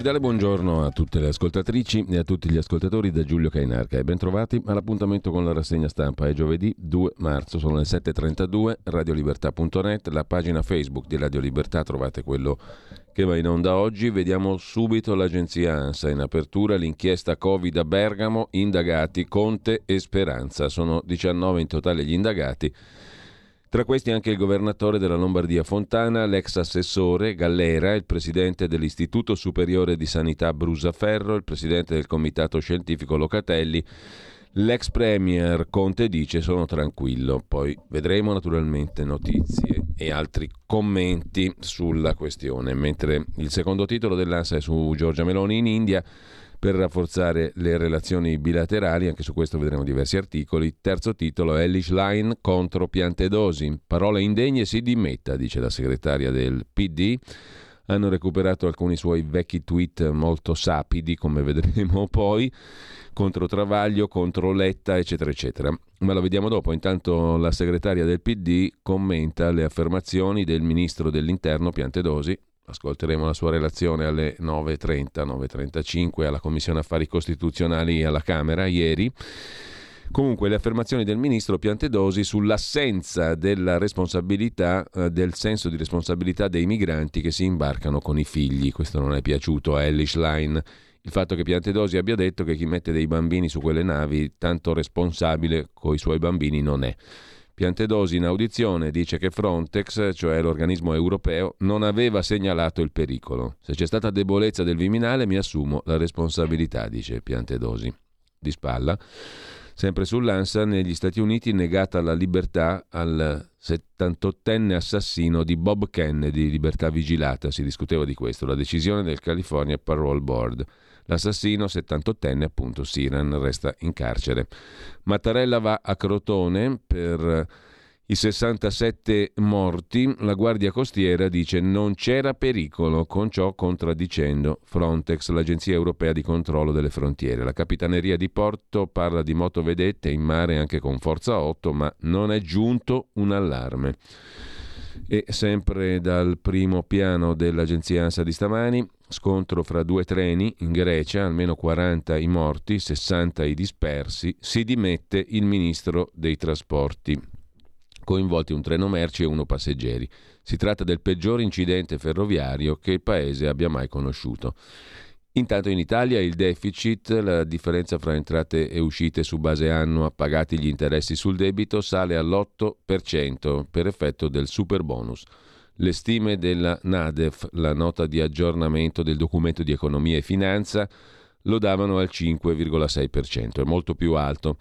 Cordiale buongiorno a tutte le ascoltatrici e a tutti gli ascoltatori da Giulio Cainarca e bentrovati all'appuntamento con la rassegna stampa. È giovedì 2 marzo, sono le 7.32, radiolibertà.net, la pagina Facebook di Radio Libertà, trovate quello che va in onda oggi. Vediamo subito l'agenzia ANSA in apertura, l'inchiesta Covid a Bergamo, indagati Conte e Speranza. Sono 19 in totale gli indagati tra questi anche il governatore della Lombardia Fontana, l'ex assessore Gallera, il presidente dell'Istituto Superiore di Sanità Brusaferro, il presidente del Comitato Scientifico Locatelli. L'ex premier Conte dice sono tranquillo, poi vedremo naturalmente notizie e altri commenti sulla questione, mentre il secondo titolo dell'ANSA è su Giorgia Meloni in India per rafforzare le relazioni bilaterali, anche su questo vedremo diversi articoli. Terzo titolo, Elish Line contro Piantedosi. Parole indegne si dimetta, dice la segretaria del PD. Hanno recuperato alcuni suoi vecchi tweet molto sapidi, come vedremo poi, contro Travaglio, contro Letta, eccetera, eccetera. Ma lo vediamo dopo. Intanto la segretaria del PD commenta le affermazioni del ministro dell'Interno Piantedosi Ascolteremo la sua relazione alle 9.30, 9.35 alla Commissione Affari Costituzionali alla Camera ieri. Comunque le affermazioni del ministro Piantedosi sull'assenza della responsabilità, eh, del senso di responsabilità dei migranti che si imbarcano con i figli. Questo non è piaciuto a Ellis Line. Il fatto che Piantedosi abbia detto che chi mette dei bambini su quelle navi tanto responsabile coi suoi bambini non è. Piantedosi in audizione dice che Frontex, cioè l'organismo europeo, non aveva segnalato il pericolo. Se c'è stata debolezza del Viminale mi assumo la responsabilità, dice Piantedosi. Di spalla. Sempre sull'ANSA, negli Stati Uniti negata la libertà al 78enne assassino di Bob Kennedy, libertà vigilata, si discuteva di questo, la decisione del California Parole Board. L'assassino, 78enne, appunto, Siran, resta in carcere. Mattarella va a Crotone per i 67 morti. La Guardia Costiera dice non c'era pericolo, con ciò contraddicendo Frontex, l'Agenzia Europea di Controllo delle Frontiere. La Capitaneria di Porto parla di motovedette in mare anche con Forza 8, ma non è giunto un allarme. E sempre dal primo piano dell'agenzia ANSA di stamani, scontro fra due treni in Grecia, almeno 40 i morti, 60 i dispersi, si dimette il ministro dei trasporti. Coinvolti un treno merci e uno passeggeri. Si tratta del peggior incidente ferroviario che il paese abbia mai conosciuto. Intanto in Italia il deficit, la differenza fra entrate e uscite su base annua pagati gli interessi sul debito, sale all'8% per effetto del super bonus. Le stime della NADEF, la nota di aggiornamento del documento di economia e finanza, lo davano al 5,6%, è molto più alto.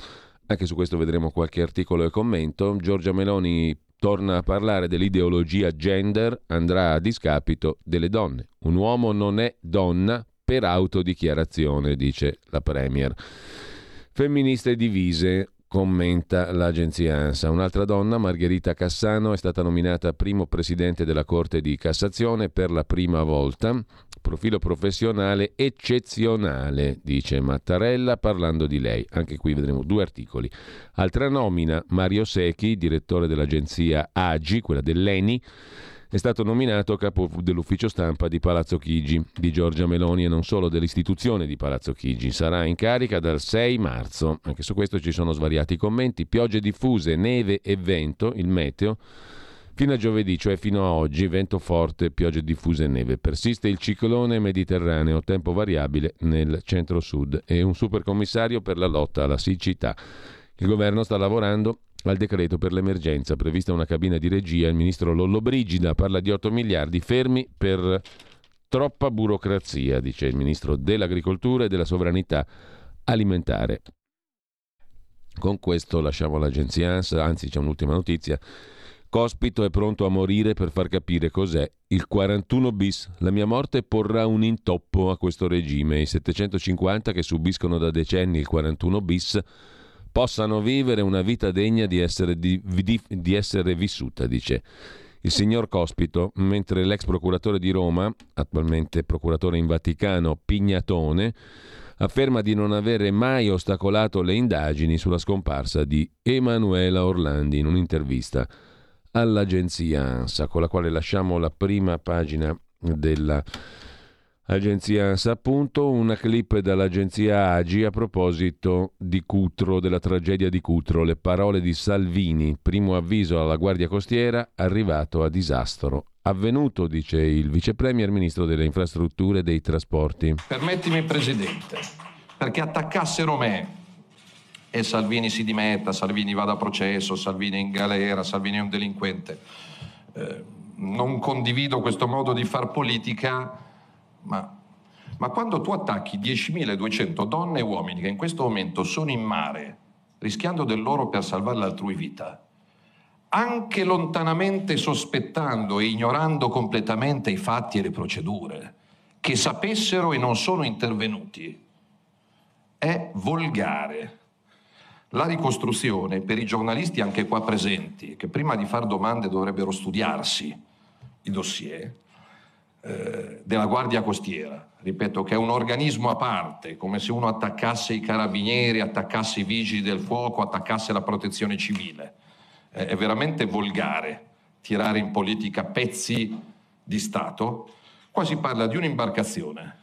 Anche su questo vedremo qualche articolo e commento. Giorgia Meloni torna a parlare dell'ideologia gender, andrà a discapito delle donne. Un uomo non è donna per autodichiarazione, dice la Premier. Femministe divise, commenta l'agenzia ANSA. Un'altra donna, Margherita Cassano, è stata nominata primo presidente della Corte di Cassazione per la prima volta. Profilo professionale eccezionale, dice Mattarella parlando di lei. Anche qui vedremo due articoli. Altra nomina, Mario Secchi, direttore dell'agenzia AGI, quella dell'ENI è stato nominato capo dell'ufficio stampa di Palazzo Chigi di Giorgia Meloni e non solo dell'istituzione di Palazzo Chigi. Sarà in carica dal 6 marzo. Anche su questo ci sono svariati commenti. Piogge diffuse, neve e vento, il meteo. Fino a giovedì, cioè fino a oggi, vento forte, piogge diffuse e neve. Persiste il ciclone mediterraneo, tempo variabile nel centro-sud e un supercommissario per la lotta alla siccità. Il governo sta lavorando al decreto per l'emergenza prevista una cabina di regia. Il ministro Lollobrigida parla di 8 miliardi fermi per troppa burocrazia, dice il ministro dell'agricoltura e della sovranità alimentare. Con questo lasciamo l'agenzia ANSA, anzi c'è un'ultima notizia. Cospito è pronto a morire per far capire cos'è il 41 bis. La mia morte porrà un intoppo a questo regime. I 750 che subiscono da decenni il 41 bis possano vivere una vita degna di essere, di, di, di essere vissuta, dice il signor Cospito, mentre l'ex procuratore di Roma, attualmente procuratore in Vaticano, Pignatone, afferma di non avere mai ostacolato le indagini sulla scomparsa di Emanuela Orlandi in un'intervista all'agenzia ANSA, con la quale lasciamo la prima pagina della Agenzia ANSA appunto, una clip dall'agenzia AGI a proposito di Cutro, della tragedia di Cutro, le parole di Salvini, primo avviso alla Guardia Costiera, arrivato a disastro. Avvenuto, dice il vice premier ministro delle infrastrutture e dei trasporti. Permettimi, Presidente, perché attaccassero me e Salvini si dimetta, Salvini vada a processo, Salvini è in galera, Salvini è un delinquente. Eh, non condivido questo modo di far politica ma, ma quando tu attacchi 10.200 donne e uomini che in questo momento sono in mare, rischiando del loro per salvare l'altrui vita, anche lontanamente sospettando e ignorando completamente i fatti e le procedure, che sapessero e non sono intervenuti, è volgare. La ricostruzione per i giornalisti anche qua presenti, che prima di fare domande dovrebbero studiarsi i dossier, eh, della Guardia Costiera, ripeto che è un organismo a parte, come se uno attaccasse i carabinieri, attaccasse i vigili del fuoco, attaccasse la protezione civile. Eh, è veramente volgare tirare in politica pezzi di Stato. Qua si parla di un'imbarcazione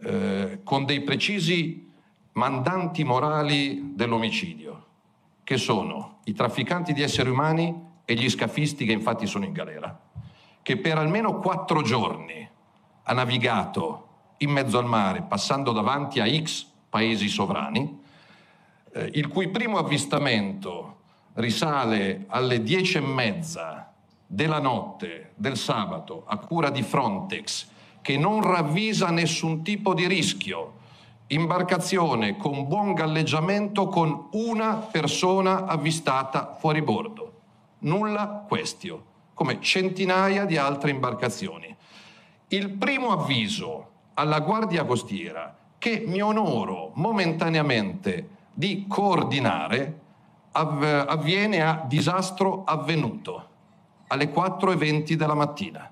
eh, con dei precisi mandanti morali dell'omicidio, che sono i trafficanti di esseri umani e gli scafisti che infatti sono in galera che per almeno quattro giorni ha navigato in mezzo al mare, passando davanti a X paesi sovrani, eh, il cui primo avvistamento risale alle dieci e mezza della notte del sabato a cura di Frontex, che non ravvisa nessun tipo di rischio. Imbarcazione con buon galleggiamento con una persona avvistata fuori bordo. Nulla questio come centinaia di altre imbarcazioni. Il primo avviso alla Guardia Costiera che mi onoro momentaneamente di coordinare avviene a disastro avvenuto alle 4.20 della mattina.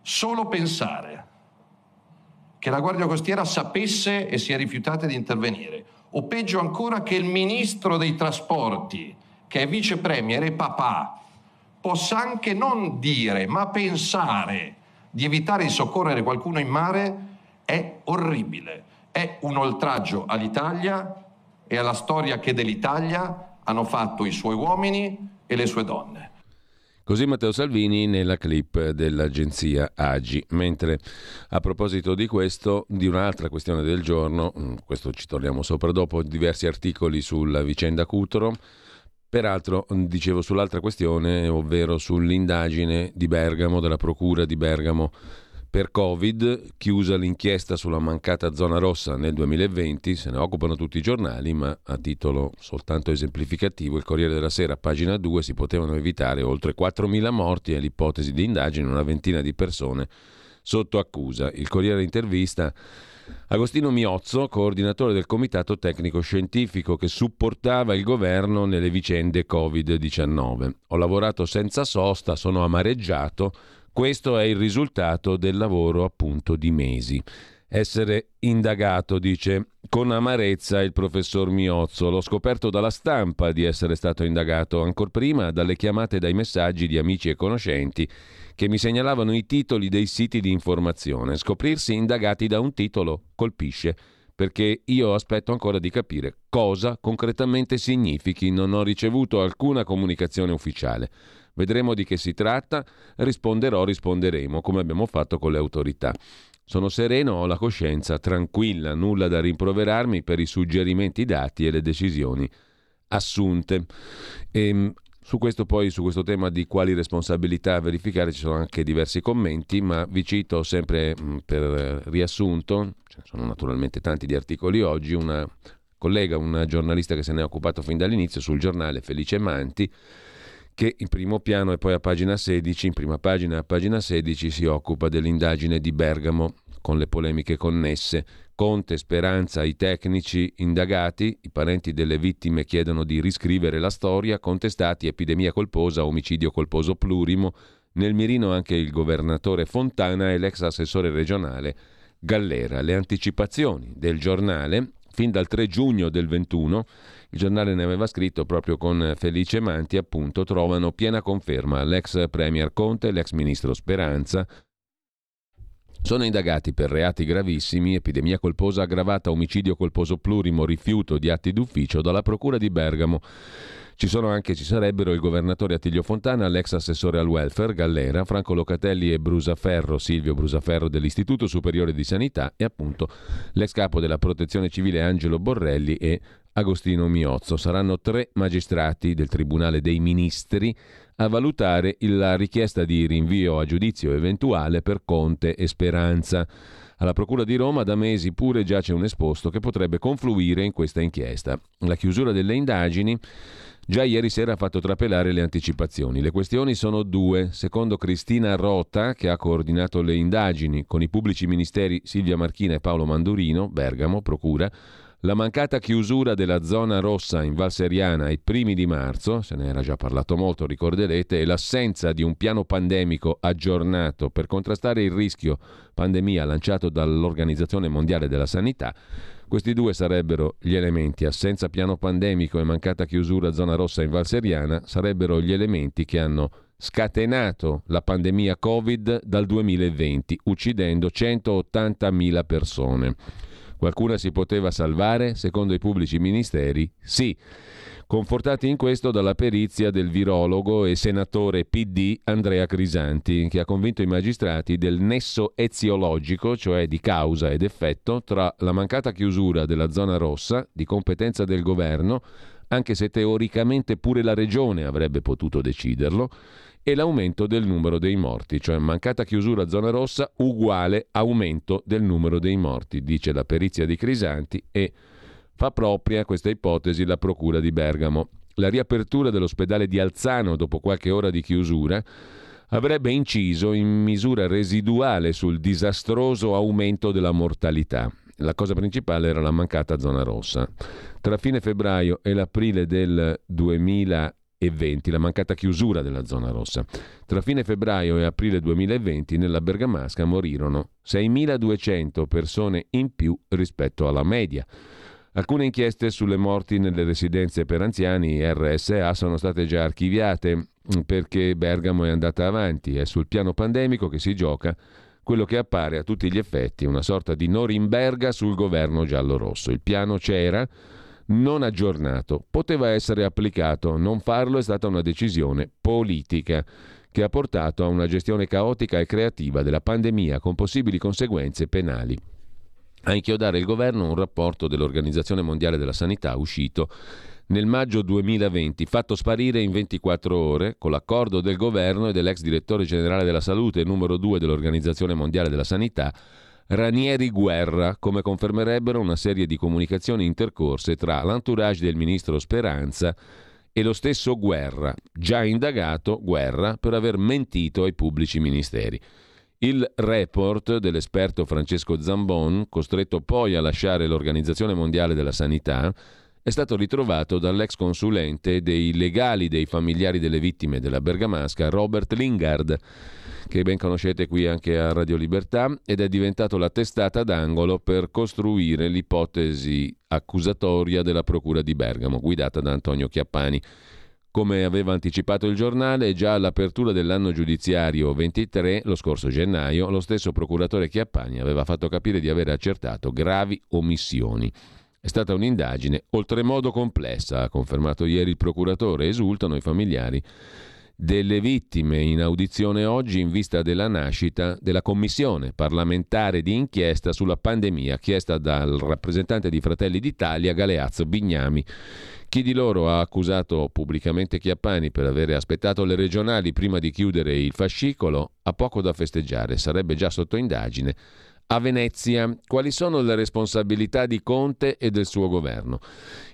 Solo pensare che la Guardia Costiera sapesse e si è rifiutata di intervenire, o peggio ancora che il ministro dei trasporti, che è vice premier e papà, possa anche non dire, ma pensare di evitare di soccorrere qualcuno in mare è orribile. È un oltraggio all'Italia e alla storia che dell'Italia hanno fatto i suoi uomini e le sue donne. Così Matteo Salvini nella clip dell'agenzia Agi. Mentre a proposito di questo, di un'altra questione del giorno, mm, questo ci torniamo sopra dopo, diversi articoli sulla vicenda Cutro, Peraltro, dicevo sull'altra questione, ovvero sull'indagine di Bergamo, della Procura di Bergamo per Covid, chiusa l'inchiesta sulla mancata zona rossa nel 2020, se ne occupano tutti i giornali, ma a titolo soltanto esemplificativo, il Corriere della Sera, pagina 2, si potevano evitare oltre 4.000 morti e l'ipotesi di indagine una ventina di persone sotto accusa. Il Corriere intervista Agostino Miozzo, coordinatore del Comitato Tecnico Scientifico che supportava il governo nelle vicende Covid-19. Ho lavorato senza sosta, sono amareggiato. Questo è il risultato del lavoro appunto di mesi. Essere indagato, dice con amarezza il professor Miozzo. L'ho scoperto dalla stampa di essere stato indagato, ancora prima dalle chiamate e dai messaggi di amici e conoscenti che mi segnalavano i titoli dei siti di informazione. Scoprirsi indagati da un titolo colpisce, perché io aspetto ancora di capire cosa concretamente significhi. Non ho ricevuto alcuna comunicazione ufficiale. Vedremo di che si tratta, risponderò, risponderemo, come abbiamo fatto con le autorità. Sono sereno, ho la coscienza tranquilla, nulla da rimproverarmi per i suggerimenti dati e le decisioni assunte. E, ehm, su questo poi, su questo tema di quali responsabilità verificare, ci sono anche diversi commenti, ma vi cito sempre mh, per riassunto, ce ne sono naturalmente tanti di articoli oggi, una collega, una giornalista che se ne è occupato fin dall'inizio sul giornale, Felice Manti, che in primo piano e poi a pagina 16, in prima pagina a pagina 16 si occupa dell'indagine di Bergamo con le polemiche connesse. Conte, Speranza, i tecnici indagati, i parenti delle vittime chiedono di riscrivere la storia, contestati epidemia colposa, omicidio colposo plurimo, nel mirino anche il governatore Fontana e l'ex assessore regionale Gallera. Le anticipazioni del giornale, fin dal 3 giugno del 21, il giornale ne aveva scritto proprio con Felice Manti, appunto, trovano piena conferma l'ex Premier Conte, l'ex ministro Speranza, sono indagati per reati gravissimi, epidemia colposa aggravata, omicidio colposo plurimo, rifiuto di atti d'ufficio dalla Procura di Bergamo. Ci sono anche, ci sarebbero il governatore Attilio Fontana, l'ex assessore al welfare Gallera, Franco Locatelli e Brusaferro, Silvio Brusaferro dell'Istituto Superiore di Sanità e appunto l'ex capo della Protezione Civile Angelo Borrelli e Agostino Miozzo. Saranno tre magistrati del Tribunale dei Ministri a valutare la richiesta di rinvio a giudizio eventuale per Conte e Speranza. Alla Procura di Roma da mesi pure giace un esposto che potrebbe confluire in questa inchiesta. La chiusura delle indagini già ieri sera ha fatto trapelare le anticipazioni. Le questioni sono due. Secondo Cristina Rota, che ha coordinato le indagini con i pubblici ministeri Silvia Marchina e Paolo Mandurino, Bergamo, Procura, la mancata chiusura della zona rossa in Val Seriana ai primi di marzo, se ne era già parlato molto, ricorderete, e l'assenza di un piano pandemico aggiornato per contrastare il rischio pandemia lanciato dall'Organizzazione Mondiale della Sanità, questi due sarebbero gli elementi, assenza piano pandemico e mancata chiusura zona rossa in Val Seriana, sarebbero gli elementi che hanno scatenato la pandemia Covid dal 2020, uccidendo 180.000 persone. Qualcuna si poteva salvare? Secondo i pubblici ministeri, sì. Confortati in questo dalla perizia del virologo e senatore PD Andrea Crisanti, che ha convinto i magistrati del nesso eziologico, cioè di causa ed effetto, tra la mancata chiusura della zona rossa, di competenza del governo, anche se teoricamente pure la regione avrebbe potuto deciderlo, e l'aumento del numero dei morti, cioè mancata chiusura zona rossa uguale aumento del numero dei morti, dice la perizia di Crisanti e fa propria questa ipotesi la Procura di Bergamo. La riapertura dell'ospedale di Alzano dopo qualche ora di chiusura avrebbe inciso in misura residuale sul disastroso aumento della mortalità. La cosa principale era la mancata zona rossa. Tra fine febbraio e l'aprile del 2000 2020, la mancata chiusura della zona rossa. Tra fine febbraio e aprile 2020 nella Bergamasca morirono 6.200 persone in più rispetto alla media. Alcune inchieste sulle morti nelle residenze per anziani RSA sono state già archiviate perché Bergamo è andata avanti. È sul piano pandemico che si gioca quello che appare a tutti gli effetti una sorta di Norimberga sul governo giallo-rosso. Il piano c'era, non aggiornato. Poteva essere applicato, non farlo è stata una decisione politica che ha portato a una gestione caotica e creativa della pandemia con possibili conseguenze penali. A inchiodare il governo un rapporto dell'Organizzazione Mondiale della Sanità uscito nel maggio 2020, fatto sparire in 24 ore con l'accordo del governo e dell'ex direttore generale della salute numero 2 dell'Organizzazione Mondiale della Sanità, Ranieri Guerra, come confermerebbero una serie di comunicazioni intercorse tra l'entourage del ministro Speranza e lo stesso Guerra, già indagato Guerra per aver mentito ai pubblici ministeri. Il report dell'esperto Francesco Zambon, costretto poi a lasciare l'Organizzazione Mondiale della Sanità, è stato ritrovato dall'ex consulente dei legali dei familiari delle vittime della Bergamasca, Robert Lingard che ben conoscete qui anche a Radio Libertà, ed è diventato la testata d'angolo per costruire l'ipotesi accusatoria della Procura di Bergamo, guidata da Antonio Chiappani. Come aveva anticipato il giornale, già all'apertura dell'anno giudiziario 23, lo scorso gennaio, lo stesso procuratore Chiappani aveva fatto capire di aver accertato gravi omissioni. È stata un'indagine oltremodo complessa, ha confermato ieri il procuratore, esultano i familiari delle vittime in audizione oggi in vista della nascita della commissione parlamentare di inchiesta sulla pandemia chiesta dal rappresentante di Fratelli d'Italia Galeazzo Bignami. Chi di loro ha accusato pubblicamente Chiappani per avere aspettato le regionali prima di chiudere il fascicolo ha poco da festeggiare, sarebbe già sotto indagine a Venezia. Quali sono le responsabilità di Conte e del suo governo?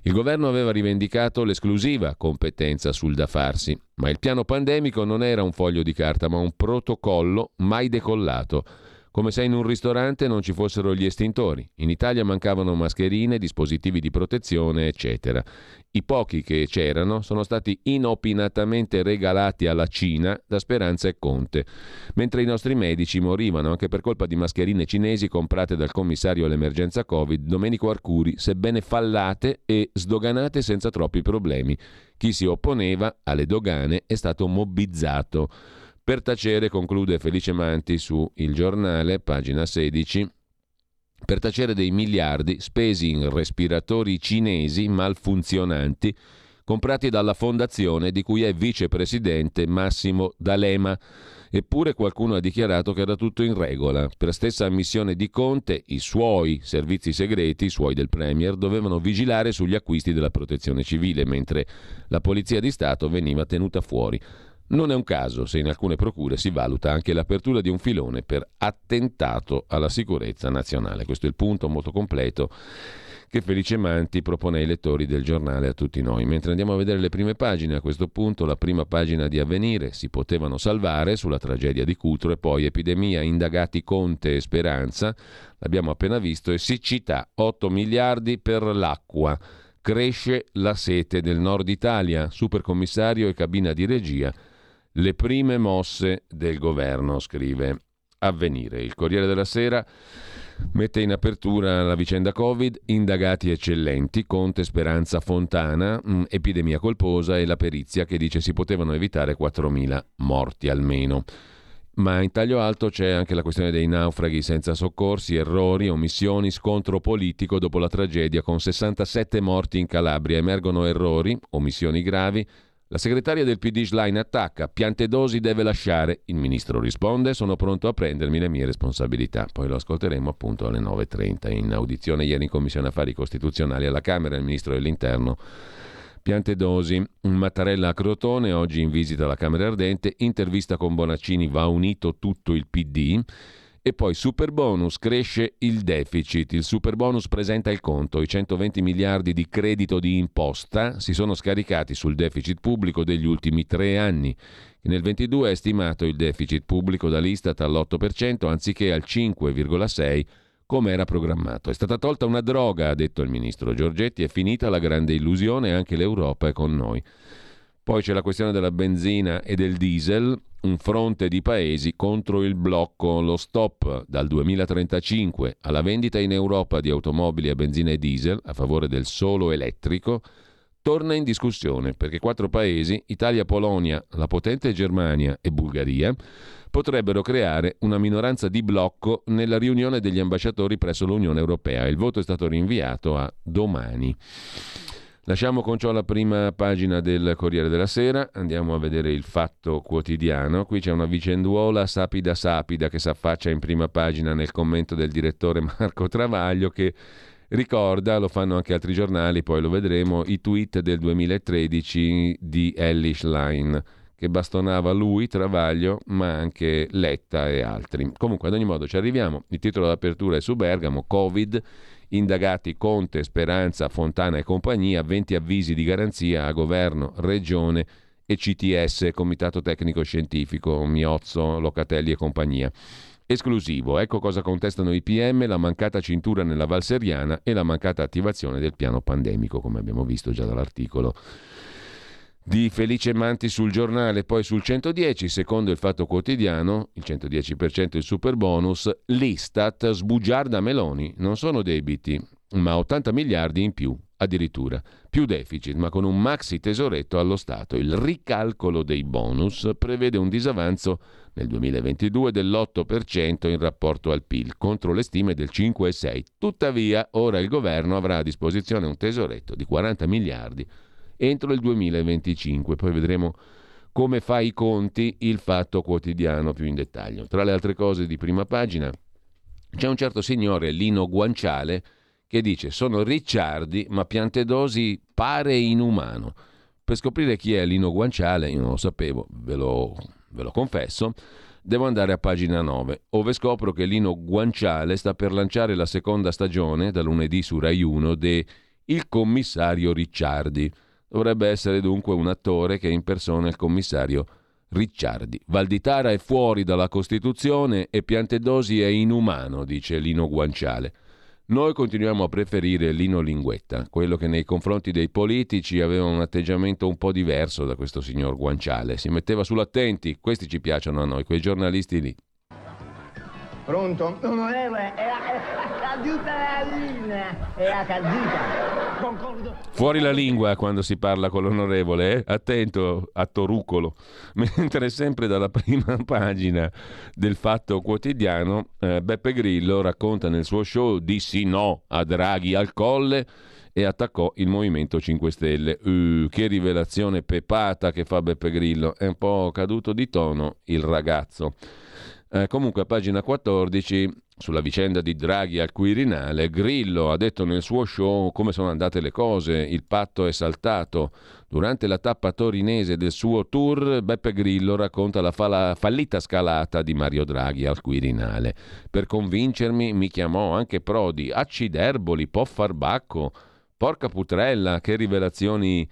Il governo aveva rivendicato l'esclusiva competenza sul da farsi, ma il piano pandemico non era un foglio di carta, ma un protocollo mai decollato come se in un ristorante non ci fossero gli estintori. In Italia mancavano mascherine, dispositivi di protezione, eccetera. I pochi che c'erano sono stati inopinatamente regalati alla Cina da Speranza e Conte, mentre i nostri medici morivano anche per colpa di mascherine cinesi comprate dal commissario all'emergenza Covid Domenico Arcuri, sebbene fallate e sdoganate senza troppi problemi. Chi si opponeva alle dogane è stato mobbizzato. Per tacere, conclude Felice Manti su Il Giornale, pagina 16, per tacere dei miliardi spesi in respiratori cinesi malfunzionanti comprati dalla fondazione di cui è vicepresidente Massimo D'Alema. Eppure qualcuno ha dichiarato che era tutto in regola. Per stessa ammissione di Conte, i suoi servizi segreti, i suoi del Premier, dovevano vigilare sugli acquisti della protezione civile, mentre la Polizia di Stato veniva tenuta fuori. Non è un caso se in alcune procure si valuta anche l'apertura di un filone per attentato alla sicurezza nazionale. Questo è il punto molto completo che Felice Manti propone ai lettori del giornale a tutti noi. Mentre andiamo a vedere le prime pagine, a questo punto la prima pagina di Avvenire si potevano salvare sulla tragedia di Cutro e poi epidemia, indagati Conte e Speranza, l'abbiamo appena visto, e siccità, 8 miliardi per l'acqua. Cresce la sete del nord Italia, supercommissario e cabina di regia le prime mosse del governo, scrive Avvenire. Il Corriere della Sera mette in apertura la vicenda Covid, indagati eccellenti, Conte Speranza Fontana, mh, mm, epidemia colposa e la perizia che dice si potevano evitare 4.000 morti almeno. Ma in taglio alto c'è anche la questione dei naufraghi senza soccorsi, errori, omissioni, scontro politico dopo la tragedia con 67 morti in Calabria. Emergono errori, omissioni gravi, la segretaria del PD Schlein attacca, Piantedosi deve lasciare. Il ministro risponde, sono pronto a prendermi le mie responsabilità. Poi lo ascolteremo appunto alle 9.30 in audizione ieri in Commissione Affari Costituzionali alla Camera, il ministro dell'Interno. Piantedosi, Mattarella a Crotone, oggi in visita alla Camera Ardente, intervista con Bonaccini, va unito tutto il PD. E poi super bonus, cresce il deficit. Il super bonus presenta il conto. I 120 miliardi di credito di imposta si sono scaricati sul deficit pubblico degli ultimi tre anni. Nel 22 è stimato il deficit pubblico dall'Istat all'8% anziché al 5,6% come era programmato. È stata tolta una droga, ha detto il ministro Giorgetti, è finita la grande illusione, anche l'Europa è con noi. Poi c'è la questione della benzina e del diesel, un fronte di paesi contro il blocco, lo stop dal 2035 alla vendita in Europa di automobili a benzina e diesel a favore del solo elettrico torna in discussione perché quattro paesi, Italia, Polonia, la potente Germania e Bulgaria, potrebbero creare una minoranza di blocco nella riunione degli ambasciatori presso l'Unione Europea. Il voto è stato rinviato a domani. Lasciamo con ciò la prima pagina del Corriere della Sera, andiamo a vedere il fatto quotidiano. Qui c'è una vicenduola sapida sapida che si affaccia in prima pagina nel commento del direttore Marco Travaglio che ricorda, lo fanno anche altri giornali, poi lo vedremo, i tweet del 2013 di Ellis Line che bastonava lui, Travaglio, ma anche Letta e altri. Comunque, ad ogni modo ci arriviamo. Il titolo d'apertura è su Bergamo, Covid Indagati Conte, Speranza, Fontana e compagnia, 20 avvisi di garanzia a governo, regione e CTS, Comitato Tecnico Scientifico, Miozzo, Locatelli e compagnia. Esclusivo, ecco cosa contestano i PM, la mancata cintura nella Valseriana e la mancata attivazione del piano pandemico, come abbiamo visto già dall'articolo di Felice Manti sul giornale, poi sul 110, secondo il Fatto Quotidiano, il 110% il super bonus, l'Istat sbugiarda Meloni, non sono debiti, ma 80 miliardi in più, addirittura, più deficit, ma con un maxi tesoretto allo Stato. Il ricalcolo dei bonus prevede un disavanzo nel 2022 dell'8% in rapporto al PIL, contro le stime del 5,6. Tuttavia, ora il governo avrà a disposizione un tesoretto di 40 miliardi entro il 2025. Poi vedremo come fa i conti il fatto quotidiano più in dettaglio. Tra le altre cose di prima pagina c'è un certo signore, Lino Guanciale, che dice sono Ricciardi ma Piantedosi pare inumano. Per scoprire chi è Lino Guanciale, io non lo sapevo, ve lo, ve lo confesso, devo andare a pagina 9, dove scopro che Lino Guanciale sta per lanciare la seconda stagione, da lunedì su Rai 1, de Il commissario Ricciardi. Dovrebbe essere dunque un attore che impersona il commissario Ricciardi. Valditara è fuori dalla Costituzione e Piantedosi è inumano, dice Lino Guanciale. Noi continuiamo a preferire Lino Linguetta, quello che nei confronti dei politici aveva un atteggiamento un po' diverso da questo signor Guanciale. Si metteva sull'attenti, questi ci piacciono a noi, quei giornalisti lì. Pronto? Onorevole, è, caduta la linea, è caduta. Concordo. Fuori la lingua quando si parla con l'onorevole, eh? attento a Torucolo. Mentre sempre dalla prima pagina del Fatto Quotidiano, eh, Beppe Grillo racconta nel suo show dissi no a Draghi al colle e attaccò il Movimento 5 Stelle. Uh, che rivelazione pepata che fa Beppe Grillo. È un po' caduto di tono il ragazzo. Eh, comunque a pagina 14 sulla vicenda di Draghi al Quirinale, Grillo ha detto nel suo show come sono andate le cose, il patto è saltato. Durante la tappa torinese del suo tour, Beppe Grillo racconta la falla, fallita scalata di Mario Draghi al Quirinale. Per convincermi mi chiamò anche Prodi, acciderboli, può far bacco, porca putrella, che rivelazioni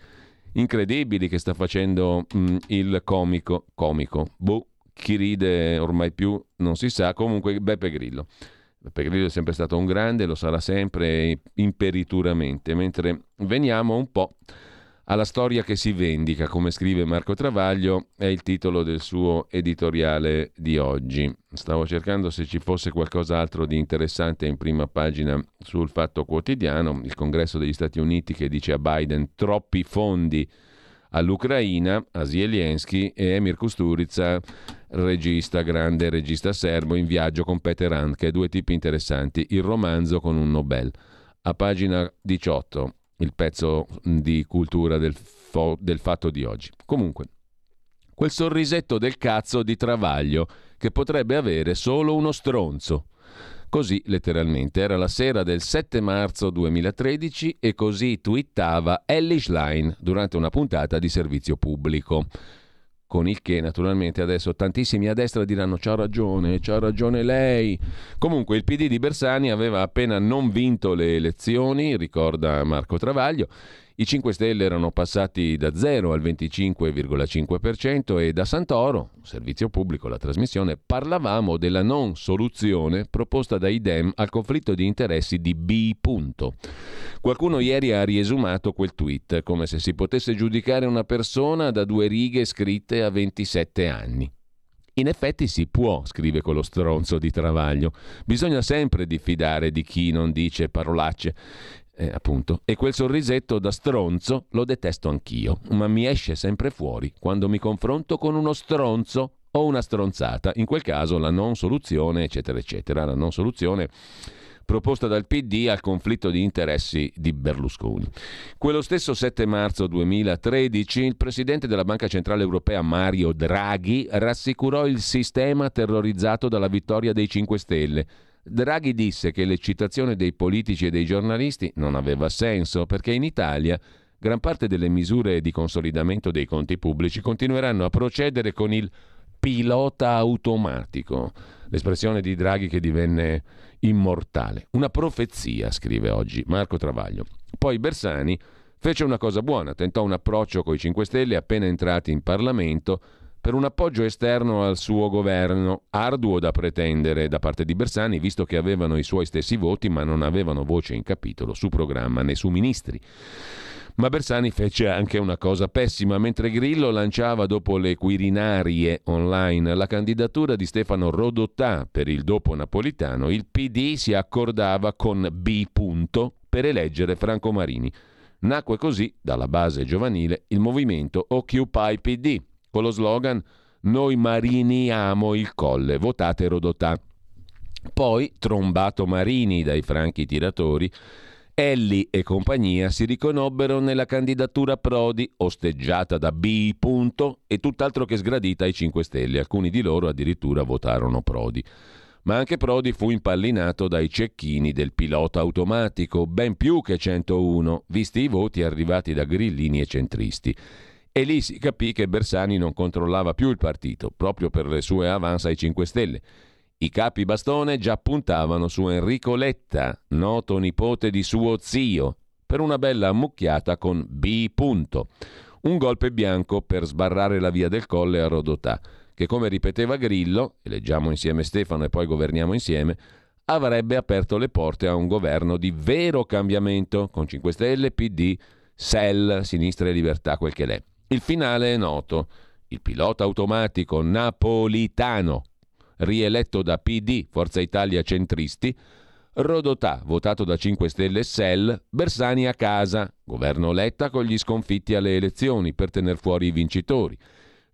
incredibili che sta facendo mh, il comico. Comico, boh, chi ride ormai più non si sa, comunque Beppe Grillo. Beppe Grillo è sempre stato un grande, lo sarà sempre imperituramente, mentre veniamo un po' alla storia che si vendica, come scrive Marco Travaglio, è il titolo del suo editoriale di oggi. Stavo cercando se ci fosse qualcos'altro di interessante in prima pagina sul Fatto Quotidiano, il congresso degli Stati Uniti che dice a Biden troppi fondi all'Ucraina, a Zelensky e Emir Kusturica, regista, grande regista serbo, in viaggio con Peter Handke, due tipi interessanti, il romanzo con un Nobel. A pagina 18, il pezzo di cultura del, fo- del fatto di oggi. Comunque, quel sorrisetto del cazzo di Travaglio che potrebbe avere solo uno stronzo. Così letteralmente era la sera del 7 marzo 2013 e così twittava Ellie Schlein durante una puntata di servizio pubblico. Con il che naturalmente adesso tantissimi a destra diranno c'ha ragione, c'ha ragione lei. Comunque il PD di Bersani aveva appena non vinto le elezioni, ricorda Marco Travaglio, i 5 Stelle erano passati da 0 al 25,5% e da Santoro, servizio pubblico, la trasmissione, parlavamo della non soluzione proposta dai Dem al conflitto di interessi di B. Qualcuno ieri ha riesumato quel tweet come se si potesse giudicare una persona da due righe scritte a 27 anni. In effetti si può, scrive quello stronzo di Travaglio. Bisogna sempre diffidare di chi non dice parolacce. Eh, appunto. E quel sorrisetto da stronzo lo detesto anch'io, ma mi esce sempre fuori quando mi confronto con uno stronzo o una stronzata. In quel caso la non soluzione, eccetera, eccetera. La non soluzione proposta dal PD al conflitto di interessi di Berlusconi. Quello stesso 7 marzo 2013 il presidente della Banca Centrale Europea Mario Draghi rassicurò il sistema terrorizzato dalla vittoria dei 5 Stelle Draghi disse che l'eccitazione dei politici e dei giornalisti non aveva senso perché in Italia gran parte delle misure di consolidamento dei conti pubblici continueranno a procedere con il pilota automatico, l'espressione di Draghi che divenne immortale. Una profezia, scrive oggi Marco Travaglio. Poi Bersani fece una cosa buona, tentò un approccio con i 5 Stelle appena entrati in Parlamento per un appoggio esterno al suo governo, arduo da pretendere da parte di Bersani, visto che avevano i suoi stessi voti ma non avevano voce in capitolo su programma né su ministri. Ma Bersani fece anche una cosa pessima, mentre Grillo lanciava dopo le quirinarie online la candidatura di Stefano Rodotà per il dopo napolitano, il PD si accordava con B. per eleggere Franco Marini. Nacque così, dalla base giovanile, il movimento Occupy PD, con lo slogan Noi mariniamo il colle, votate Rodotà. Poi, trombato Marini dai franchi tiratori, Elli e compagnia si riconobbero nella candidatura Prodi, osteggiata da B. Punto, e tutt'altro che sgradita ai 5 Stelle. Alcuni di loro addirittura votarono Prodi. Ma anche Prodi fu impallinato dai cecchini del pilota automatico, ben più che 101, visti i voti arrivati da grillini e centristi. E lì si capì che Bersani non controllava più il partito, proprio per le sue avance ai 5 Stelle i capi bastone già puntavano su Enrico Letta, noto nipote di suo zio, per una bella ammucchiata con B. Punto. Un golpe bianco per sbarrare la via del colle a Rodotà, che come ripeteva Grillo, e leggiamo insieme Stefano e poi governiamo insieme, avrebbe aperto le porte a un governo di vero cambiamento, con 5 Stelle, PD, SEL, Sinistra e Libertà, quel che l'è. Il finale è noto. Il pilota automatico napolitano rieletto da PD, Forza Italia centristi, Rodotà, votato da 5 Stelle SEL, Bersani a casa, governo Letta con gli sconfitti alle elezioni per tener fuori i vincitori,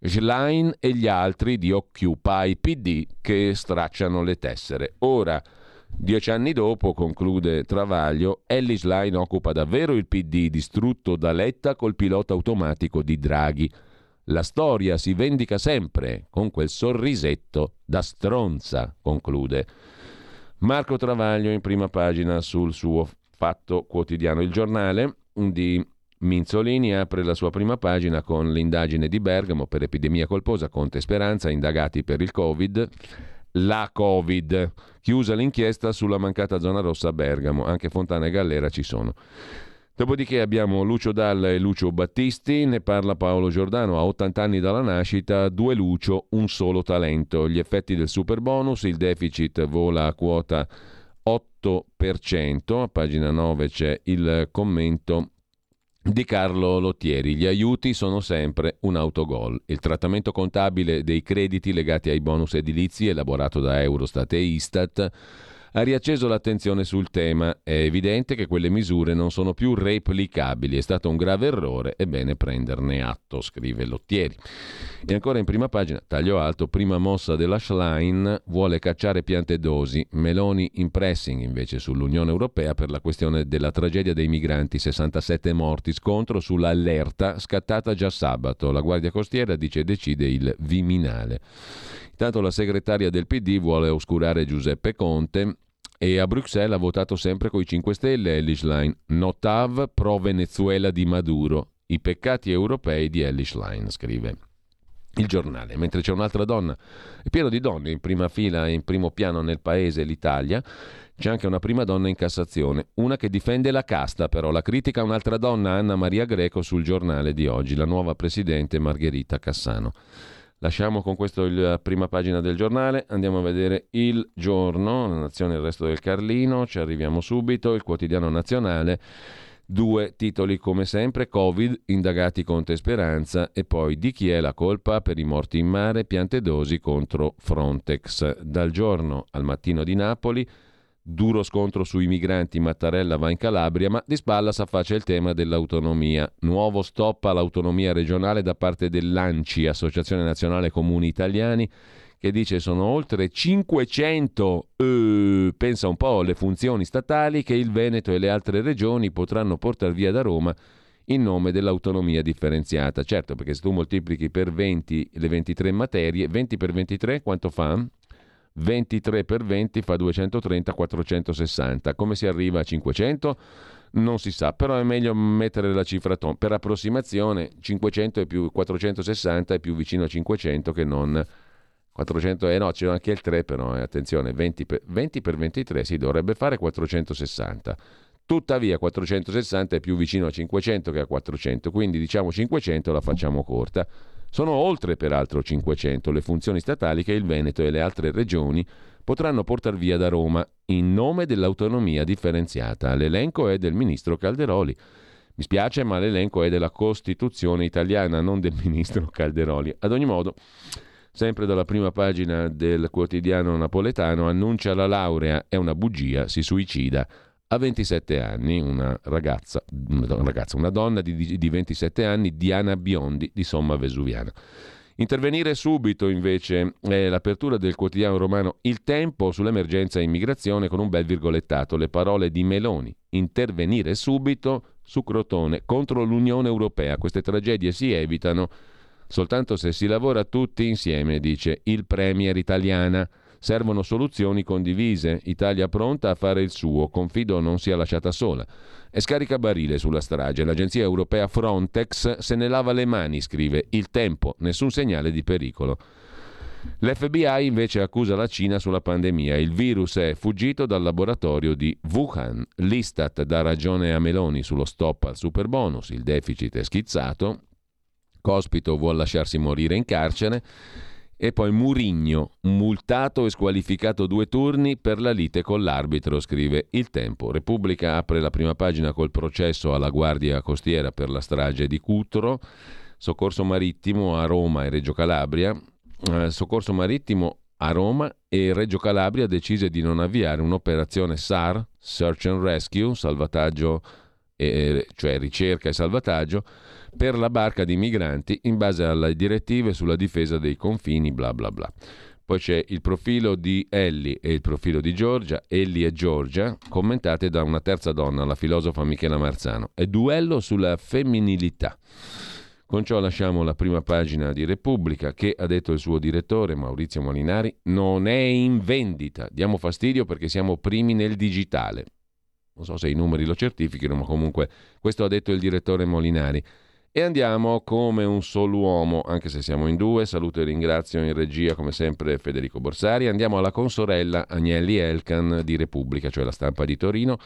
Schlein e gli altri di Occupy PD che stracciano le tessere. Ora, dieci anni dopo, conclude Travaglio, Ellis Schlein occupa davvero il PD distrutto da Letta col pilota automatico di Draghi. La storia si vendica sempre con quel sorrisetto da stronza, conclude. Marco Travaglio in prima pagina sul suo Fatto Quotidiano. Il giornale di Minzolini apre la sua prima pagina con l'indagine di Bergamo per epidemia colposa, Conte Speranza, indagati per il Covid. La Covid. Chiusa l'inchiesta sulla mancata zona rossa a Bergamo. Anche Fontana e Gallera ci sono. Dopodiché abbiamo Lucio Dalla e Lucio Battisti, ne parla Paolo Giordano, a 80 anni dalla nascita, due Lucio, un solo talento. Gli effetti del super bonus, il deficit vola a quota 8%, a pagina 9 c'è il commento di Carlo Lottieri. Gli aiuti sono sempre un autogol. Il trattamento contabile dei crediti legati ai bonus edilizi elaborato da Eurostat e Istat ha riacceso l'attenzione sul tema. È evidente che quelle misure non sono più replicabili. È stato un grave errore, è bene prenderne atto, scrive Lottieri. E ancora in prima pagina, taglio alto, prima mossa della Schlein vuole cacciare piante dosi. Meloni in pressing invece sull'Unione Europea per la questione della tragedia dei migranti, 67 morti, scontro sull'allerta scattata già sabato. La Guardia Costiera dice decide il Viminale. Intanto la segretaria del PD vuole oscurare Giuseppe Conte e a Bruxelles ha votato sempre coi 5 Stelle Ellis Line. Notav pro Venezuela di Maduro. I peccati europei di Ellis Line, scrive il giornale. Mentre c'è un'altra donna, è pieno di donne in prima fila e in primo piano nel paese, l'Italia. C'è anche una prima donna in Cassazione, una che difende la casta, però la critica un'altra donna, Anna Maria Greco, sul giornale di oggi, la nuova presidente Margherita Cassano. Lasciamo con questo la prima pagina del giornale, andiamo a vedere il giorno, la nazione e il resto del Carlino, ci arriviamo subito, il quotidiano nazionale. Due titoli come sempre, Covid, indagati Conte Speranza. E poi di chi è la colpa per i morti in mare, piante dosi contro Frontex. Dal giorno al mattino di Napoli, Duro scontro sui migranti, Mattarella va in Calabria, ma di spalla s'affaccia il tema dell'autonomia. Nuovo stop all'autonomia regionale da parte dell'ANCI, Associazione Nazionale Comuni Italiani, che dice sono oltre 500, eh, pensa un po', le funzioni statali che il Veneto e le altre regioni potranno portare via da Roma in nome dell'autonomia differenziata. Certo, perché se tu moltiplichi per 20 le 23 materie, 20 per 23 quanto fa? 23 per 20 fa 230, 460. Come si arriva a 500? Non si sa, però è meglio mettere la cifra ton. Per approssimazione 500 è più 460 è più vicino a 500 che non 400 eh no, c'è anche il 3 però, eh, attenzione, 20 per, 20 per 23 si dovrebbe fare 460. Tuttavia 460 è più vicino a 500 che a 400, quindi diciamo 500 la facciamo corta. Sono oltre peraltro 500 le funzioni statali che il Veneto e le altre regioni potranno portare via da Roma in nome dell'autonomia differenziata. L'elenco è del ministro Calderoli. Mi spiace, ma l'elenco è della Costituzione italiana, non del ministro Calderoli. Ad ogni modo, sempre dalla prima pagina del quotidiano napoletano, annuncia la laurea, è una bugia, si suicida a 27 anni, una ragazza, una, ragazza, una donna di, di 27 anni, Diana Biondi di Somma Vesuviana. Intervenire subito invece è l'apertura del quotidiano romano Il Tempo sull'emergenza immigrazione con un bel virgolettato, le parole di Meloni. Intervenire subito su Crotone contro l'Unione Europea. Queste tragedie si evitano soltanto se si lavora tutti insieme, dice il Premier italiana. Servono soluzioni condivise, Italia pronta a fare il suo, confido non sia lasciata sola. E scarica barile sulla strage, l'agenzia europea Frontex se ne lava le mani, scrive Il Tempo, nessun segnale di pericolo. L'FBI invece accusa la Cina sulla pandemia. Il virus è fuggito dal laboratorio di Wuhan. L'Istat dà ragione a Meloni sullo stop al superbonus. Il deficit è schizzato. Cospito vuole lasciarsi morire in carcere. E poi Murigno, multato e squalificato due turni per la lite con l'arbitro, scrive Il Tempo. Repubblica apre la prima pagina col processo alla Guardia Costiera per la strage di Cutro, soccorso marittimo a Roma e Reggio Calabria. Eh, soccorso marittimo a Roma e Reggio Calabria decise di non avviare un'operazione SAR, Search and Rescue, salvataggio, eh, cioè ricerca e salvataggio, per la barca di migranti in base alle direttive sulla difesa dei confini, bla bla bla. Poi c'è il profilo di Ellie e il profilo di Giorgia, Ellie e Giorgia, commentate da una terza donna, la filosofa Michela Marzano. È duello sulla femminilità. Con ciò lasciamo la prima pagina di Repubblica che, ha detto il suo direttore Maurizio Molinari, non è in vendita. Diamo fastidio perché siamo primi nel digitale. Non so se i numeri lo certifichino, ma comunque questo ha detto il direttore Molinari. E andiamo come un solo uomo, anche se siamo in due. Saluto e ringrazio in regia, come sempre, Federico Borsari. Andiamo alla consorella Agnelli Elkan di Repubblica, cioè la stampa di Torino,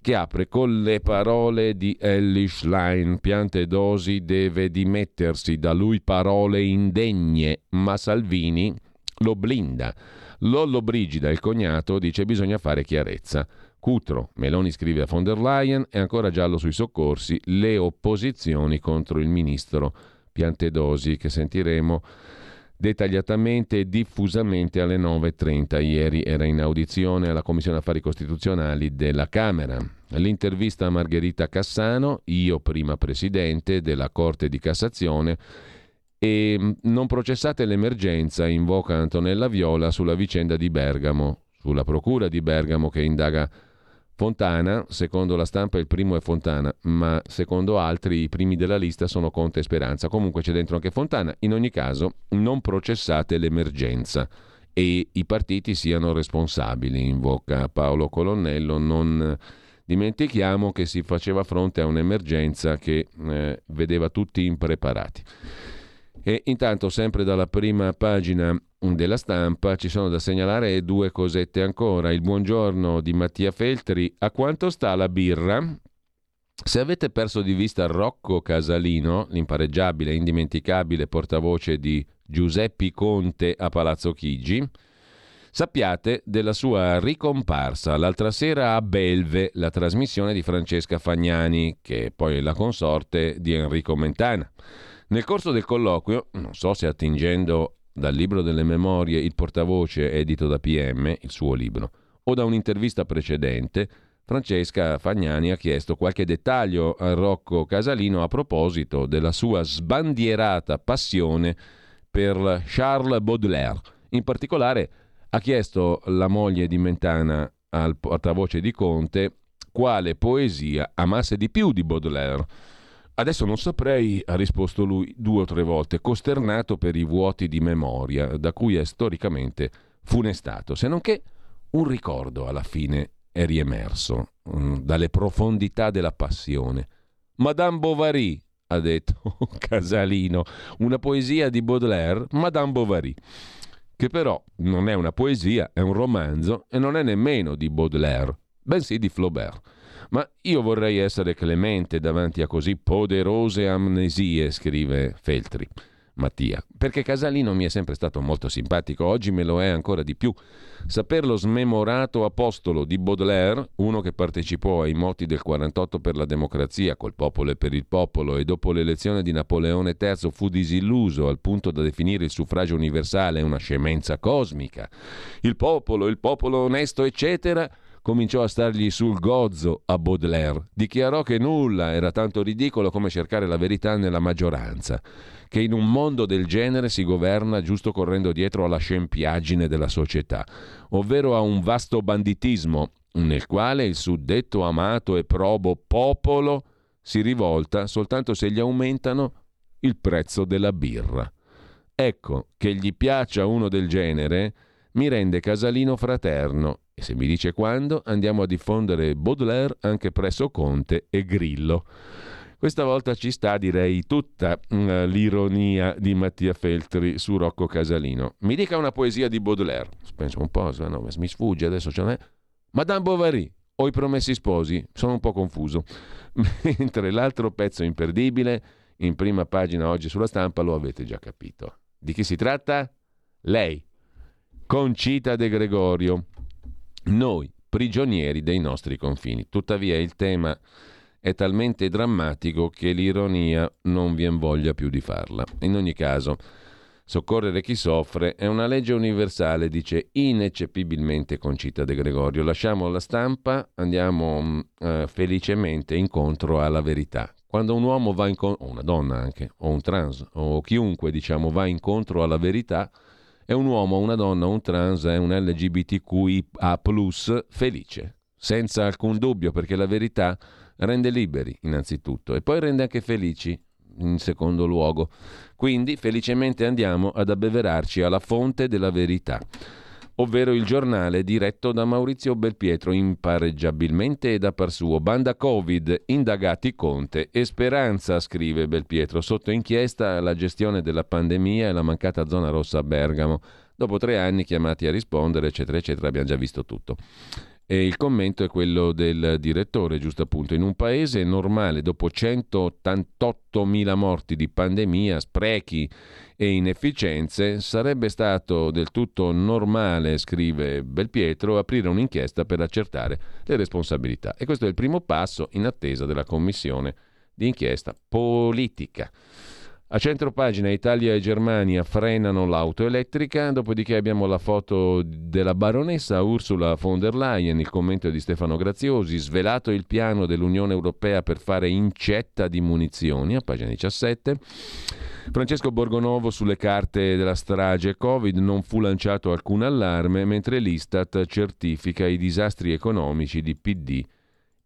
che apre con le parole di Ellie Schlein. Piante dosi deve dimettersi, da lui parole indegne, ma Salvini lo blinda. Lollo Brigida, il cognato, dice bisogna fare chiarezza. Cutro, Meloni scrive a von der Leyen, è ancora giallo sui soccorsi, le opposizioni contro il ministro Piantedosi che sentiremo dettagliatamente e diffusamente alle 9.30. Ieri era in audizione alla Commissione Affari Costituzionali della Camera. L'intervista a Margherita Cassano, io prima presidente della Corte di Cassazione, e non processate l'emergenza, invoca Antonella Viola sulla vicenda di Bergamo, sulla procura di Bergamo che indaga Fontana, secondo la stampa il primo è Fontana, ma secondo altri i primi della lista sono Conte e Speranza. Comunque c'è dentro anche Fontana. In ogni caso non processate l'emergenza e i partiti siano responsabili, invoca Paolo Colonnello. Non dimentichiamo che si faceva fronte a un'emergenza che eh, vedeva tutti impreparati. E intanto, sempre dalla prima pagina della stampa, ci sono da segnalare due cosette ancora. Il buongiorno di Mattia Feltri. A quanto sta la birra? Se avete perso di vista Rocco Casalino, l'impareggiabile e indimenticabile portavoce di Giuseppe Conte a Palazzo Chigi, sappiate della sua ricomparsa l'altra sera a Belve, la trasmissione di Francesca Fagnani, che è poi la consorte di Enrico Mentana. Nel corso del colloquio, non so se attingendo dal libro delle memorie Il portavoce edito da PM, il suo libro, o da un'intervista precedente, Francesca Fagnani ha chiesto qualche dettaglio a Rocco Casalino a proposito della sua sbandierata passione per Charles Baudelaire. In particolare ha chiesto la moglie di Mentana al portavoce di Conte quale poesia amasse di più di Baudelaire. Adesso non saprei, ha risposto lui due o tre volte, costernato per i vuoti di memoria da cui è storicamente funestato, se non che un ricordo alla fine è riemerso um, dalle profondità della passione. Madame Bovary, ha detto Casalino, una poesia di Baudelaire, Madame Bovary, che però non è una poesia, è un romanzo e non è nemmeno di Baudelaire, bensì di Flaubert. Ma io vorrei essere clemente davanti a così poderose amnesie, scrive Feltri. Mattia, perché Casalino mi è sempre stato molto simpatico, oggi me lo è ancora di più. Saperlo smemorato apostolo di Baudelaire, uno che partecipò ai moti del 48 per la democrazia, col popolo e per il popolo, e dopo l'elezione di Napoleone III fu disilluso al punto da definire il suffragio universale una scemenza cosmica. Il popolo, il popolo onesto, eccetera, cominciò a stargli sul gozzo a Baudelaire. Dichiarò che nulla era tanto ridicolo come cercare la verità nella maggioranza, che in un mondo del genere si governa giusto correndo dietro alla scempiaggine della società, ovvero a un vasto banditismo nel quale il suddetto amato e probo popolo si rivolta soltanto se gli aumentano il prezzo della birra. Ecco, che gli piaccia uno del genere mi rende casalino fraterno e se mi dice quando andiamo a diffondere Baudelaire anche presso Conte e Grillo. Questa volta ci sta, direi, tutta uh, l'ironia di Mattia Feltri su Rocco Casalino. Mi dica una poesia di Baudelaire. Penso un po', no, mi sfugge adesso. Cioè, Madame Bovary o I Promessi Sposi. Sono un po' confuso. Mentre l'altro pezzo imperdibile, in prima pagina oggi sulla stampa, lo avete già capito. Di chi si tratta? Lei, Concita De Gregorio. Noi, prigionieri dei nostri confini. Tuttavia il tema è talmente drammatico che l'ironia non vien voglia più di farla. In ogni caso, soccorrere chi soffre è una legge universale, dice ineccepibilmente Concita De Gregorio. Lasciamo la stampa, andiamo eh, felicemente incontro alla verità. Quando un uomo va incontro, o una donna anche, o un trans, o chiunque diciamo va incontro alla verità, è un uomo, una donna, un trans, è un LGBTQIA felice, senza alcun dubbio, perché la verità rende liberi innanzitutto e poi rende anche felici in secondo luogo. Quindi felicemente andiamo ad abbeverarci alla fonte della verità ovvero il giornale diretto da Maurizio Belpietro, impareggiabilmente e da par suo. Banda Covid, indagati Conte e Speranza, scrive Belpietro, sotto inchiesta la gestione della pandemia e la mancata zona rossa a Bergamo. Dopo tre anni chiamati a rispondere, eccetera, eccetera, abbiamo già visto tutto. E il commento è quello del direttore, giusto appunto. In un paese normale, dopo 188.000 morti di pandemia, sprechi e inefficienze, sarebbe stato del tutto normale, scrive Belpietro, aprire un'inchiesta per accertare le responsabilità. E questo è il primo passo in attesa della commissione di inchiesta politica. A centro pagina Italia e Germania frenano l'auto elettrica, dopodiché abbiamo la foto della baronessa Ursula von der Leyen, il commento di Stefano Graziosi, svelato il piano dell'Unione Europea per fare incetta di munizioni, a pagina 17. Francesco Borgonovo sulle carte della strage Covid non fu lanciato alcun allarme, mentre l'Istat certifica i disastri economici di PD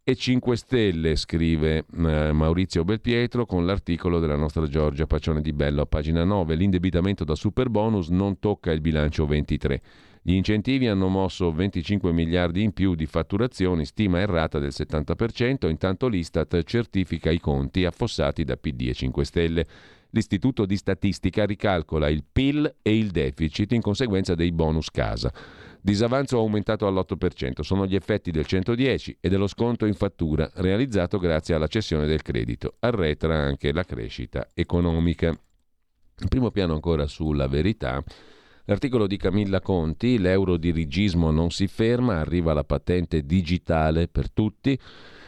e 5 Stelle, scrive eh, Maurizio Belpietro con l'articolo della nostra Giorgia Pacione di Bello a pagina 9. L'indebitamento da super bonus non tocca il bilancio 23. Gli incentivi hanno mosso 25 miliardi in più di fatturazioni, stima errata del 70%, intanto l'Istat certifica i conti affossati da PD e 5 Stelle. L'Istituto di Statistica ricalcola il PIL e il deficit in conseguenza dei bonus casa. Disavanzo aumentato all'8%, sono gli effetti del 110 e dello sconto in fattura realizzato grazie alla cessione del credito. Arretra anche la crescita economica. In primo piano ancora sulla verità. L'articolo di Camilla Conti, l'eurodirigismo non si ferma, arriva la patente digitale per tutti.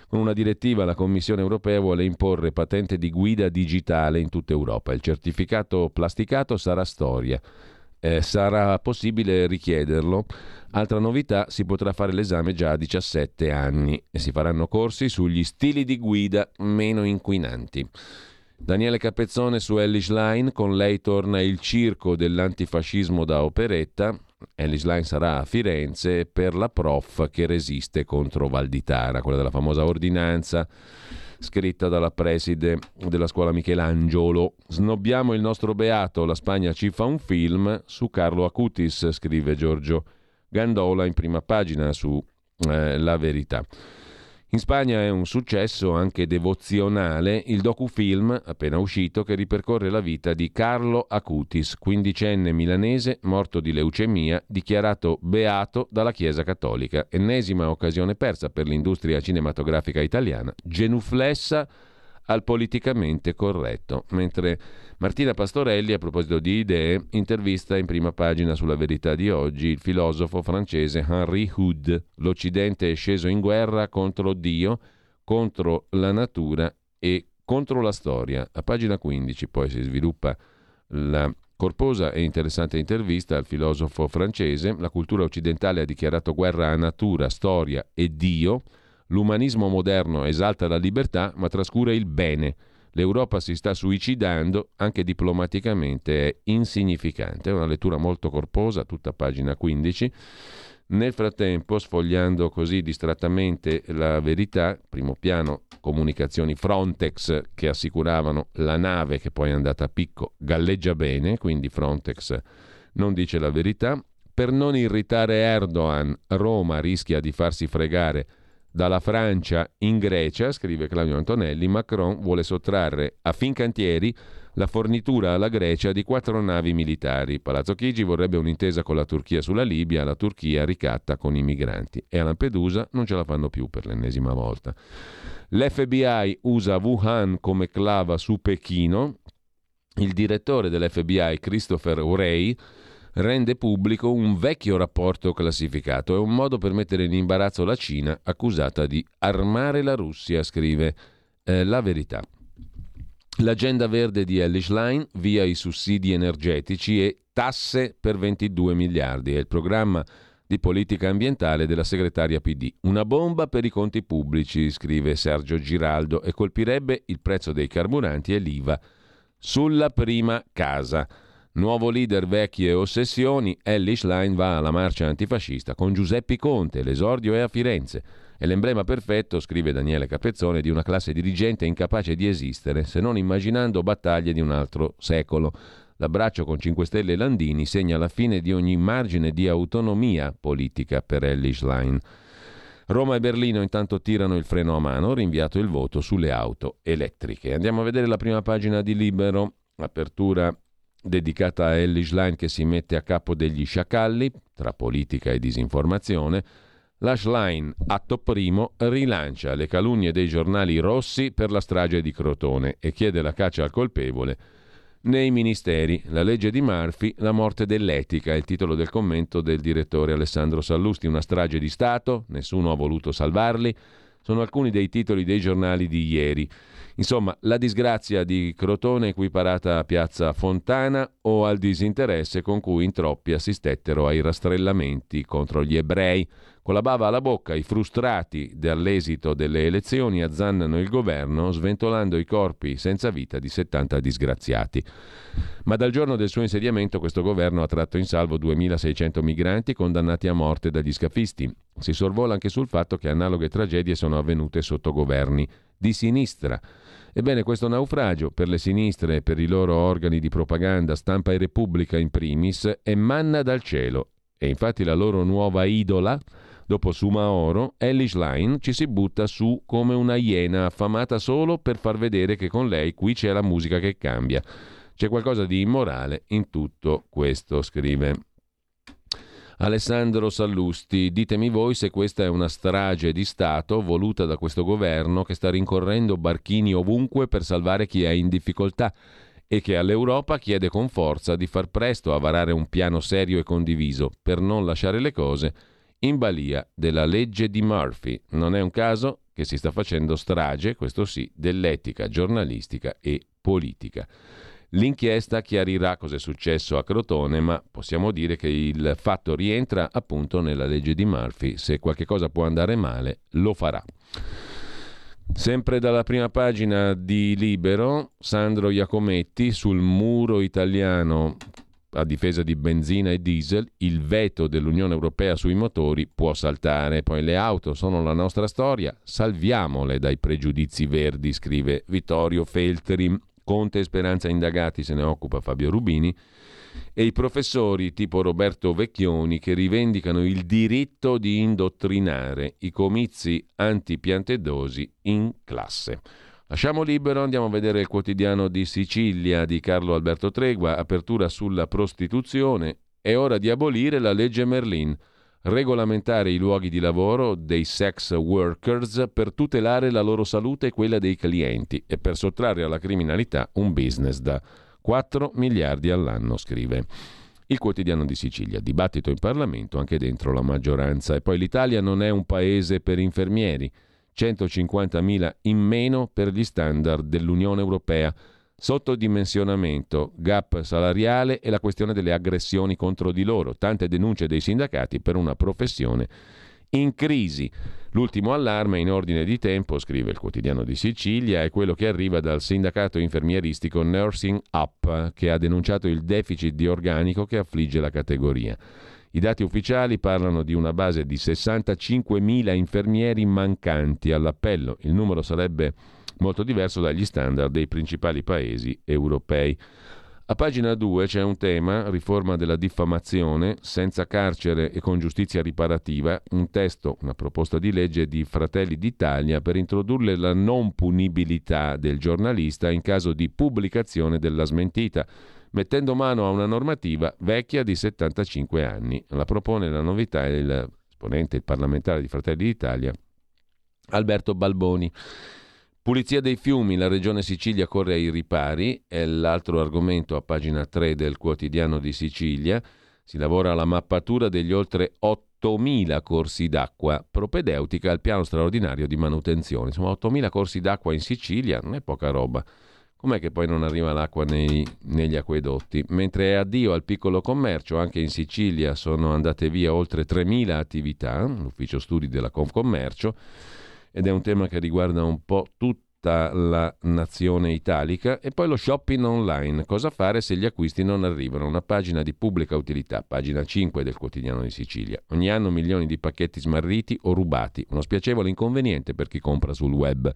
Con una direttiva la Commissione europea vuole imporre patente di guida digitale in tutta Europa. Il certificato plasticato sarà storia eh, sarà possibile richiederlo. Altra novità, si potrà fare l'esame già a 17 anni e si faranno corsi sugli stili di guida meno inquinanti. Daniele Capezzone su Ellis Line, con lei torna il circo dell'antifascismo da operetta. Ellis Line sarà a Firenze per la prof che resiste contro Valditara, quella della famosa ordinanza scritta dalla preside della scuola Michelangelo. Snobbiamo il nostro beato, la Spagna ci fa un film su Carlo Acutis, scrive Giorgio Gandola in prima pagina su eh, La Verità. In Spagna è un successo anche devozionale il docufilm appena uscito che ripercorre la vita di Carlo Acutis, quindicenne milanese morto di leucemia, dichiarato beato dalla Chiesa Cattolica. Ennesima occasione persa per l'industria cinematografica italiana, genuflessa al politicamente corretto, mentre Martina Pastorelli, a proposito di idee, intervista in prima pagina sulla verità di oggi il filosofo francese Henri Hood. L'Occidente è sceso in guerra contro Dio, contro la natura e contro la storia. A pagina 15 poi si sviluppa la Corposa e interessante intervista al filosofo francese, la cultura occidentale ha dichiarato guerra a natura, storia e Dio, l'umanismo moderno esalta la libertà ma trascura il bene. L'Europa si sta suicidando, anche diplomaticamente è insignificante. È una lettura molto corposa, tutta pagina 15. Nel frattempo, sfogliando così distrattamente la verità, primo piano comunicazioni Frontex che assicuravano la nave che poi è andata a picco galleggia bene, quindi Frontex non dice la verità. Per non irritare Erdogan, Roma rischia di farsi fregare dalla Francia in Grecia, scrive Claudio Antonelli, Macron vuole sottrarre a Fincantieri la fornitura alla Grecia di quattro navi militari. Palazzo Chigi vorrebbe un'intesa con la Turchia sulla Libia, la Turchia ricatta con i migranti e a Lampedusa non ce la fanno più per l'ennesima volta. L'FBI usa Wuhan come clava su Pechino. Il direttore dell'FBI, Christopher Wray, rende pubblico un vecchio rapporto classificato. È un modo per mettere in imbarazzo la Cina accusata di armare la Russia, scrive eh, la verità. L'agenda verde di Ellis Line, via i sussidi energetici e tasse per 22 miliardi. È il programma di politica ambientale della segretaria PD. Una bomba per i conti pubblici, scrive Sergio Giraldo, e colpirebbe il prezzo dei carburanti e l'IVA sulla prima casa. Nuovo leader vecchie ossessioni, Ellis Line va alla marcia antifascista con Giuseppe Conte, l'esordio è a Firenze. È l'emblema perfetto, scrive Daniele Capezzone, di una classe dirigente incapace di esistere, se non immaginando battaglie di un altro secolo. L'abbraccio con 5 Stelle e Landini segna la fine di ogni margine di autonomia politica per Ellis Line. Roma e Berlino intanto tirano il freno a mano, rinviato il voto sulle auto elettriche. Andiamo a vedere la prima pagina di Libero, apertura dedicata a Ellis Line che si mette a capo degli sciacalli, tra politica e disinformazione. L'Ashline, atto primo, rilancia le calunnie dei giornali rossi per la strage di Crotone e chiede la caccia al colpevole nei ministeri. La legge di Murphy, la morte dell'etica, è il titolo del commento del direttore Alessandro Sallusti. Una strage di Stato, nessuno ha voluto salvarli. Sono alcuni dei titoli dei giornali di ieri. Insomma, la disgrazia di Crotone equiparata a Piazza Fontana o al disinteresse con cui in troppi assistettero ai rastrellamenti contro gli ebrei. Con la bava alla bocca, i frustrati dall'esito delle elezioni azzannano il governo sventolando i corpi senza vita di 70 disgraziati. Ma dal giorno del suo insediamento questo governo ha tratto in salvo 2.600 migranti condannati a morte dagli scafisti. Si sorvola anche sul fatto che analoghe tragedie sono avvenute sotto governi di sinistra. Ebbene, questo naufragio per le sinistre e per i loro organi di propaganda, stampa e repubblica in primis, è manna dal cielo. E infatti la loro nuova idola Dopo Sumaoro, Ellis Line ci si butta su come una iena affamata solo per far vedere che con lei qui c'è la musica che cambia. C'è qualcosa di immorale in tutto questo, scrive Alessandro Sallusti, ditemi voi se questa è una strage di Stato voluta da questo governo che sta rincorrendo barchini ovunque per salvare chi è in difficoltà e che all'Europa chiede con forza di far presto a varare un piano serio e condiviso per non lasciare le cose in balia della legge di Murphy. Non è un caso che si sta facendo strage, questo sì, dell'etica giornalistica e politica. L'inchiesta chiarirà cosa è successo a Crotone, ma possiamo dire che il fatto rientra appunto nella legge di Murphy. Se qualche cosa può andare male, lo farà. Sempre dalla prima pagina di Libero, Sandro Iacometti sul muro italiano a difesa di benzina e diesel, il veto dell'Unione Europea sui motori può saltare. Poi le auto sono la nostra storia, salviamole dai pregiudizi verdi, scrive Vittorio Feltri. Conte e Speranza indagati se ne occupa Fabio Rubini e i professori tipo Roberto Vecchioni che rivendicano il diritto di indottrinare i comizi antipiantedosi in classe. Lasciamo libero, andiamo a vedere il quotidiano di Sicilia di Carlo Alberto Tregua, apertura sulla prostituzione. È ora di abolire la legge Merlin, regolamentare i luoghi di lavoro dei sex workers per tutelare la loro salute e quella dei clienti e per sottrarre alla criminalità un business da 4 miliardi all'anno, scrive. Il quotidiano di Sicilia, dibattito in Parlamento anche dentro la maggioranza. E poi l'Italia non è un paese per infermieri. 150.000 in meno per gli standard dell'Unione Europea. sottodimensionamento, gap salariale e la questione delle aggressioni contro di loro, tante denunce dei sindacati per una professione in crisi. L'ultimo allarme in ordine di tempo, scrive il quotidiano di Sicilia, è quello che arriva dal sindacato infermieristico Nursing Up, che ha denunciato il deficit di organico che affligge la categoria. I dati ufficiali parlano di una base di 65.000 infermieri mancanti all'appello. Il numero sarebbe molto diverso dagli standard dei principali paesi europei. A pagina 2 c'è un tema, riforma della diffamazione, senza carcere e con giustizia riparativa, un testo, una proposta di legge di Fratelli d'Italia per introdurre la non punibilità del giornalista in caso di pubblicazione della smentita, mettendo mano a una normativa vecchia di 75 anni. La propone la novità il esponente, il parlamentare di Fratelli d'Italia, Alberto Balboni. Pulizia dei fiumi, la regione Sicilia corre ai ripari, è l'altro argomento a pagina 3 del quotidiano di Sicilia. Si lavora alla mappatura degli oltre 8.000 corsi d'acqua, propedeutica al piano straordinario di manutenzione. Insomma, 8.000 corsi d'acqua in Sicilia non è poca roba. Com'è che poi non arriva l'acqua nei, negli acquedotti? Mentre è addio al piccolo commercio, anche in Sicilia sono andate via oltre 3.000 attività, l'ufficio studi della Confcommercio, ed è un tema che riguarda un po' tutta la nazione italica, e poi lo shopping online, cosa fare se gli acquisti non arrivano? Una pagina di pubblica utilità, pagina 5 del quotidiano di Sicilia. Ogni anno milioni di pacchetti smarriti o rubati, uno spiacevole inconveniente per chi compra sul web.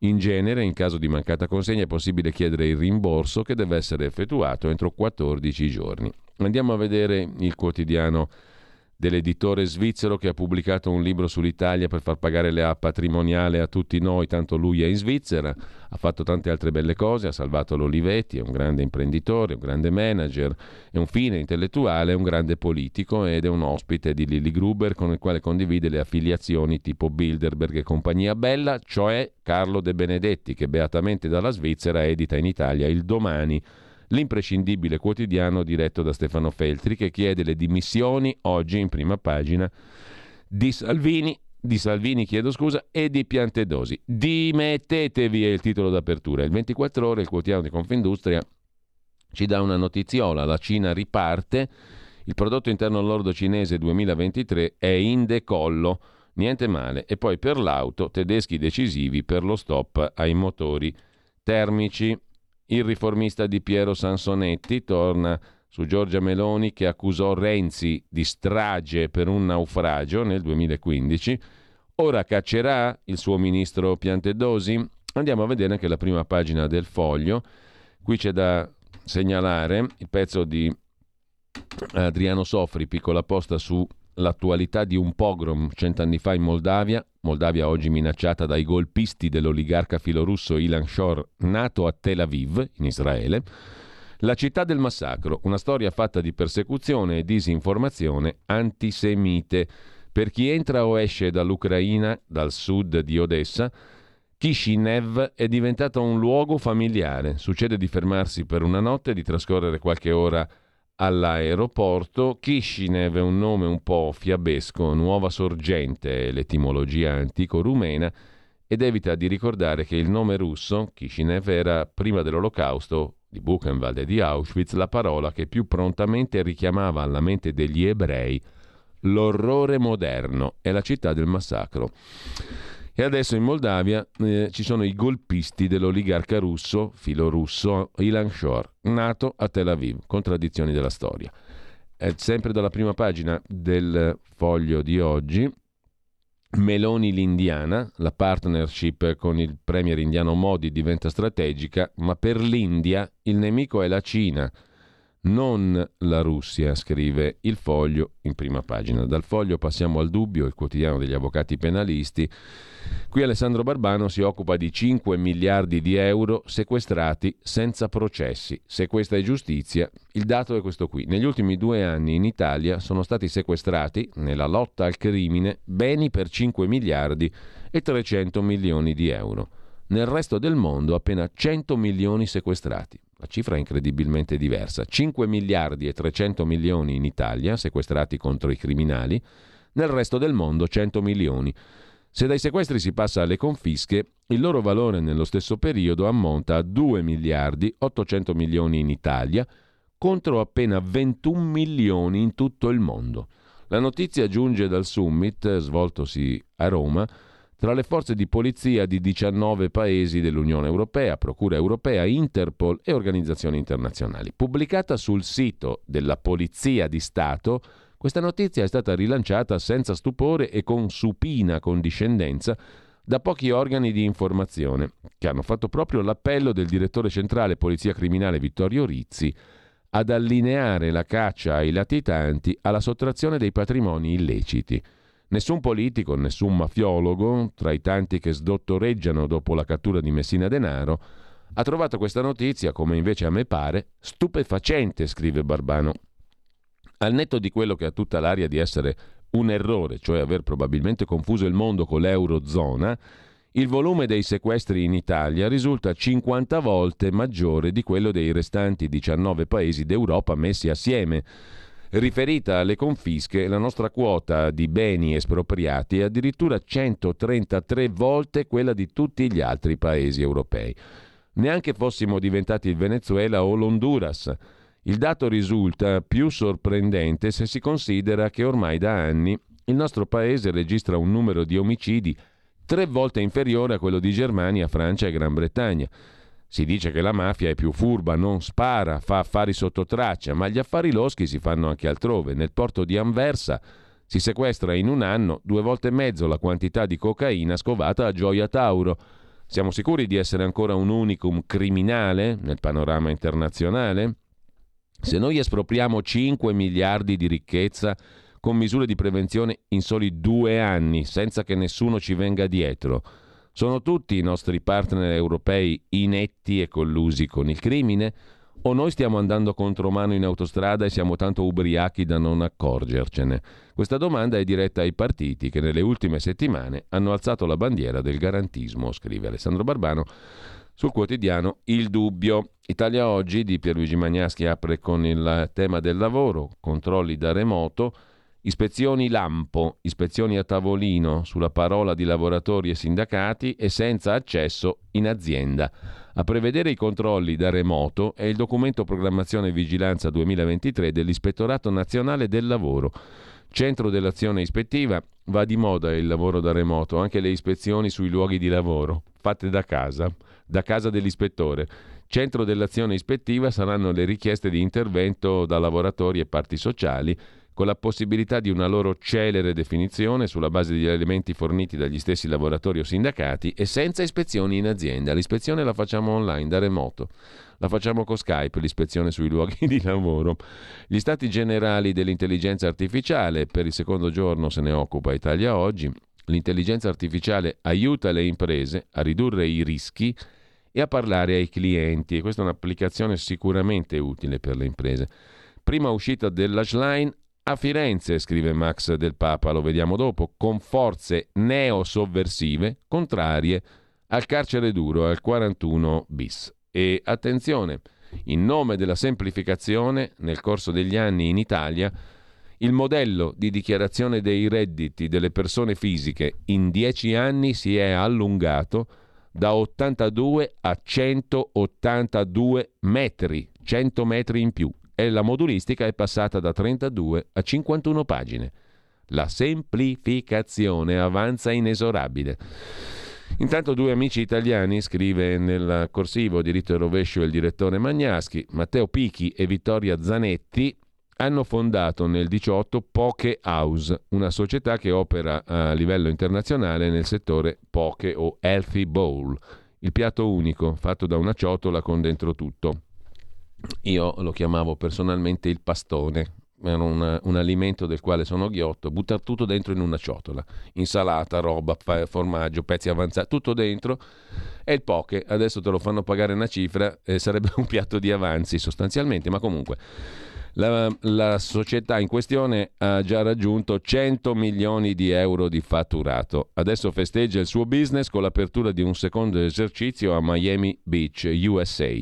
In genere, in caso di mancata consegna, è possibile chiedere il rimborso che deve essere effettuato entro 14 giorni. Andiamo a vedere il quotidiano dell'editore svizzero che ha pubblicato un libro sull'Italia per far pagare la patrimoniale a tutti noi, tanto lui è in Svizzera, ha fatto tante altre belle cose, ha salvato l'Olivetti, è un grande imprenditore, un grande manager, è un fine intellettuale, è un grande politico ed è un ospite di Lilly Gruber con il quale condivide le affiliazioni tipo Bilderberg e compagnia bella, cioè Carlo De Benedetti che beatamente dalla Svizzera edita in Italia il domani l'imprescindibile quotidiano diretto da Stefano Feltri che chiede le dimissioni oggi in prima pagina di Salvini di Salvini, chiedo scusa, e di Piantedosi. Dimettetevi è il titolo d'apertura. Il 24 ore il quotidiano di Confindustria ci dà una notiziola. La Cina riparte. Il prodotto interno lordo cinese 2023 è in decollo. Niente male. E poi per l'auto, tedeschi decisivi per lo stop ai motori termici. Il riformista di Piero Sansonetti torna su Giorgia Meloni che accusò Renzi di strage per un naufragio nel 2015. Ora caccerà il suo ministro Piantedosi? Andiamo a vedere anche la prima pagina del foglio. Qui c'è da segnalare il pezzo di Adriano Sofri, piccola posta su l'attualità di un pogrom cent'anni fa in Moldavia, Moldavia oggi minacciata dai golpisti dell'oligarca filorusso Ilan Shor, nato a Tel Aviv, in Israele, la città del massacro, una storia fatta di persecuzione e disinformazione antisemite. Per chi entra o esce dall'Ucraina, dal sud di Odessa, Kishinev è diventato un luogo familiare. Succede di fermarsi per una notte, di trascorrere qualche ora all'aeroporto. Kishinev è un nome un po' fiabesco, nuova sorgente, l'etimologia antico-rumena, ed evita di ricordare che il nome russo, Kishinev, era prima dell'olocausto di Buchenwald e di Auschwitz la parola che più prontamente richiamava alla mente degli ebrei l'orrore moderno e la città del massacro. E adesso in Moldavia eh, ci sono i golpisti dell'oligarca russo, filo russo, Ilan Shor, nato a Tel Aviv. Contraddizioni della storia. È sempre dalla prima pagina del foglio di oggi. Meloni l'Indiana, la partnership con il premier indiano Modi diventa strategica, ma per l'India il nemico è la Cina non la Russia, scrive il foglio in prima pagina. Dal foglio passiamo al dubbio, il quotidiano degli avvocati penalisti. Qui Alessandro Barbano si occupa di 5 miliardi di euro sequestrati senza processi. Se questa è giustizia, il dato è questo qui. Negli ultimi due anni in Italia sono stati sequestrati, nella lotta al crimine, beni per 5 miliardi e 300 milioni di euro. Nel resto del mondo appena 100 milioni sequestrati. La cifra è incredibilmente diversa. 5 miliardi e 300 milioni in Italia sequestrati contro i criminali, nel resto del mondo 100 milioni. Se dai sequestri si passa alle confische, il loro valore nello stesso periodo ammonta a 2 miliardi 800 milioni in Italia contro appena 21 milioni in tutto il mondo. La notizia giunge dal summit svoltosi a Roma tra le forze di polizia di 19 paesi dell'Unione Europea, Procura Europea, Interpol e organizzazioni internazionali. Pubblicata sul sito della Polizia di Stato, questa notizia è stata rilanciata senza stupore e con supina condiscendenza da pochi organi di informazione, che hanno fatto proprio l'appello del direttore centrale Polizia Criminale Vittorio Rizzi ad allineare la caccia ai latitanti alla sottrazione dei patrimoni illeciti. Nessun politico, nessun mafiologo, tra i tanti che sdottoreggiano dopo la cattura di Messina Denaro, ha trovato questa notizia, come invece a me pare, stupefacente, scrive Barbano. Al netto di quello che ha tutta l'aria di essere un errore, cioè aver probabilmente confuso il mondo con l'Eurozona, il volume dei sequestri in Italia risulta 50 volte maggiore di quello dei restanti 19 paesi d'Europa messi assieme. Riferita alle confische, la nostra quota di beni espropriati è addirittura 133 volte quella di tutti gli altri paesi europei. Neanche fossimo diventati il Venezuela o l'Honduras. Il dato risulta più sorprendente se si considera che ormai da anni il nostro paese registra un numero di omicidi tre volte inferiore a quello di Germania, Francia e Gran Bretagna. Si dice che la mafia è più furba, non spara, fa affari sotto traccia, ma gli affari loschi si fanno anche altrove. Nel porto di Anversa si sequestra in un anno due volte e mezzo la quantità di cocaina scovata a Gioia Tauro. Siamo sicuri di essere ancora un unicum criminale nel panorama internazionale? Se noi espropriamo 5 miliardi di ricchezza con misure di prevenzione in soli due anni, senza che nessuno ci venga dietro, sono tutti i nostri partner europei inetti e collusi con il crimine? O noi stiamo andando contromano in autostrada e siamo tanto ubriachi da non accorgercene? Questa domanda è diretta ai partiti che nelle ultime settimane hanno alzato la bandiera del garantismo, scrive Alessandro Barbano sul quotidiano Il Dubbio. Italia Oggi di Pierluigi Magnaschi apre con il tema del lavoro, controlli da remoto, Ispezioni lampo, ispezioni a tavolino sulla parola di lavoratori e sindacati e senza accesso in azienda. A prevedere i controlli da remoto è il documento Programmazione e Vigilanza 2023 dell'Ispettorato Nazionale del Lavoro. Centro dell'azione ispettiva va di moda il lavoro da remoto, anche le ispezioni sui luoghi di lavoro, fatte da casa, da casa dell'ispettore. Centro dell'azione ispettiva saranno le richieste di intervento da lavoratori e parti sociali con la possibilità di una loro celere definizione sulla base degli elementi forniti dagli stessi lavoratori o sindacati e senza ispezioni in azienda. L'ispezione la facciamo online, da remoto. La facciamo con Skype, l'ispezione sui luoghi di lavoro. Gli stati generali dell'intelligenza artificiale, per il secondo giorno se ne occupa Italia Oggi. L'intelligenza artificiale aiuta le imprese a ridurre i rischi e a parlare ai clienti e questa è un'applicazione sicuramente utile per le imprese. Prima uscita dell'Ashline a Firenze, scrive Max del Papa, lo vediamo dopo, con forze neo-sovversive contrarie al carcere duro, al 41 bis. E attenzione, in nome della semplificazione, nel corso degli anni in Italia, il modello di dichiarazione dei redditi delle persone fisiche in 10 anni si è allungato da 82 a 182 metri, 100 metri in più e la modulistica è passata da 32 a 51 pagine. La semplificazione avanza inesorabile. Intanto due amici italiani, scrive nel corsivo diritto e rovescio il direttore Magnaschi, Matteo Pichi e Vittoria Zanetti, hanno fondato nel 18 Poke House, una società che opera a livello internazionale nel settore poke o healthy bowl, il piatto unico fatto da una ciotola con dentro tutto. Io lo chiamavo personalmente il pastone, era un, un, alimento del quale sono ghiotto, buttare tutto dentro in una ciotola, insalata, roba, formaggio, pezzi avanzati, tutto dentro. E il poke, adesso te lo fanno pagare una cifra, eh, sarebbe un piatto di avanzi sostanzialmente, ma comunque. La, la, società in questione ha già raggiunto 100 milioni di euro di fatturato. Adesso festeggia il suo business con l'apertura di un secondo esercizio a Miami Beach, USA.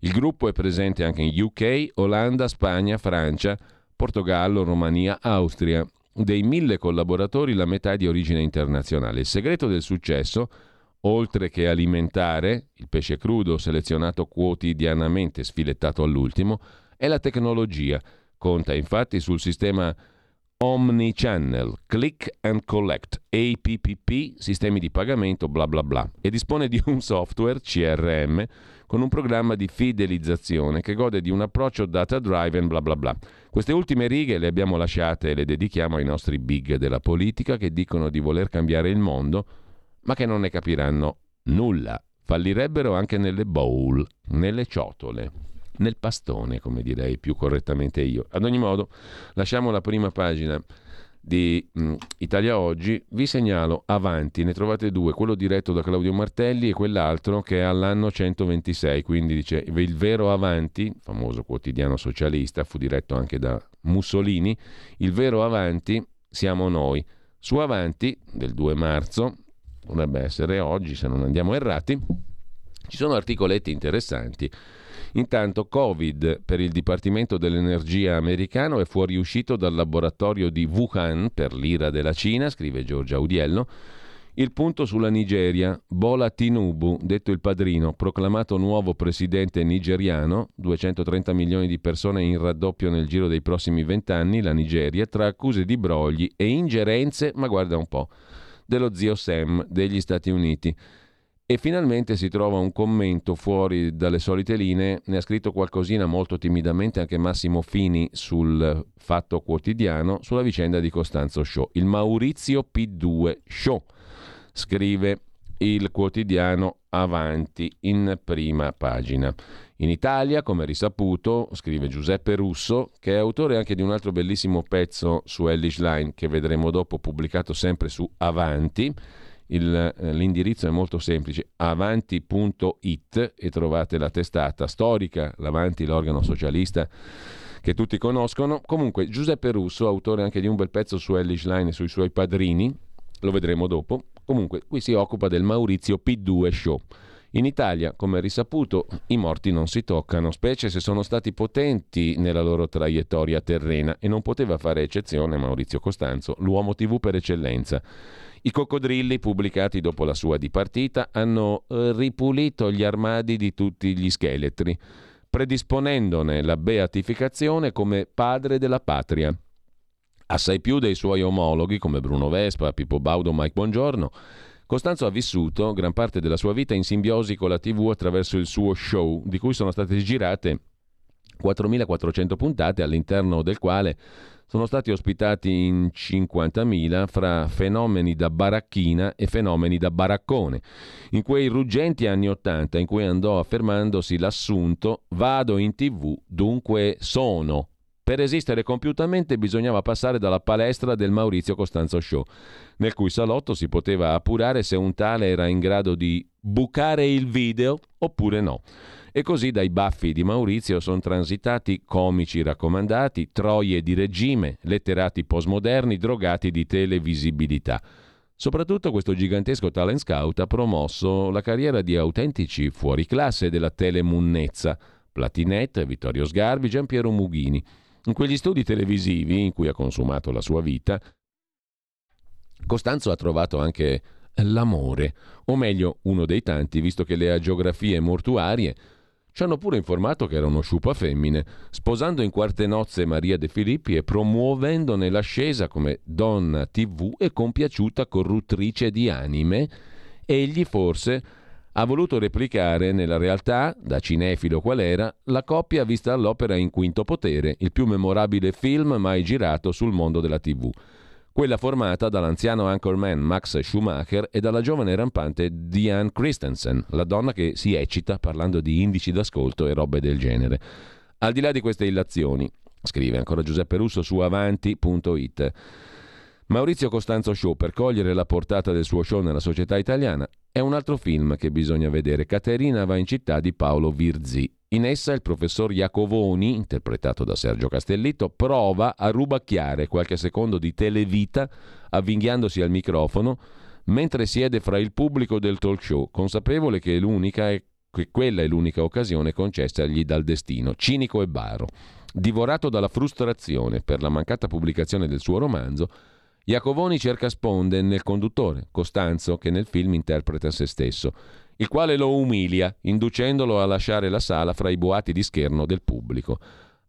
Il gruppo è presente anche in UK, Olanda, Spagna, Francia, Portogallo, Romania, Austria. dei mille collaboratori la metà è di origine internazionale. Il segreto del successo, oltre che alimentare, il pesce crudo selezionato quotidianamente, sfilettato all'ultimo, è la tecnologia. Conta infatti sul sistema Omnichannel, Click and Collect, APPP, sistemi di pagamento, bla bla bla, e dispone di un software CRM con un programma di fidelizzazione che gode di un approccio data driven, bla bla bla. Queste ultime righe le abbiamo lasciate e le dedichiamo ai nostri big della politica che dicono di voler cambiare il mondo, ma che non ne capiranno nulla. Fallirebbero anche nelle bowl, nelle ciotole nel pastone, come direi più correttamente io. Ad ogni modo, lasciamo la prima pagina di mh, mm, Italia Oggi, vi segnalo avanti, ne trovate due, quello diretto da Claudio Martelli e quell'altro che è all'anno 126, quindi dice il vero avanti, famoso quotidiano socialista, fu diretto anche da Mussolini, il vero avanti siamo noi. Su avanti del 2 marzo, dovrebbe essere oggi se non andiamo errati, ci sono articoletti interessanti Intanto Covid per il Dipartimento dell'Energia americano è fuoriuscito dal laboratorio di Wuhan per l'ira della Cina, scrive Giorgia Audiello. Il punto sulla Nigeria, Bola Tinubu, detto il padrino, proclamato nuovo presidente nigeriano, 230 milioni di persone in raddoppio nel giro dei prossimi vent'anni, la Nigeria, tra accuse di brogli e ingerenze, ma guarda un po', dello zio Sam degli Stati Uniti. E finalmente si trova un commento fuori dalle solite linee, ne ha scritto qualcosina molto timidamente anche Massimo Fini sul Fatto Quotidiano sulla vicenda di Costanzo Show. Il Maurizio P2 Show, scrive il quotidiano Avanti in prima pagina. In Italia, come risaputo, scrive Giuseppe Russo, che è autore anche di un altro bellissimo pezzo su Ellis Line che vedremo dopo pubblicato sempre su Avanti, il, eh, l'indirizzo è molto semplice, avanti.it e trovate la testata storica, l'Avanti, l'organo socialista che tutti conoscono. Comunque Giuseppe Russo, autore anche di un bel pezzo su Ellis Line e sui suoi padrini, lo vedremo dopo. Comunque qui si occupa del Maurizio P2 Show. In Italia, come risaputo, i morti non si toccano, specie se sono stati potenti nella loro traiettoria terrena e non poteva fare eccezione Maurizio Costanzo, l'uomo TV per eccellenza. I coccodrilli, pubblicati dopo la sua dipartita, hanno eh, ripulito gli armadi di tutti gli scheletri, predisponendone la beatificazione come padre della patria. Assai più dei suoi omologhi come Bruno Vespa, Pippo Baudo, Mike Bongiorno, Costanzo ha vissuto gran parte della sua vita in simbiosi con la TV attraverso il suo show, di cui sono state girate 4.400 puntate, all'interno del quale sono stati ospitati in 50.000 fra fenomeni da baracchina e fenomeni da baraccone. In quei ruggenti anni Ottanta in cui andò affermandosi l'assunto vado in tv, dunque sono. Per esistere compiutamente bisognava passare dalla palestra del Maurizio Costanzo Show, nel cui salotto si poteva appurare se un tale era in grado di bucare il video oppure no. E così dai baffi di Maurizio sono transitati comici raccomandati, troie di regime, letterati postmoderni, drogati di televisibilità. Soprattutto questo gigantesco talent scout ha promosso la carriera di autentici fuoriclasse della telemunnezza, Platinette, Vittorio Sgarbi, Giampiero Mughini. In quegli studi televisivi in cui ha consumato la sua vita, Costanzo ha trovato anche l'amore, o meglio uno dei tanti, visto che le agiografie mortuarie ci hanno pure informato che era uno sciupa femmine, sposando in quarte nozze Maria De Filippi e promuovendone l'ascesa come donna tv e compiaciuta corruttrice di anime, egli forse ha voluto replicare nella realtà, da cinefilo qual era, la coppia vista all'opera in Quinto Potere, il più memorabile film mai girato sul mondo della tv quella formata dall'anziano anchorman Max Schumacher e dalla giovane rampante Diane Christensen, la donna che si eccita parlando di indici d'ascolto e robe del genere. Al di là di queste illazioni, scrive ancora Giuseppe Russo su avanti.it, Maurizio Costanzo Show, per cogliere la portata del suo show nella società italiana, è un altro film che bisogna vedere. Caterina va in città di Paolo Virzi. In essa il professor Iacovoni, interpretato da Sergio Castellitto, prova a rubacchiare qualche secondo di televita avvinghiandosi al microfono mentre siede fra il pubblico del talk show, consapevole che, che quella è l'unica occasione concessagli dal destino, cinico e baro. Divorato dalla frustrazione per la mancata pubblicazione del suo romanzo, Iacovoni cerca sponde nel conduttore, Costanzo, che nel film interpreta se stesso, il quale lo umilia, inducendolo a lasciare la sala fra i boati di scherno del pubblico.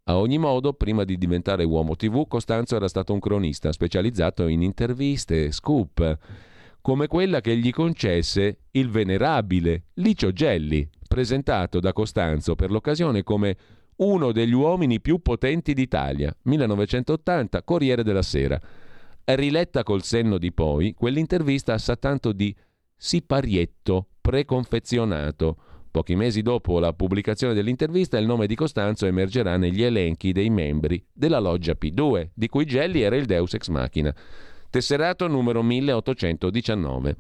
A ogni modo, prima di diventare uomo TV, Costanzo era stato un cronista specializzato in interviste, scoop, come quella che gli concesse il venerabile Licio Gelli, presentato da Costanzo per l'occasione come uno degli uomini più potenti d'Italia, 1980, Corriere della Sera. Riletta col senno di poi, quell'intervista sa tanto di siparietto preconfezionato. Pochi mesi dopo la pubblicazione dell'intervista il nome di Costanzo emergerà negli elenchi dei membri della loggia P2, di cui Gelli era il deus ex machina. Tesserato numero 1819.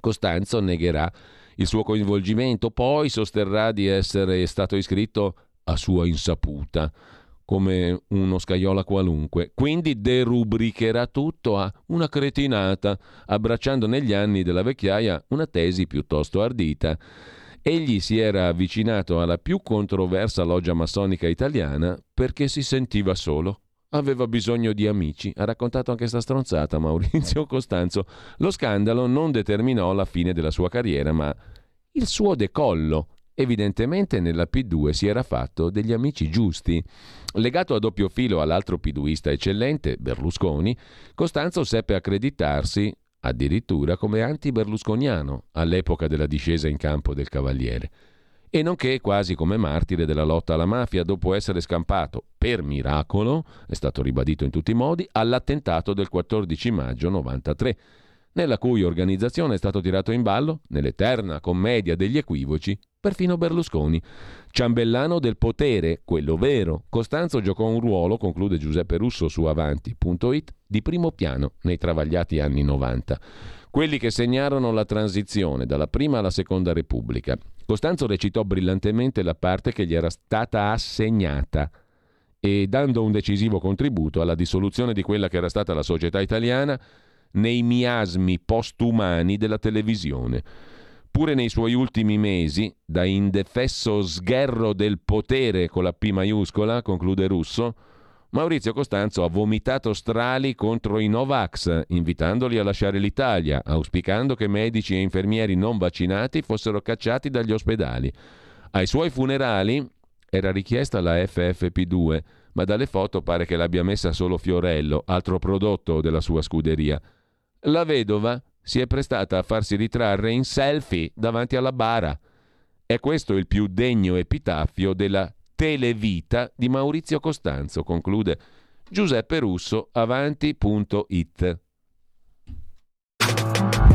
Costanzo negherà il suo coinvolgimento, poi sosterrà di essere stato iscritto a sua insaputa come uno scaiola qualunque, quindi derubricherà tutto a una cretinata, abbracciando negli anni della vecchiaia una tesi piuttosto ardita. Egli si era avvicinato alla più controversa loggia massonica italiana perché si sentiva solo. Aveva bisogno di amici. Ha raccontato anche sta stronzata Maurizio Costanzo. Lo scandalo non determinò la fine della sua carriera, ma il suo decollo. Evidentemente nella P2 si era fatto degli amici giusti. Legato a doppio filo all'altro piduista eccellente, Berlusconi, Costanzo seppe accreditarsi addirittura come anti-berlusconiano all'epoca della discesa in campo del Cavaliere. E nonché quasi come martire della lotta alla mafia dopo essere scampato, per miracolo, è stato ribadito in tutti i modi, all'attentato del 14 maggio 93, nella cui organizzazione è stato tirato in ballo, nell'eterna commedia degli equivoci, perfino Berlusconi. Ciambellano del potere, quello vero. Costanzo giocò un ruolo, conclude Giuseppe Russo su avanti.it, di primo piano nei travagliati anni 90. Quelli che segnarono la transizione dalla prima alla seconda Repubblica. Costanzo recitò brillantemente la parte che gli era stata assegnata e dando un decisivo contributo alla dissoluzione di quella che era stata la società italiana nei miasmi postumani della televisione. Pure nei suoi ultimi mesi, da indefesso sgherro del potere con la P maiuscola, conclude Russo, Maurizio Costanzo ha vomitato strali contro i Novax, invitandoli a lasciare l'Italia, auspicando che medici e infermieri non vaccinati fossero cacciati dagli ospedali. Ai suoi funerali era richiesta la FFP2, ma dalle foto pare che l'abbia messa solo Fiorello, altro prodotto della sua scuderia. La vedova si è prestata a farsi ritrarre in selfie davanti alla bara. È questo il più degno epitaffio della televita di Maurizio Costanzo, conclude Giuseppe Russo, avanti.it.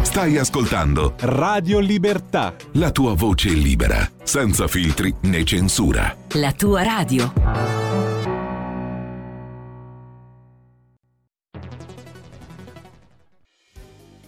Stai ascoltando Radio Libertà. La tua voce libera, senza filtri né censura. La tua radio.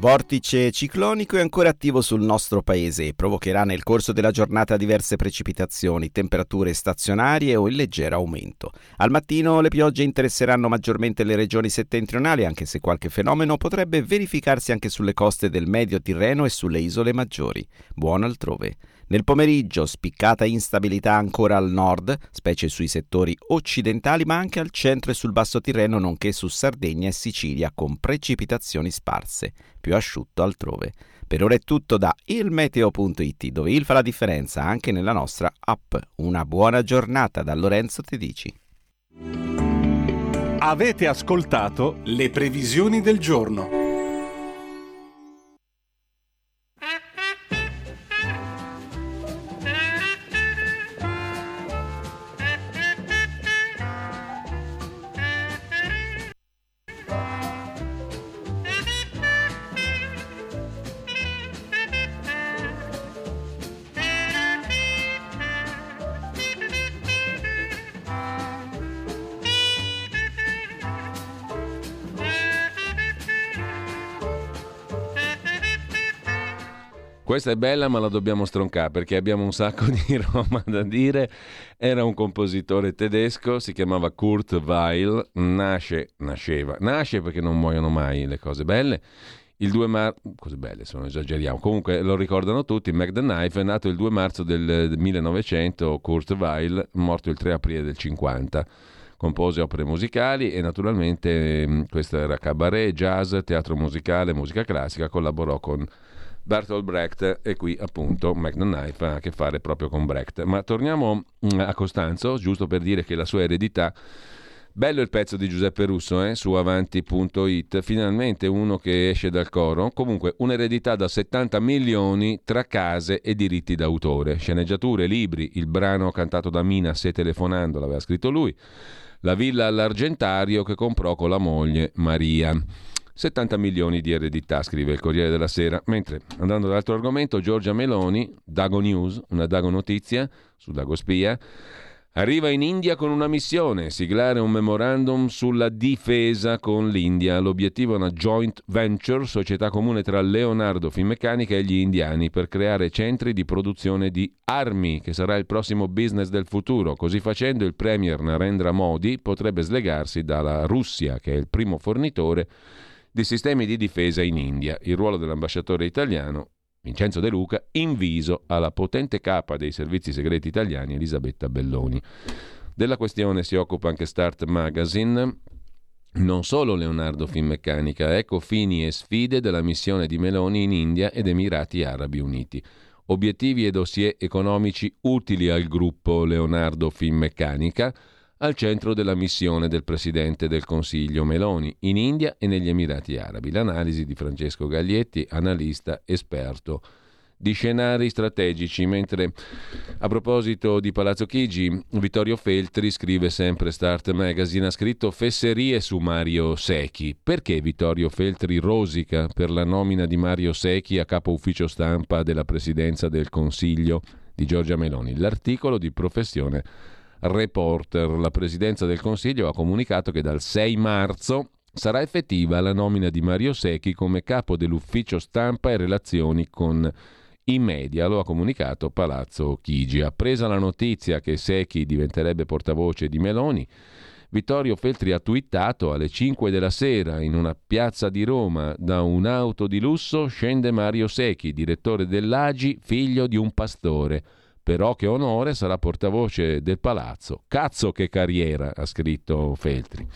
vortice ciclonico è ancora attivo sul nostro paese e provocherà nel corso della giornata diverse precipitazioni, temperature stazionarie o in leggero aumento. Al mattino le piogge interesseranno maggiormente le regioni settentrionali, anche se qualche fenomeno potrebbe verificarsi anche sulle coste del Medio Tirreno e sulle isole maggiori. Buon altrove. Nel pomeriggio spiccata instabilità ancora al nord, specie sui settori occidentali, ma anche al centro e sul basso Tirreno, nonché su Sardegna e Sicilia, con precipitazioni sparse, più asciutto altrove. Per ora è tutto da ilmeteo.it, dove il fa la differenza anche nella nostra app. Una buona giornata da Lorenzo Tedici. Avete ascoltato le previsioni del giorno. Questa è bella ma la dobbiamo stroncare perché abbiamo un sacco di roba da dire. Era un compositore tedesco, si chiamava Kurt Weil, nasce, nasceva, nasce perché non muoiono mai le cose belle. Il 2 marzo, cose belle, se non esageriamo, comunque lo ricordano tutti, Mac the Knife è nato il 2 marzo del 1900, Kurt Weil, morto il 3 aprile del 50 compose opere musicali e naturalmente mm, questo era cabaret, jazz, teatro musicale, musica classica, collaborò con Bertolt Brecht e qui appunto McDonough ha a che fare proprio con Brecht. Ma torniamo mm, a Costanzo, giusto per dire che la sua eredità Bello il pezzo di Giuseppe Russo eh, su avanti.it, finalmente uno che esce dal coro. Comunque un'eredità da 70 milioni tra case e diritti d'autore, sceneggiature, libri, il brano cantato da Mina Se telefonando l'aveva scritto lui, la villa all'Argentario che comprò con la moglie Maria. 70 milioni di eredità, scrive il Corriere della Sera. Mentre, andando all'altro argomento, Giorgia Meloni, Dago News, una Dago Notizia su Dago Spia, arriva in India con una missione, siglare un memorandum sulla difesa con l'India. L'obiettivo è una joint venture, società comune tra Leonardo Finmeccanica e gli indiani, per creare centri di produzione di armi, che sarà il prossimo business del futuro. Così facendo il premier Narendra Modi potrebbe slegarsi dalla Russia, che è il primo fornitore di sistemi di difesa in India. Il ruolo dell'ambasciatore italiano, Vincenzo De Luca, inviso alla potente capa dei servizi segreti italiani Elisabetta Belloni. Della questione si occupa anche Start Magazine. Non solo Leonardo Finmeccanica, ecco fini e sfide della missione di Meloni in India ed Emirati Arabi Uniti. Obiettivi e dossier economici utili al gruppo Leonardo Finmeccanica al centro della missione del Presidente del Consiglio Meloni in India e negli Emirati Arabi. L'analisi di Francesco Gaglietti, analista esperto di scenari strategici, mentre a proposito di Palazzo Chigi, Vittorio Feltri scrive sempre Start Magazine, ha scritto fesserie su Mario Secchi. Perché Vittorio Feltri rosica per la nomina di Mario Secchi a capo ufficio stampa della Presidenza del Consiglio di Giorgia Meloni? L'articolo di professione Reporter. La Presidenza del Consiglio ha comunicato che dal 6 marzo sarà effettiva la nomina di Mario Secchi come capo dell'ufficio stampa e relazioni con i media, lo ha comunicato Palazzo Chigi. Appresa la notizia che Secchi diventerebbe portavoce di Meloni, Vittorio Feltri ha twittato alle 5 della sera in una piazza di Roma da un'auto di lusso scende Mario Secchi, direttore dell'Agi, figlio di un pastore. Però che onore sarà portavoce del palazzo. Cazzo che carriera, ha scritto Feltri.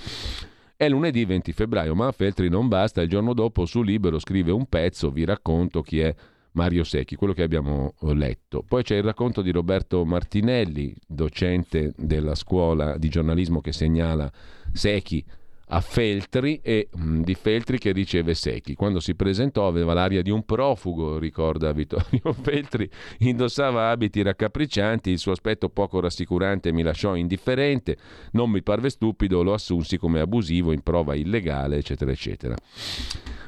È lunedì 20 febbraio, ma a Feltri non basta. Il giorno dopo su Libero scrive un pezzo, vi racconto chi è Mario Secchi, quello che abbiamo letto. Poi c'è il racconto di Roberto Martinelli, docente della scuola di giornalismo che segnala Secchi a Feltri e mh, mm, di Feltri che riceve Secchi. Quando si presentò aveva l'aria di un profugo, ricorda Vittorio Feltri, indossava abiti raccapriccianti, il suo aspetto poco rassicurante mi lasciò indifferente, non mi parve stupido, lo assunsi come abusivo in prova illegale, eccetera, eccetera.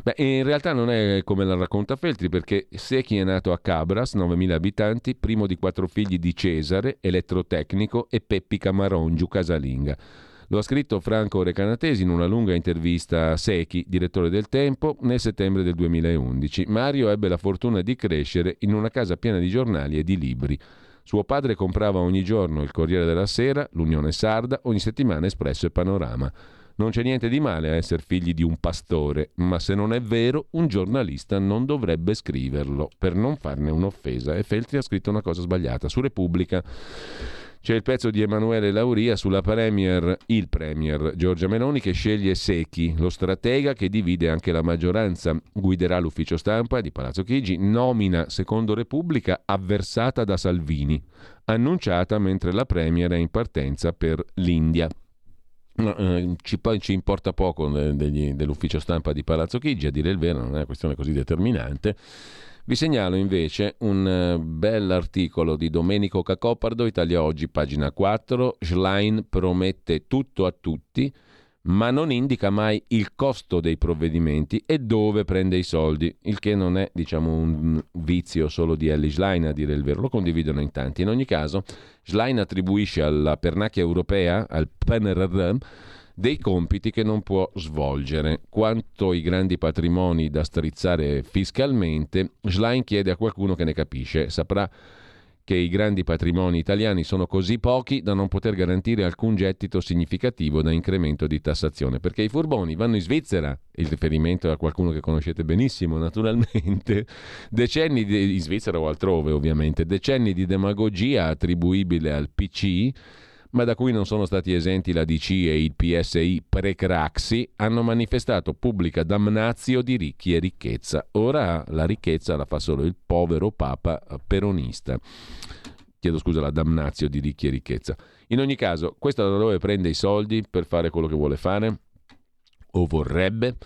Beh, in realtà non è come la racconta Feltri, perché Secchi è nato a Cabras, 9.000 abitanti, primo di quattro figli di Cesare, elettrotecnico, e Peppi Camarongiu, casalinga. Lo ha scritto Franco Recanatesi in una lunga intervista a Secchi, direttore del Tempo, nel settembre del 2011. Mario ebbe la fortuna di crescere in una casa piena di giornali e di libri. Suo padre comprava ogni giorno il Corriere della Sera, l'Unione Sarda, ogni settimana Espresso e Panorama. Non c'è niente di male a essere figli di un pastore, ma se non è vero, un giornalista non dovrebbe scriverlo per non farne un'offesa. E Feltri ha scritto una cosa sbagliata su Repubblica. C'è il pezzo di Emanuele Lauria sulla premier, il premier Giorgia Meloni che sceglie Secchi, lo stratega che divide anche la maggioranza, guiderà l'ufficio stampa di Palazzo Chigi, nomina secondo Repubblica avversata da Salvini, annunciata mentre la premier è in partenza per l'India. eh, ci, ci importa poco degli, dell'ufficio stampa di Palazzo Chigi, a dire il vero, non è una questione così determinante. Vi segnalo invece un uh, bell'articolo di Domenico Cacopardo, Italia Oggi, pagina 4. Schlein promette tutto a tutti, ma non indica mai il costo dei provvedimenti e dove prende i soldi, il che non è diciamo, un vizio solo di Ellie Schlein, a dire il vero, lo condividono in tanti. In ogni caso, Schlein attribuisce alla pernacchia europea, al PNRR, dei compiti che non può svolgere. Quanto i grandi patrimoni da strizzare fiscalmente, Schlein chiede a qualcuno che ne capisce. Saprà che i grandi patrimoni italiani sono così pochi da non poter garantire alcun gettito significativo da incremento di tassazione, perché i furboni vanno in Svizzera, il riferimento è a qualcuno che conoscete benissimo naturalmente, decenni di, in Svizzera o altrove ovviamente, decenni di demagogia attribuibile al PC ma da cui non sono stati esenti la DC e il PSI pre-Craxi, hanno manifestato pubblica damnazio di ricchi e ricchezza. Ora la ricchezza la fa solo il povero Papa peronista. Chiedo scusa, la damnazio di ricchi e ricchezza. In ogni caso, questo da dove prende i soldi per fare quello che vuole fare? O vorrebbe?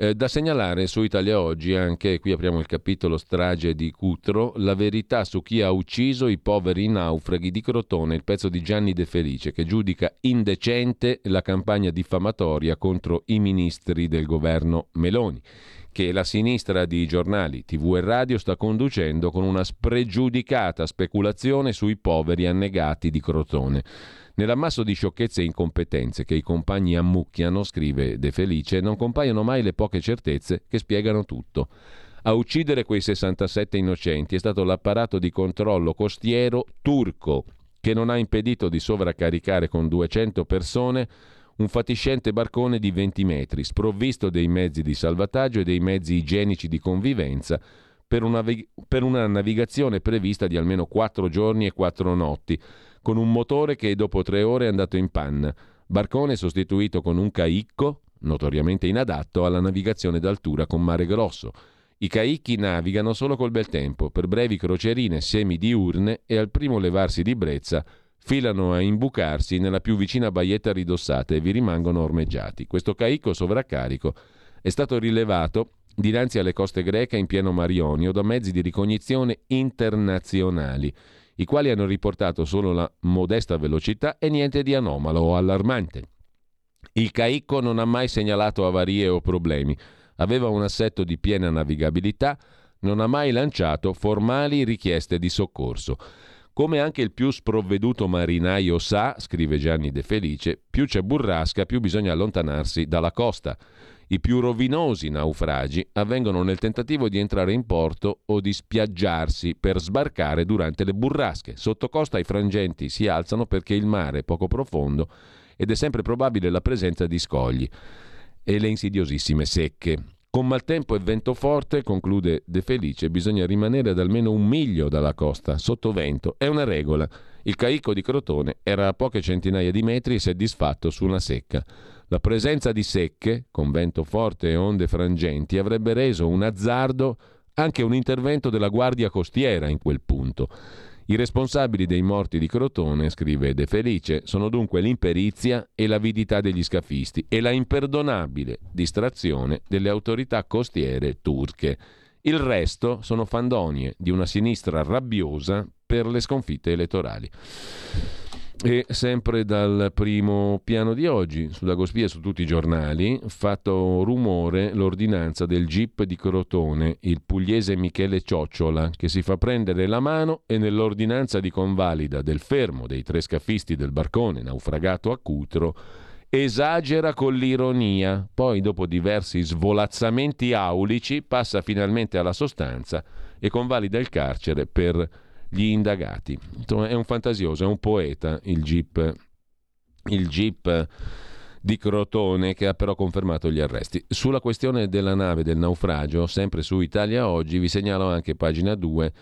Eh, da segnalare su Italia Oggi, anche qui apriamo il capitolo strage di Cutro, la verità su chi ha ucciso i poveri naufraghi di Crotone, il pezzo di Gianni De Felice, che giudica indecente la campagna diffamatoria contro i ministri del governo Meloni che la sinistra di giornali, tv e radio sta conducendo con una spregiudicata speculazione sui poveri annegati di Crotone. Nell'ammasso di sciocchezze e incompetenze che i compagni ammucchiano, scrive De Felice, non compaiono mai le poche certezze che spiegano tutto. A uccidere quei 67 innocenti è stato l'apparato di controllo costiero turco, che non ha impedito di sovraccaricare con 200 persone un fatiscente barcone di 20 metri, sprovvisto dei mezzi di salvataggio e dei mezzi igienici di convivenza per una, per una navigazione prevista di almeno 4 giorni e 4 notti con un motore che dopo tre ore è andato in panna. Barcone sostituito con un caicco, notoriamente inadatto alla navigazione d'altura con mare grosso. I caicchi navigano solo col bel tempo, per brevi crocerine semidiurne e al primo levarsi di brezza filano a imbucarsi nella più vicina baietta ridossata e vi rimangono ormeggiati. Questo caicco sovraccarico è stato rilevato dinanzi alle coste greche in pieno Marionio da mezzi di ricognizione internazionali i quali hanno riportato solo la modesta velocità e niente di anomalo o allarmante. Il Caicco non ha mai segnalato avarie o problemi, aveva un assetto di piena navigabilità, non ha mai lanciato formali richieste di soccorso. Come anche il più sprovveduto marinaio sa, scrive Gianni De Felice, più c'è burrasca, più bisogna allontanarsi dalla costa. I più rovinosi naufragi avvengono nel tentativo di entrare in porto o di spiaggiarsi per sbarcare durante le burrasche. Sotto costa i frangenti si alzano perché il mare è poco profondo ed è sempre probabile la presenza di scogli e le insidiosissime secche. Con maltempo e vento forte, conclude De Felice, bisogna rimanere ad almeno un miglio dalla costa, sotto vento. È una regola. Il caicco di Crotone era a poche centinaia di metri e si è disfatto su una secca. La presenza di secche, con vento forte e onde frangenti, avrebbe reso un azzardo anche un intervento della Guardia Costiera in quel punto. I responsabili dei morti di Crotone, scrive De Felice, sono dunque l'imperizia e l'avidità degli scafisti e la imperdonabile distrazione delle autorità costiere turche. Il resto sono fandonie di una sinistra rabbiosa per le sconfitte elettorali. E sempre dal primo piano di oggi, su Dagospia su tutti i giornali, fatto rumore l'ordinanza del GIP di Crotone, il pugliese Michele Ciocciola, che si fa prendere la mano e nell'ordinanza di convalida del fermo dei tre scafisti del barcone naufragato a Cutro esagera con l'ironia, poi dopo diversi svolazzamenti aulici passa finalmente alla sostanza e convalida il carcere per gli indagati. Insomma, è un fantasioso, è un poeta il GIP, il GIP di Crotone che ha però confermato gli arresti. Sulla questione della nave del naufragio, sempre su Italia Oggi, vi segnalo anche pagina 2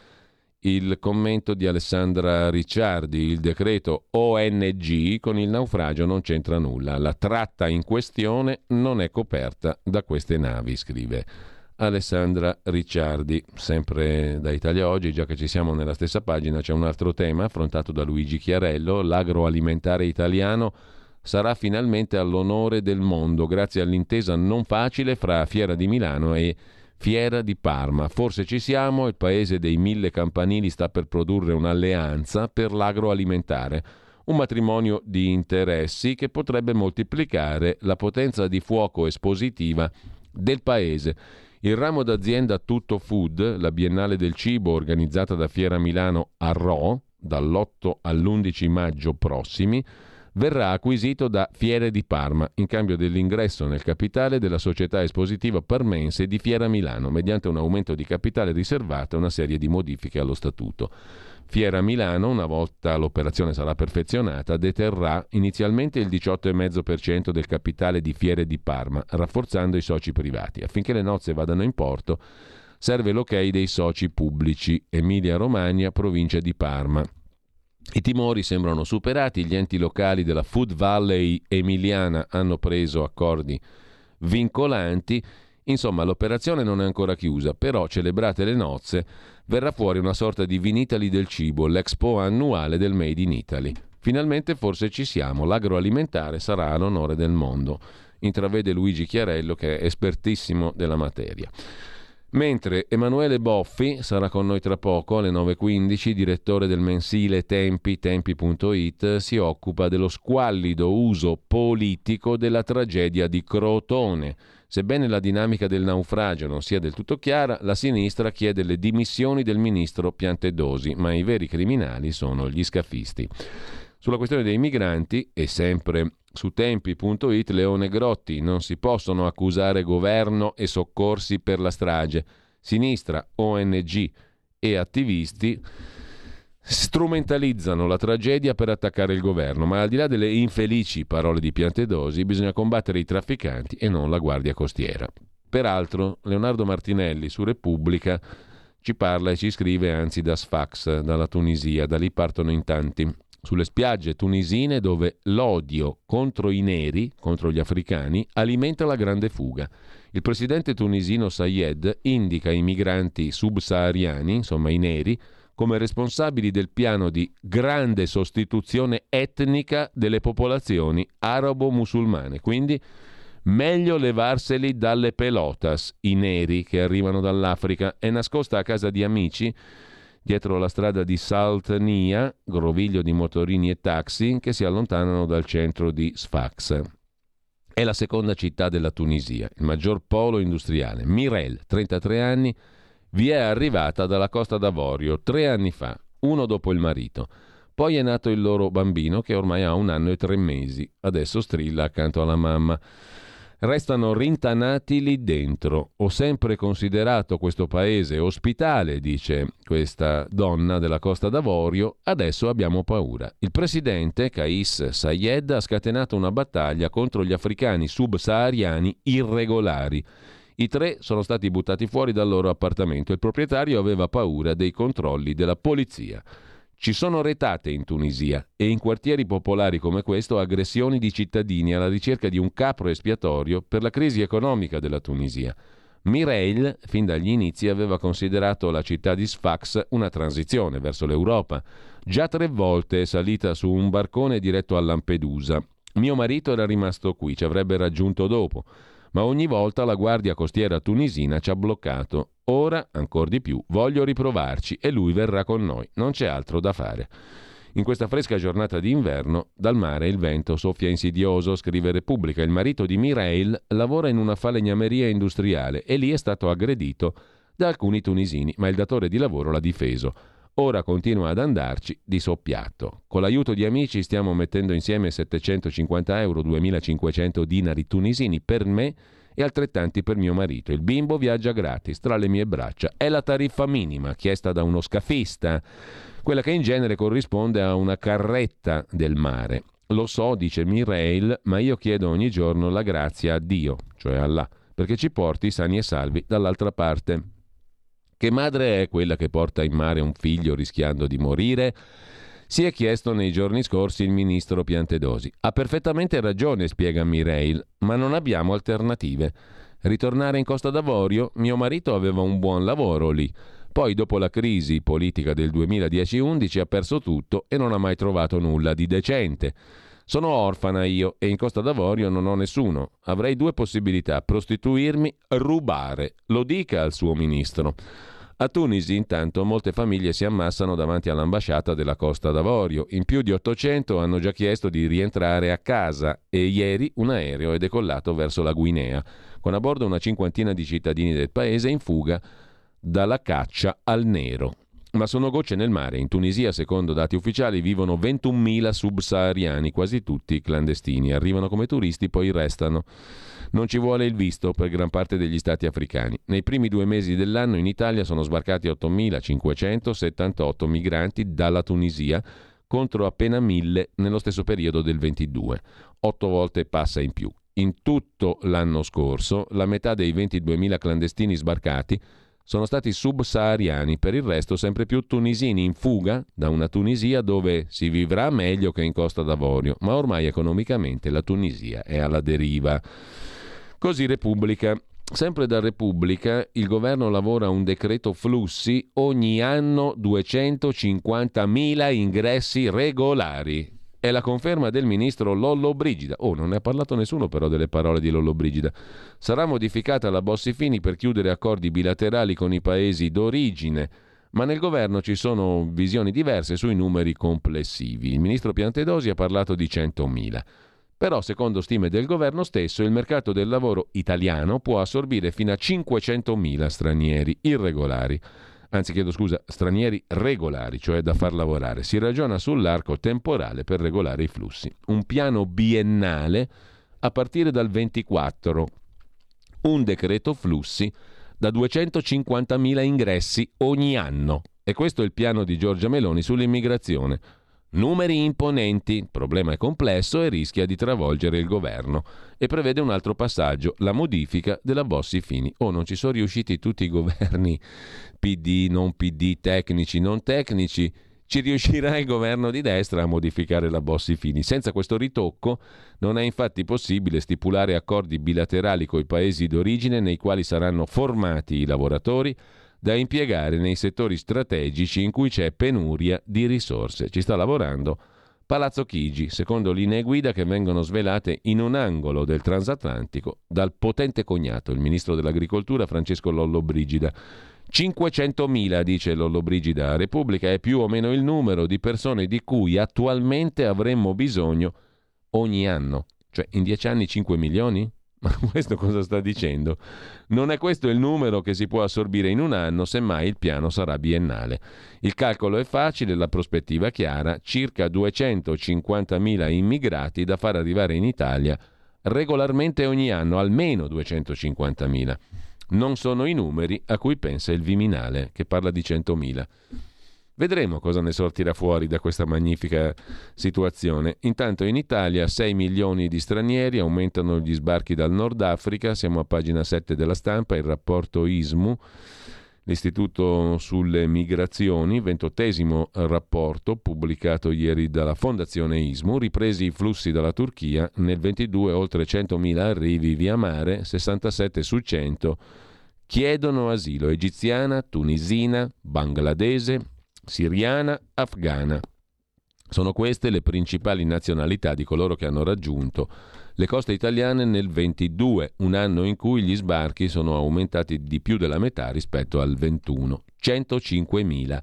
il commento di Alessandra Ricciardi, il decreto ONG con il naufragio non c'entra nulla, la tratta in questione non è coperta da queste navi, scrive. Alessandra Ricciardi. Sempre da Italia Oggi, già che ci siamo nella stessa pagina, c'è un altro tema affrontato da Luigi Chiarello, l'agroalimentare italiano sarà finalmente all'onore del mondo grazie all'intesa non facile fra Fiera di Milano e Fiera di Parma. Forse ci siamo, il paese dei mille campanili sta per produrre un'alleanza per l'agroalimentare, un matrimonio di interessi che potrebbe moltiplicare la potenza di fuoco espositiva del paese. Il ramo d'azienda Tutto Food, la Biennale del Cibo organizzata da Fiera Milano a Rho, dall'8 all'11 maggio prossimi, verrà acquisito da Fiere di Parma in cambio dell'ingresso nel capitale della società espositiva parmense di Fiera Milano mediante un aumento di capitale riservato e una serie di modifiche allo statuto. Fiera Milano, una volta l'operazione sarà perfezionata, deterrà inizialmente il 18,5% del capitale di Fiere di Parma, rafforzando i soci privati. Affinché le nozze vadano in porto, serve l'ok dei soci pubblici, Emilia-Romagna, provincia di Parma. I timori sembrano superati, gli enti locali della Food Valley emiliana hanno preso accordi vincolanti, insomma l'operazione non è ancora chiusa, però celebrate le nozze verrà fuori una sorta di Vinitali del cibo, l'expo annuale del Made in Italy. Finalmente forse ci siamo, l'agroalimentare sarà all'onore del mondo, intravede Luigi Chiarello che è espertissimo della materia. Mentre Emanuele Boffi sarà con noi tra poco alle 9.15, direttore del mensile Tempi, tempi.it, si occupa dello squallido uso politico della tragedia di Crotone. Sebbene la dinamica del naufragio non sia del tutto chiara, la sinistra chiede le dimissioni del ministro Piantedosi, ma i veri criminali sono gli scafisti. Sulla questione dei migranti, e sempre su tempi.it Leone Grotti, non si possono accusare governo e soccorsi per la strage. Sinistra, ONG e attivisti strumentalizzano la tragedia per attaccare il governo, ma al di là delle infelici parole di Piantedosi bisogna combattere i trafficanti e non la Guardia Costiera. Peraltro, Leonardo Martinelli su Repubblica ci parla e ci scrive anzi da Sfax, dalla Tunisia, da lì partono in tanti sulle spiagge tunisine dove l'odio contro i neri, contro gli africani, alimenta la grande fuga. Il presidente tunisino Sayed indica i migranti subsahariani, insomma i neri, come responsabili del piano di grande sostituzione etnica delle popolazioni arabo-musulmane. Quindi meglio levarseli dalle pelotas, i neri che arrivano dall'Africa, è nascosta a casa di amici dietro la strada di Saltnia, groviglio di motorini e taxi che si allontanano dal centro di Sfax. È la seconda città della Tunisia, il maggior polo industriale. Mirel, 33 anni, vi è arrivata dalla Costa d'Avorio tre anni fa, uno dopo il marito. Poi è nato il loro bambino che ormai ha un anno e tre mesi, adesso strilla accanto alla mamma restano rintanati lì dentro. Ho sempre considerato questo paese ospitale, dice questa donna della Costa d'Avorio, adesso abbiamo paura. Il presidente Kais Sayed ha scatenato una battaglia contro gli africani subsahariani irregolari. I tre sono stati buttati fuori dal loro appartamento. Il proprietario aveva paura dei controlli della polizia. Ci sono retate in Tunisia e in quartieri popolari come questo aggressioni di cittadini alla ricerca di un capro espiatorio per la crisi economica della Tunisia. Mireille, fin dagli inizi, aveva considerato la città di Sfax una transizione verso l'Europa. Già tre volte è salita su un barcone diretto a Lampedusa. Mio marito era rimasto qui, ci avrebbe raggiunto dopo ma ogni volta la guardia costiera tunisina ci ha bloccato. Ora, ancora di più, voglio riprovarci e lui verrà con noi, non c'è altro da fare. In questa fresca giornata d'inverno, dal mare il vento soffia insidioso, scrive Repubblica. Il marito di Mireille lavora in una falegnameria industriale e lì è stato aggredito da alcuni tunisini, ma il datore di lavoro l'ha difeso. Ora continua ad andarci di soppiatto. Con l'aiuto di amici stiamo mettendo insieme 750 euro, 2500 dinari tunisini per me e altrettanti per mio marito. Il bimbo viaggia gratis tra le mie braccia. È la tariffa minima chiesta da uno scafista, quella che in genere corrisponde a una carretta del mare. Lo so, dice Mireille, ma io chiedo ogni giorno la grazia a Dio, cioè Allah, perché ci porti sani e salvi dall'altra parte. Che madre è quella che porta in mare un figlio rischiando di morire? Si è chiesto nei giorni scorsi il ministro Piantedosi. Ha perfettamente ragione, spiega Mireille, ma non abbiamo alternative. Ritornare in Costa d'Avorio? Mio marito aveva un buon lavoro lì. Poi, dopo la crisi politica del 2010-11, ha perso tutto e non ha mai trovato nulla di decente. Sono orfana io e in Costa d'Avorio non ho nessuno. Avrei due possibilità, prostituirmi, rubare. Lo dica al suo ministro. A Tunisi intanto molte famiglie si ammassano davanti all'ambasciata della Costa d'Avorio. In più di 800 hanno già chiesto di rientrare a casa e ieri un aereo è decollato verso la Guinea, con a bordo una cinquantina di cittadini del paese in fuga dalla caccia al nero. Ma sono gocce nel mare. In Tunisia, secondo dati ufficiali, vivono 21.000 subsahariani, quasi tutti clandestini. Arrivano come turisti, poi restano. Non ci vuole il visto per gran parte degli stati africani. Nei primi due mesi dell'anno in Italia sono sbarcati 8.578 migranti dalla Tunisia contro appena 1.000 nello stesso periodo del 22. Otto volte passa in più. In tutto l'anno scorso, la metà dei 22.000 clandestini sbarcati sono stati subsahariani, per il resto sempre più tunisini in fuga da una Tunisia dove si vivrà meglio che in Costa d'Avorio, ma ormai economicamente la Tunisia è alla deriva. Così Repubblica. Sempre da Repubblica, il governo lavora un decreto flussi ogni anno 250.000 ingressi regolari. È la conferma del ministro Lollo Brigida. Oh, non ne ha parlato nessuno però delle parole di Lollo Brigida. Sarà modificata la Bossi-Fini per chiudere accordi bilaterali con i paesi d'origine, ma nel governo ci sono visioni diverse sui numeri complessivi. Il ministro Piantedosi ha parlato di 100.000. Però, secondo stime del governo stesso, il mercato del lavoro italiano può assorbire fino a 500.000 stranieri irregolari anzi chiedo scusa, stranieri regolari, cioè da far lavorare. Si ragiona sull'arco temporale per regolare i flussi. Un piano biennale a partire dal 24. Un decreto flussi da 250.000 ingressi ogni anno. E questo è il piano di Giorgia Meloni sull'immigrazione. Numeri imponenti, il problema è complesso e rischia di travolgere il governo. E prevede un altro passaggio, la modifica della Bossi Fini. Oh, non ci sono riusciti tutti i governi PD, non PD, tecnici, non tecnici. Ci riuscirà il governo di destra a modificare la Bossi Fini. Senza questo ritocco non è infatti possibile stipulare accordi bilaterali con i paesi d'origine nei quali saranno formati i lavoratori da impiegare nei settori strategici in cui c'è penuria di risorse. Ci sta lavorando Palazzo Chigi, secondo linee guida che vengono svelate in un angolo del transatlantico dal potente cognato, il ministro dell'agricoltura Francesco Lollo Brigida. 500.000, dice Lollo Brigida a Repubblica, è più o meno il numero di persone di cui attualmente avremmo bisogno ogni anno. Cioè in dieci anni 5 milioni? Ma questo cosa sta dicendo? Non è questo il numero che si può assorbire in un anno, semmai il piano sarà biennale. Il calcolo è facile, la prospettiva chiara, circa 250.000 immigrati da far arrivare in Italia regolarmente ogni anno, almeno 250.000. Non sono i numeri a cui pensa il Viminale, che parla di 100.000. Vedremo cosa ne sortirà fuori da questa magnifica situazione. Intanto in Italia 6 milioni di stranieri, aumentano gli sbarchi dal Nord Africa, siamo a pagina 7 della stampa, il rapporto ISMU, l'Istituto sulle migrazioni, ventottesimo rapporto pubblicato ieri dalla Fondazione ISMU, ripresi i flussi dalla Turchia, nel 22 oltre 100.000 arrivi via mare, 67 su 100 chiedono asilo. Egiziana, tunisina, bangladese, siriana, afghana. Sono queste le principali nazionalità di coloro che hanno raggiunto le coste italiane nel 22, un anno in cui gli sbarchi sono aumentati di più della metà rispetto al 21, 105.000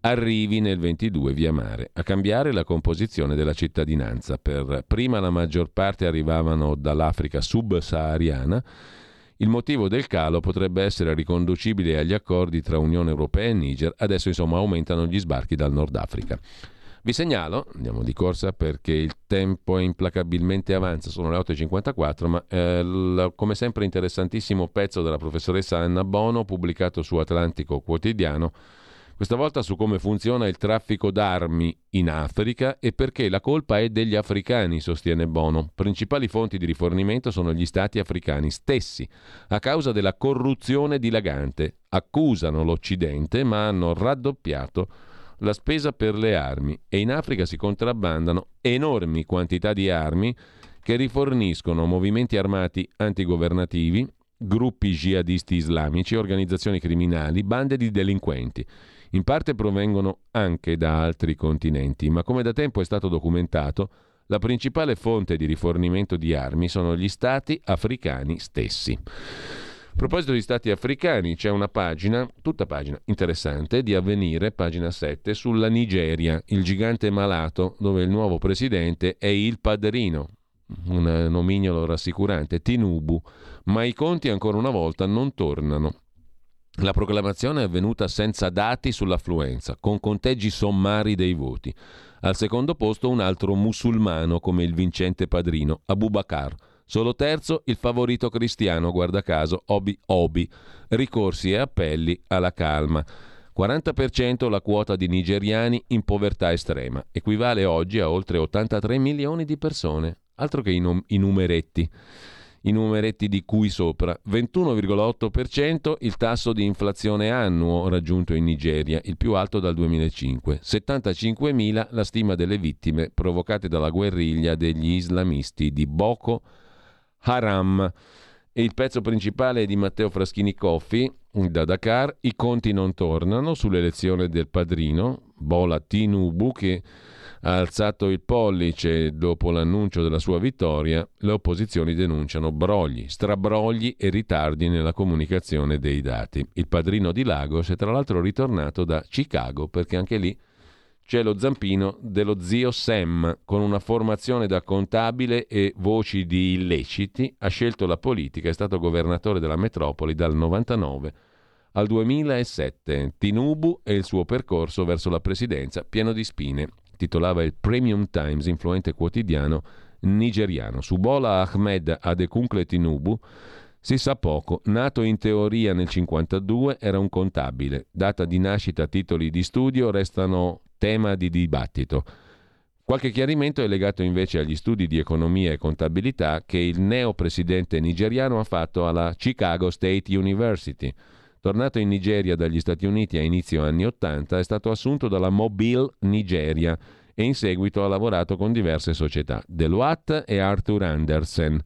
arrivi nel 22 via mare. A cambiare la composizione della cittadinanza. Per prima la maggior parte arrivavano dall'Africa subsahariana il motivo del calo potrebbe essere riconducibile agli accordi tra Unione Europea e Niger, adesso insomma aumentano gli sbarchi dal Nord Africa. Vi segnalo, andiamo di corsa perché il tempo è implacabilmente avanza, sono le 8.54, ma eh, come sempre interessantissimo pezzo della professoressa Anna Bono pubblicato su Atlantico Quotidiano questa volta su come funziona il traffico d'armi in Africa e perché la colpa è degli africani, sostiene Bono. Principali fonti di rifornimento sono gli stati africani stessi, a causa della corruzione dilagante. Accusano l'Occidente, ma hanno raddoppiato la spesa per le armi e in Africa si contrabbandano enormi quantità di armi che riforniscono movimenti armati antigovernativi, gruppi jihadisti islamici, organizzazioni criminali, bande di delinquenti in parte provengono anche da altri continenti, ma come da tempo è stato documentato, la principale fonte di rifornimento di armi sono gli stati africani stessi. A proposito di stati africani, c'è una pagina, tutta pagina interessante, di avvenire, pagina 7, sulla Nigeria, il gigante malato, dove il nuovo presidente è il padrino, un nomignolo rassicurante, Tinubu, ma i conti ancora una volta non tornano. La proclamazione è avvenuta senza dati sull'affluenza, con conteggi sommari dei voti. Al secondo posto un altro musulmano come il vincente padrino, Abu Bakr. Solo terzo il favorito cristiano, guarda caso, Obi Obi. Ricorsi e appelli alla calma. 40% la quota di nigeriani in povertà estrema, equivale oggi a oltre 83 milioni di persone, altro che i, num- i numeretti i numeretti di cui sopra. 21,8% il tasso di inflazione annuo raggiunto in Nigeria, il più alto dal 2005. 75.000 la stima delle vittime provocate dalla guerriglia degli islamisti di Boko Haram. E il pezzo principale è di Matteo Fraschini Coffi da Dakar. I conti non tornano sull'elezione del padrino, Bola Tinubu, che ha alzato il pollice dopo l'annuncio della sua vittoria, le opposizioni denunciano brogli, strabrogli e ritardi nella comunicazione dei dati. Il padrino di Lagos è tra l'altro ritornato da Chicago perché anche lì c'è lo zampino dello zio Sam con una formazione da contabile e voci di illeciti, ha scelto la politica, è stato governatore della metropoli dal 99 al 2007. Tinubu e il suo percorso verso la presidenza pieno di spine titolava il Premium Times, influente quotidiano nigeriano. Su Bola Ahmed Adekunle Tinubu si sa poco. Nato in teoria nel 1952, era un contabile. Data di nascita, titoli di studio restano tema di dibattito. Qualche chiarimento è legato invece agli studi di economia e contabilità che il neo presidente nigeriano ha fatto alla Chicago State University. Tornato in Nigeria dagli Stati Uniti a inizio anni 80, è stato assunto dalla Mobile Nigeria e in seguito ha lavorato con diverse società, Deloitte e Arthur Andersen.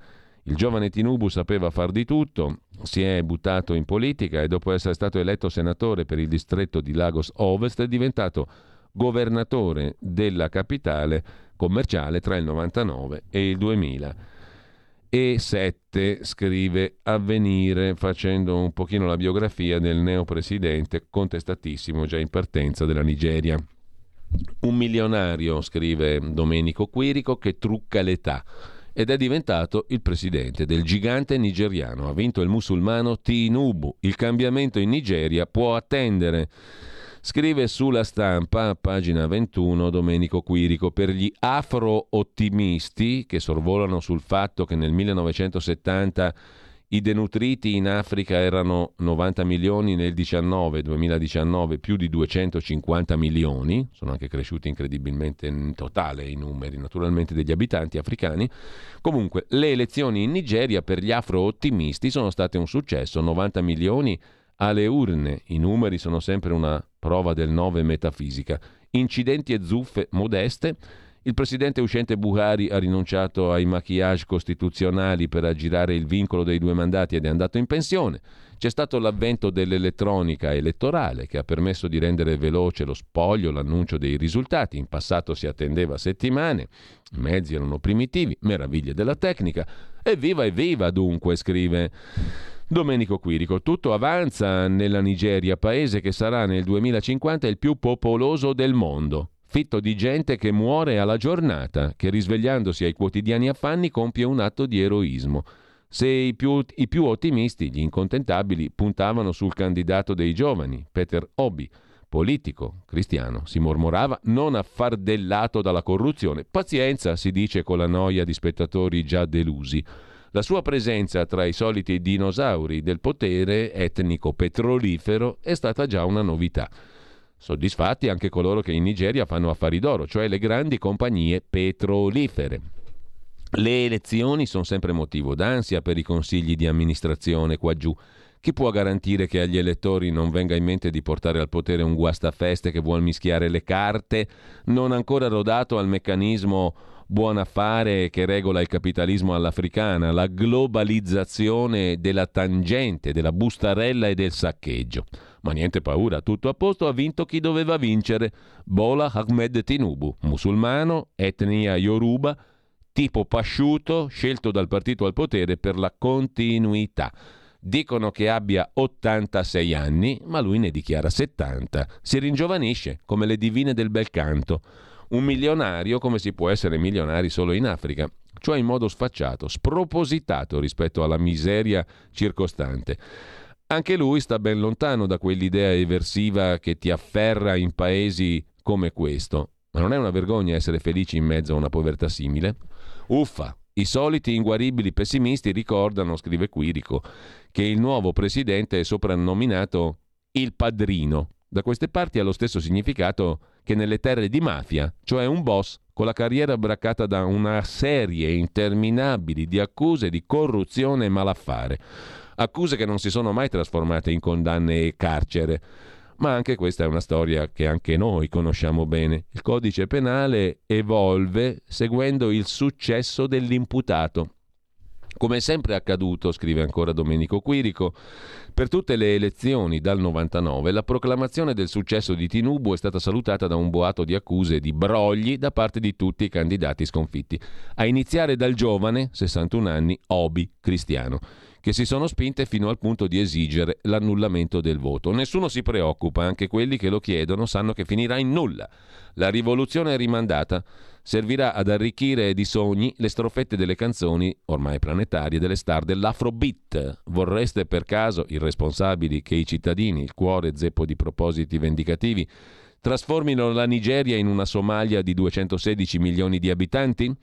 Il giovane Tinubu sapeva far di tutto, si è buttato in politica e dopo essere stato eletto senatore per il distretto di Lagos Ovest è diventato governatore della capitale commerciale tra il 99 e il 2000 e 7 scrive Avvenire facendo un pochino la biografia del neopresidente contestatissimo già in partenza della Nigeria. Un milionario, scrive Domenico Quirico, che trucca l'età ed è diventato il presidente del gigante nigeriano. Ha vinto il musulmano Tinubu. Il cambiamento in Nigeria può attendere. Scrive sulla stampa, pagina 21, Domenico Quirico, per gli afro-ottimisti che sorvolano sul fatto che nel 1970 i denutriti in Africa erano 90 milioni nel 19, 2019 più di 250 milioni, sono anche cresciuti incredibilmente in totale i numeri naturalmente degli abitanti africani. Comunque le elezioni in Nigeria per gli afro-ottimisti sono state un successo, 90 milioni alle urne. I numeri sono sempre una prova del 9 metafisica. Incidenti e zuffe modeste. Il presidente uscente Buhari ha rinunciato ai maquillage costituzionali per aggirare il vincolo dei due mandati ed è andato in pensione. C'è stato l'avvento dell'elettronica elettorale che ha permesso di rendere veloce lo spoglio, l'annuncio dei risultati. In passato si attendeva settimane, i mezzi erano primitivi, meraviglie della tecnica. Evviva, evviva dunque, scrive Domenico Quirico, tutto avanza nella Nigeria, paese che sarà nel 2050 il più popoloso del mondo, fitto di gente che muore alla giornata, che risvegliandosi ai quotidiani affanni compie un atto di eroismo. Se i più, i più ottimisti, gli incontentabili, puntavano sul candidato dei giovani, Peter Obi, politico, cristiano, si mormorava, non affardellato dalla corruzione. Pazienza, si dice con la noia di spettatori già delusi. La sua presenza tra i soliti dinosauri del potere etnico petrolifero è stata già una novità. Soddisfatti anche coloro che in Nigeria fanno affari d'oro, cioè le grandi compagnie petrolifere. Le elezioni sono sempre motivo d'ansia per i consigli di amministrazione qua giù. Chi può garantire che agli elettori non venga in mente di portare al potere un guastafeste che vuol mischiare le carte, non ancora rodato al meccanismo buon affare che regola il capitalismo all'africana, la globalizzazione della tangente, della bustarella e del saccheggio. Ma niente paura, tutto a posto, ha vinto chi doveva vincere. Bola Ahmed Tinubu, musulmano, etnia Yoruba, tipo pasciuto scelto dal partito al potere per la continuità. Dicono che abbia 86 anni, ma lui ne dichiara 70. Si ringiovanisce, come le divine del bel canto. Un milionario come si può essere milionari solo in Africa, cioè in modo sfacciato, spropositato rispetto alla miseria circostante. Anche lui sta ben lontano da quell'idea eversiva che ti afferra in paesi come questo. Ma non è una vergogna essere felici in mezzo a una povertà simile? Uffa, i soliti inguaribili pessimisti ricordano, scrive Quirico, che il nuovo presidente è soprannominato il padrino. Da queste parti ha lo stesso significato che nelle terre di mafia, cioè un boss con la carriera braccata da una serie interminabili di accuse di corruzione e malaffare. Accuse che non si sono mai trasformate in condanne e carcere. Ma anche questa è una storia che anche noi conosciamo bene. Il codice penale evolve seguendo il successo dell'imputato. Come sempre è accaduto, scrive ancora Domenico Quirico, per tutte le elezioni dal 99 la proclamazione del successo di Tinubu è stata salutata da un boato di accuse e di brogli da parte di tutti i candidati sconfitti, a iniziare dal giovane, 61 anni, Obi Cristiano che si sono spinte fino al punto di esigere l'annullamento del voto. Nessuno si preoccupa, anche quelli che lo chiedono sanno che finirà in nulla. La rivoluzione rimandata, servirà ad arricchire di sogni le strofette delle canzoni, ormai planetarie, delle star dell'Afrobeat. Vorreste per caso, irresponsabili, che i cittadini, il cuore zeppo di propositi vendicativi, trasformino la Nigeria in una Somalia di 216 milioni di abitanti?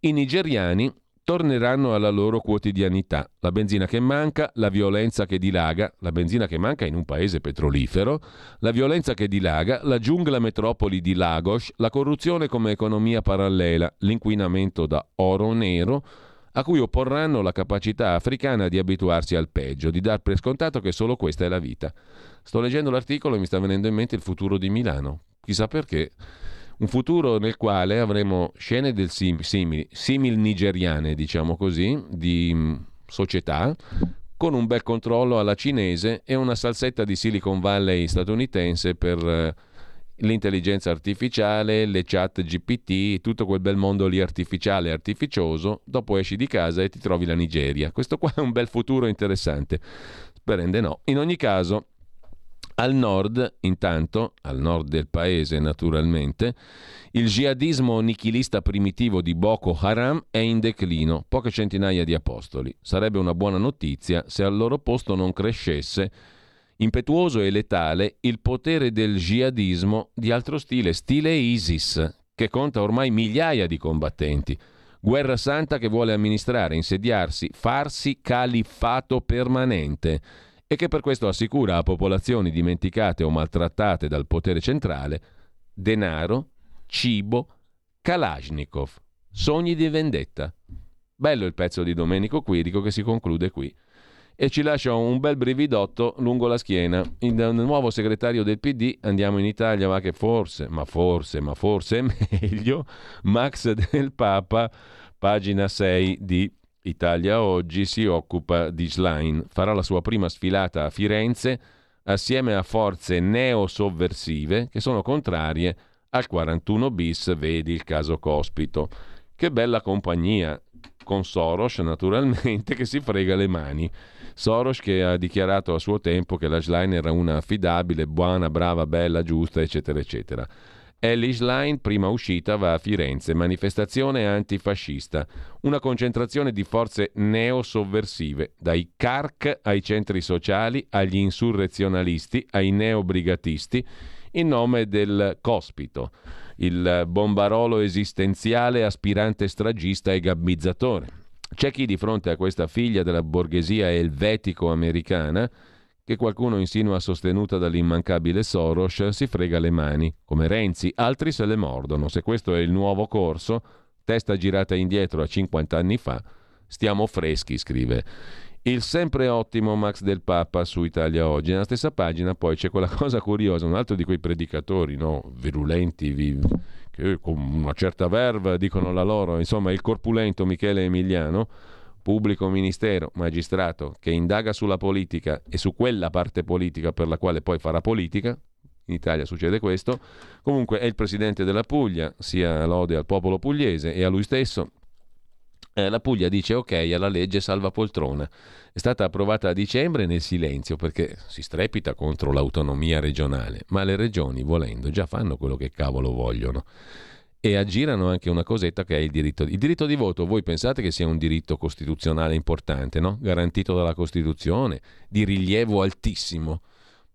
I nigeriani torneranno alla loro quotidianità. La benzina che manca, la violenza che dilaga, la benzina che manca in un paese petrolifero, la violenza che dilaga, la giungla metropoli di Lagos, la corruzione come economia parallela, l'inquinamento da oro nero, a cui opporranno la capacità africana di abituarsi al peggio, di dar per scontato che solo questa è la vita. Sto leggendo l'articolo e mi sta venendo in mente il futuro di Milano. Chissà perché. Un futuro nel quale avremo scene del sim, simil, simil nigeriane, diciamo così, di mh, mm, società con un bel controllo alla cinese e una salsetta di Silicon Valley statunitense per eh, l'intelligenza artificiale, le chat GPT, tutto quel bel mondo lì artificiale artificioso, dopo esci di casa e ti trovi la Nigeria. Questo qua è un bel futuro interessante. Sperende no. In ogni caso, al nord, intanto, al nord del paese naturalmente, il jihadismo nichilista primitivo di Boko Haram è in declino, poche centinaia di apostoli. Sarebbe una buona notizia se al loro posto non crescesse, impetuoso e letale, il potere del jihadismo di altro stile, stile ISIS, che conta ormai migliaia di combattenti. Guerra santa che vuole amministrare, insediarsi, farsi califfato permanente e che per questo assicura a popolazioni dimenticate o maltrattate dal potere centrale denaro, cibo, Kalashnikov, sogni di vendetta. Bello il pezzo di Domenico Quirico che si conclude qui e ci lascia un bel brividotto lungo la schiena. Il nuovo segretario del PD, andiamo in Italia, ma che forse, ma forse, ma forse è meglio, Max del Papa, pagina 6 di Italia Oggi si occupa di Schlein, farà la sua prima sfilata a Firenze assieme a forze neo-sovversive che sono contrarie al 41 bis, vedi il caso Cospito. Che bella compagnia, con Soros naturalmente che si frega le mani. Soros che ha dichiarato a suo tempo che la Schlein era una affidabile, buona, brava, bella, giusta, eccetera, eccetera. Ellis Line, prima uscita, va a Firenze, manifestazione antifascista, una concentrazione di forze neo-sovversive, dai CARC ai centri sociali, agli insurrezionalisti, ai neobrigatisti, in nome del cospito, il bombarolo esistenziale aspirante stragista e gabbizzatore. C'è chi di fronte a questa figlia della borghesia elvetico-americana che qualcuno insinua sostenuta dall'immancabile Soros, si frega le mani, come Renzi, altri se le mordono. Se questo è il nuovo corso, testa girata indietro a 50 anni fa, stiamo freschi, scrive. Il sempre ottimo Max del Papa su Italia Oggi. Nella stessa pagina poi c'è quella cosa curiosa, un altro di quei predicatori no? virulenti, vi... che con una certa verve dicono la loro, insomma il corpulento Michele Emiliano, pubblico ministero, magistrato che indaga sulla politica e su quella parte politica per la quale poi farà politica, in Italia succede questo, comunque è il presidente della Puglia, sia lode al popolo pugliese e a lui stesso, eh, la Puglia dice ok alla legge salva poltrona. È stata approvata a dicembre nel silenzio perché si strepita contro l'autonomia regionale, ma le regioni, volendo, già fanno quello che cavolo vogliono. E aggirano anche una cosetta che è il diritto. Il diritto di voto, voi pensate che sia un diritto costituzionale importante, no? Garantito dalla Costituzione, di rilievo altissimo.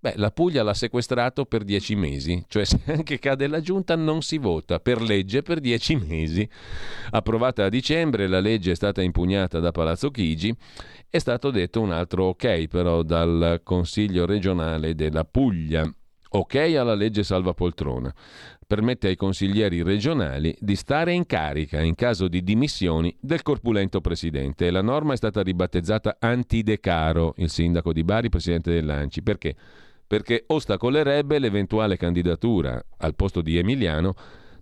Beh, la Puglia l'ha sequestrato per dieci mesi, cioè se anche cade la giunta non si vota per legge per dieci mesi. Approvata a dicembre, la legge è stata impugnata da Palazzo Chigi, è stato detto un altro ok però dal Consiglio regionale della Puglia. Ok alla legge salva poltrona. Permette ai consiglieri regionali di stare in carica in caso di dimissioni del corpulento presidente. La norma è stata ribattezzata Antidecaro, il sindaco di Bari, presidente dell'Anci. Perché? perché ostacolerebbe l'eventuale candidatura al posto di Emiliano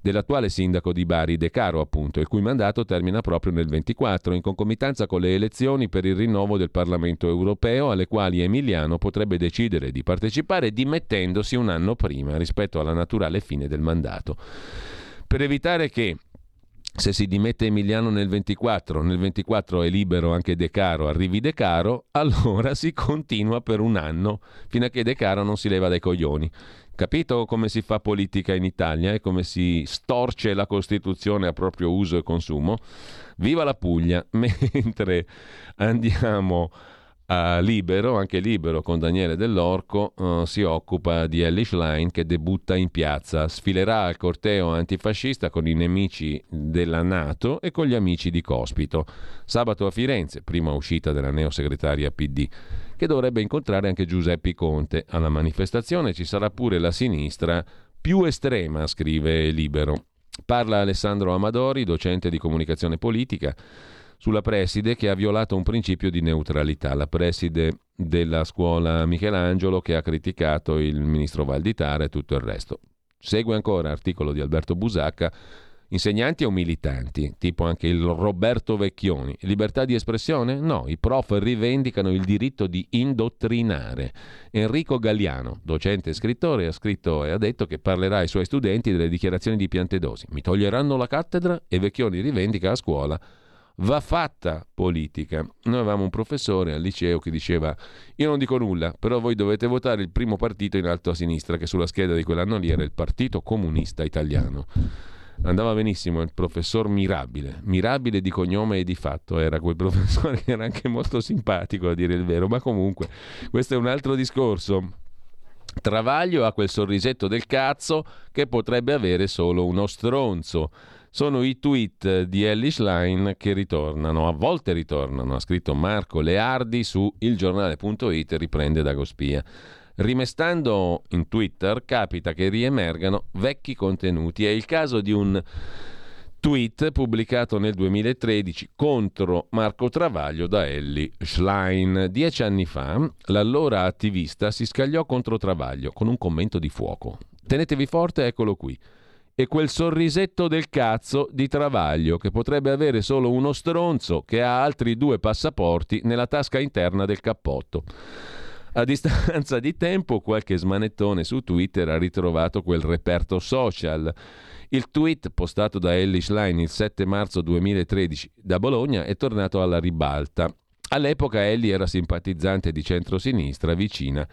dell'attuale sindaco di Bari, De Caro appunto, il cui mandato termina proprio nel 24, in concomitanza con le elezioni per il rinnovo del Parlamento europeo, alle quali Emiliano potrebbe decidere di partecipare dimettendosi un anno prima rispetto alla naturale fine del mandato. Per evitare che se si dimette Emiliano nel 24, nel 24 è libero anche De Caro, arrivi De Caro, allora si continua per un anno fino a che De Caro non si leva dai coglioni. Capito come si fa politica in Italia e come si storce la Costituzione a proprio uso e consumo? Viva la Puglia! Mentre andiamo a Libero, anche Libero con Daniele Dell'Orco, uh, si occupa di Ellie Schlein che debutta in piazza, sfilerà al corteo antifascista con i nemici della Nato e con gli amici di Cospito. Sabato a Firenze, prima uscita della neosegretaria PD, che dovrebbe incontrare anche Giuseppe Conte. Alla manifestazione ci sarà pure la sinistra più estrema, scrive Libero. Parla Alessandro Amadori, docente di comunicazione politica sulla preside che ha violato un principio di neutralità, la preside della scuola Michelangelo che ha criticato il ministro Valditara e tutto il resto. Segue ancora articolo di Alberto Busacca, insegnanti o militanti, tipo anche il Roberto Vecchioni. Libertà di espressione? No, i prof rivendicano il diritto di indottrinare. Enrico Galliano, docente e scrittore, ha scritto e ha detto che parlerà ai suoi studenti delle dichiarazioni di Piantedosi. Mi toglieranno la cattedra? E Vecchioni rivendica a scuola va fatta politica. Noi avevamo un professore al liceo che diceva io non dico nulla, però voi dovete votare il primo partito in alto a sinistra, che sulla scheda di quell'anno lì era il Partito Comunista Italiano. Andava benissimo il professor Mirabile, Mirabile di cognome e di fatto, era quel professore che era anche molto simpatico a dire il vero, ma comunque questo è un altro discorso. Travaglio ha quel sorrisetto del cazzo che potrebbe avere solo uno stronzo sono i tweet di Ellis Line che ritornano, a volte ritornano, ha scritto Marco Leardi su ilgiornale.it riprende da Gospia. Rimestando in Twitter capita che riemergano vecchi contenuti. È il caso di un tweet pubblicato nel 2013 contro Marco Travaglio da Ellie Schlein. Dieci anni fa l'allora attivista si scagliò contro Travaglio con un commento di fuoco. Tenetevi forte, eccolo qui e quel sorrisetto del cazzo di Travaglio che potrebbe avere solo uno stronzo che ha altri due passaporti nella tasca interna del cappotto. A distanza di tempo qualche smanettone su Twitter ha ritrovato quel reperto social. Il tweet postato da Ellis Line il 7 marzo 2013 da Bologna è tornato alla ribalta. All'epoca Ellie era simpatizzante di centrosinistra vicina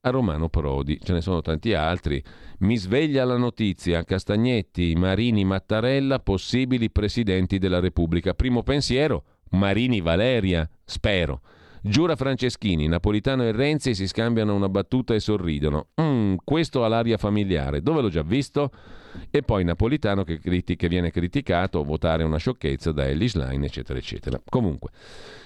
a Romano Prodi. Ce ne sono tanti altri. Mi sveglia la notizia. Castagnetti, Marini, Mattarella, possibili presidenti della Repubblica. Primo pensiero, Marini, Valeria, spero. Giura Franceschini, Napolitano e Renzi si scambiano una battuta e sorridono. Mm, questo ha l'aria familiare. Dove l'ho già visto? E poi Napolitano che, criti- che viene criticato, votare una sciocchezza da Ellis Line, eccetera, eccetera. Comunque.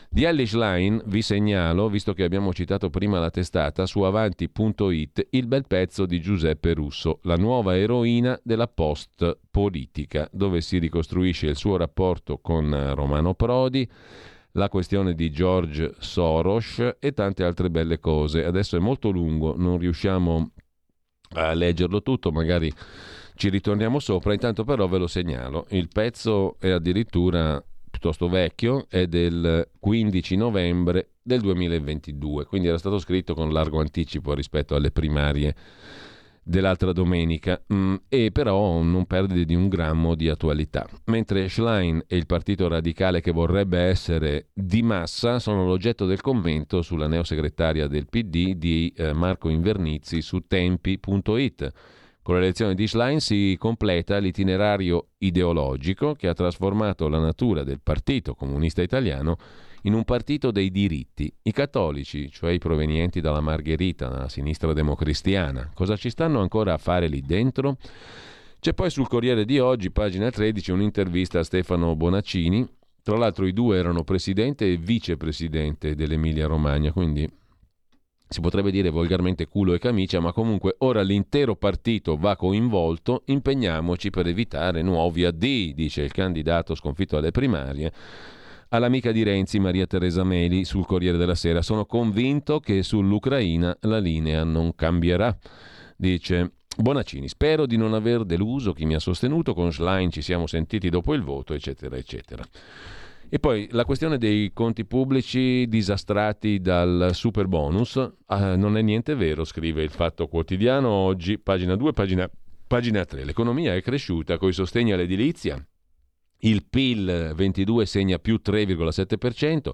Di Ellis Line vi segnalo, visto che abbiamo citato prima la testata, su avanti.it il bel pezzo di Giuseppe Russo, la nuova eroina della post politica, dove si ricostruisce il suo rapporto con Romano Prodi, la questione di George Soros e tante altre belle cose. Adesso è molto lungo, non riusciamo a leggerlo tutto, magari ci ritorniamo sopra, intanto però ve lo segnalo. Il pezzo è addirittura piuttosto vecchio, è del 15 novembre del 2022, quindi era stato scritto con largo anticipo rispetto alle primarie dell'altra domenica mm, e però non perde di un grammo di attualità. Mentre Schlein e il partito radicale che vorrebbe essere di massa sono l'oggetto del commento sulla neosegretaria del PD di eh, Marco Invernizzi su tempi.it. Con l'elezione di Schlein si completa l'itinerario ideologico che ha trasformato la natura del Partito Comunista Italiano in un partito dei diritti. I cattolici, cioè i provenienti dalla Margherita, dalla sinistra democristiana, cosa ci stanno ancora a fare lì dentro? C'è poi sul Corriere di oggi, pagina 13, un'intervista a Stefano Bonaccini. Tra l'altro i due erano presidente e vicepresidente dell'Emilia Romagna, quindi si potrebbe dire volgarmente culo e camicia, ma comunque ora l'intero partito va coinvolto, impegniamoci per evitare nuovi addii, dice il candidato sconfitto alle primarie all'amica di Renzi, Maria Teresa Meli, sul Corriere della Sera. Sono convinto che sull'Ucraina la linea non cambierà. Dice Bonaccini, spero di non aver deluso chi mi ha sostenuto, con Schlein ci siamo sentiti dopo il voto, eccetera, eccetera. E poi la questione dei conti pubblici disastrati dal super bonus eh, non è niente vero, scrive il Fatto Quotidiano oggi, pagina 2, pagina, pagina 3. L'economia è cresciuta con i sostegni all'edilizia, il PIL 22 segna più 3,7%,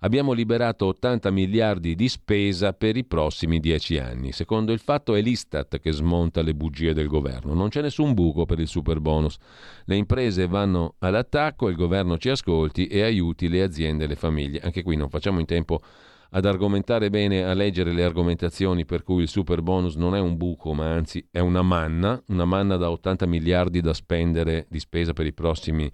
abbiamo liberato 80 miliardi di spesa per i prossimi 10 anni. Secondo il fatto è l'Istat che smonta le bugie del governo. Non c'è nessun buco per il super bonus. Le imprese vanno all'attacco, il governo ci ascolti e aiuti le aziende e le famiglie. Anche qui non facciamo in tempo ad argomentare bene, a leggere le argomentazioni per cui il super bonus non è un buco, ma anzi è una manna, una manna da 80 miliardi da spendere di spesa per i prossimi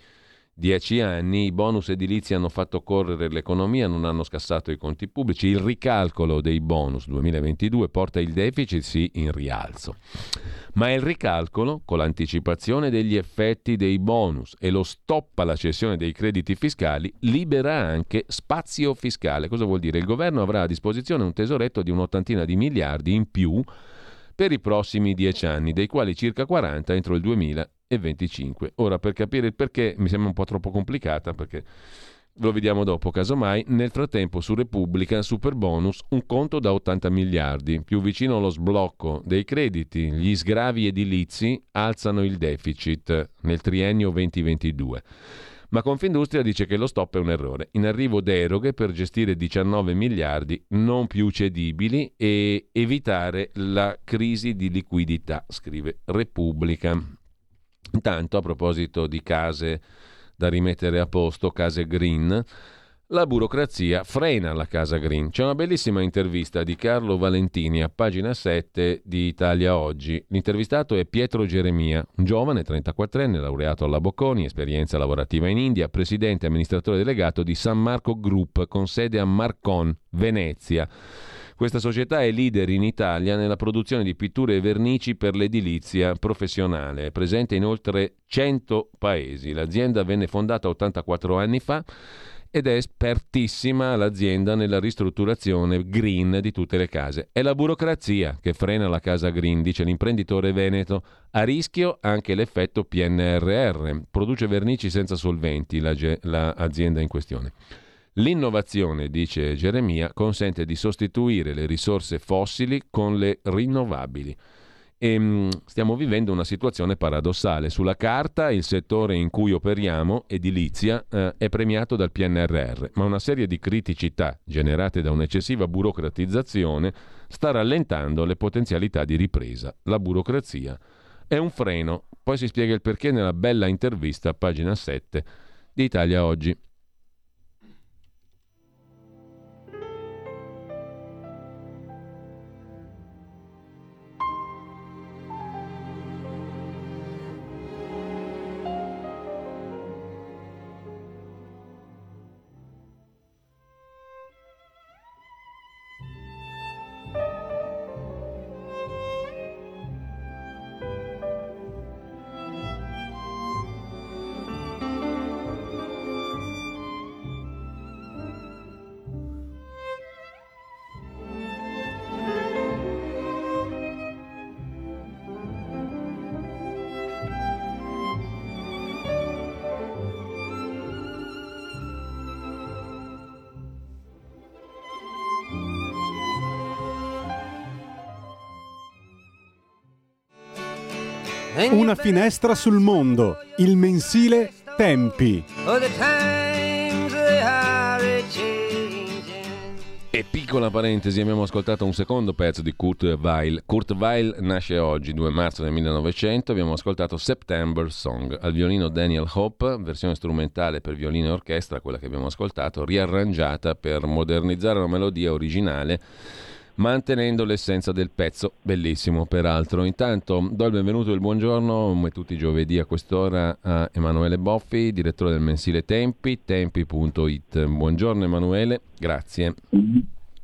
dieci anni. I bonus edilizi hanno fatto correre l'economia, non hanno scassato i conti pubblici. Il ricalcolo dei bonus 2022 porta il deficit sì in rialzo. Ma il ricalcolo, con l'anticipazione degli effetti dei bonus e lo stop alla cessione dei crediti fiscali, libera anche spazio fiscale. Cosa vuol dire? Il governo avrà a disposizione un tesoretto di un'ottantina di miliardi in più per i prossimi dieci anni, dei quali circa 40 entro il 2025. Ora, per capire il perché, mi sembra un po' troppo complicata, perché lo vediamo dopo, casomai. Nel frattempo, su Repubblica, super bonus, un conto da 80 miliardi. Più vicino allo sblocco dei crediti, gli sgravi edilizi alzano il deficit nel triennio 2022. Ma Confindustria dice che lo stop è un errore. In arrivo deroghe per gestire 19 miliardi non più cedibili e evitare la crisi di liquidità, scrive Repubblica. Intanto, a proposito di case da rimettere a posto, case green, la burocrazia frena la Casa Green. C'è una bellissima intervista di Carlo Valentini a pagina 7 di Italia Oggi. L'intervistato è Pietro Geremia, un giovane 34enne, laureato alla Bocconi, esperienza lavorativa in India, presidente e amministratore delegato di San Marco Group con sede a Marcon, Venezia. Questa società è leader in Italia nella produzione di pitture e vernici per l'edilizia professionale, è presente in oltre 100 paesi. L'azienda venne fondata 84 anni fa ed è espertissima l'azienda nella ristrutturazione green di tutte le case. È la burocrazia che frena la casa green, dice l'imprenditore veneto. A rischio anche l'effetto PNRR. Produce vernici senza solventi l'azienda la in questione. L'innovazione, dice Geremia, consente di sostituire le risorse fossili con le rinnovabili. E ehm, stiamo vivendo una situazione paradossale. Sulla carta il settore in cui operiamo, edilizia, eh, è premiato dal PNRR, ma una serie di criticità generate da un'eccessiva burocratizzazione sta rallentando le potenzialità di ripresa. La burocrazia è un freno. Poi si spiega il perché nella bella intervista pagina 7 di Italia Oggi. Una finestra sul mondo, il mensile Tempi. E piccola parentesi, abbiamo ascoltato un secondo pezzo di Kurt Weill. Kurt Weill nasce oggi, 2 marzo del 1900, abbiamo ascoltato September Song, al violino Daniel Hope, versione strumentale per violino e orchestra, quella che abbiamo ascoltato, riarrangiata per modernizzare la melodia originale mantenendo l'essenza del pezzo, bellissimo peraltro. Intanto do il benvenuto e il buongiorno, come tutti i giovedì a quest'ora, a Emanuele Boffi, direttore del mensile Tempi, tempi.it. Buongiorno Emanuele, grazie.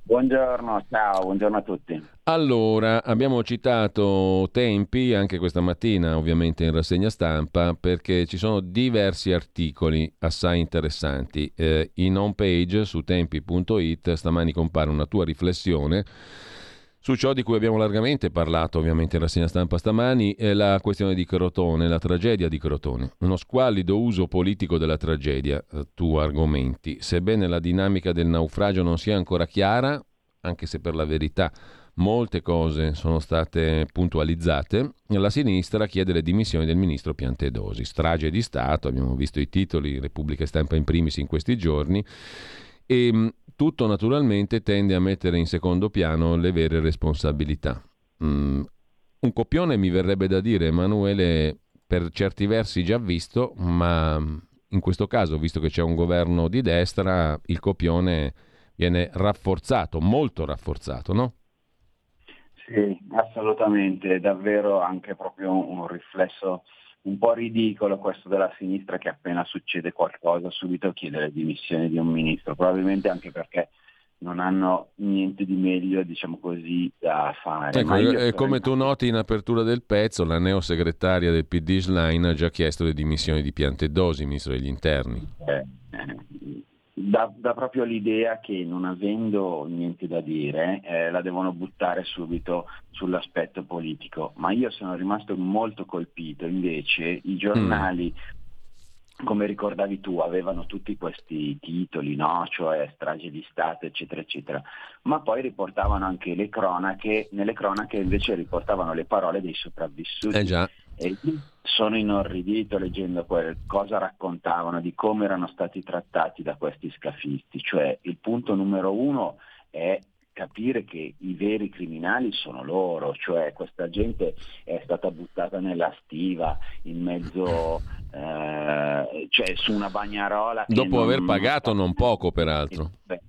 Buongiorno, ciao, buongiorno a tutti. Allora, abbiamo citato Tempi anche questa mattina, ovviamente in rassegna stampa, perché ci sono diversi articoli assai interessanti. Eh, in home page su tempi.it stamani compare una tua riflessione su ciò di cui abbiamo largamente parlato ovviamente in rassegna stampa stamani, è la questione di Crotone, la tragedia di Crotone. Uno squallido uso politico della tragedia, eh, tu argomenti. Sebbene la dinamica del naufragio non sia ancora chiara, anche se per la verità molte cose sono state puntualizzate, la sinistra chiede le dimissioni del ministro Piantedosi. Strage di Stato, abbiamo visto i titoli, Repubblica Stampa in primis in questi giorni, e tutto naturalmente tende a mettere in secondo piano le vere responsabilità. Mm, un copione mi verrebbe da dire, Emanuele, per certi versi già visto, ma in questo caso, visto che c'è un governo di destra, il copione viene rafforzato, molto rafforzato, no? Sì, assolutamente, davvero anche proprio un riflesso un po' ridicolo questo della sinistra che appena succede qualcosa subito chiede le dimissioni di un ministro, probabilmente anche perché non hanno niente di meglio, diciamo così, da fare. Ecco, eh, come tu noti in apertura del pezzo, la neosegretaria del PD Schlein ha già chiesto le dimissioni di Piantedosi, ministro degli interni. Eh, eh, dà, dà, proprio l'idea che non avendo niente da dire eh, la devono buttare subito sull'aspetto politico, ma io sono rimasto molto colpito invece i giornali mm come ricordavi tu, avevano tutti questi titoli, no? cioè strage di Stato, eccetera, eccetera, ma poi riportavano anche le cronache, nelle cronache invece riportavano le parole dei sopravvissuti. Eh sono inorridito leggendo cosa raccontavano di come erano stati trattati da questi scafisti, cioè il punto numero uno è capire che i veri criminali sono loro, cioè questa gente è stata buttata nella stiva in mezzo, eh, cioè su una bagnarola. Dopo non, aver pagato non poco peraltro. Beh,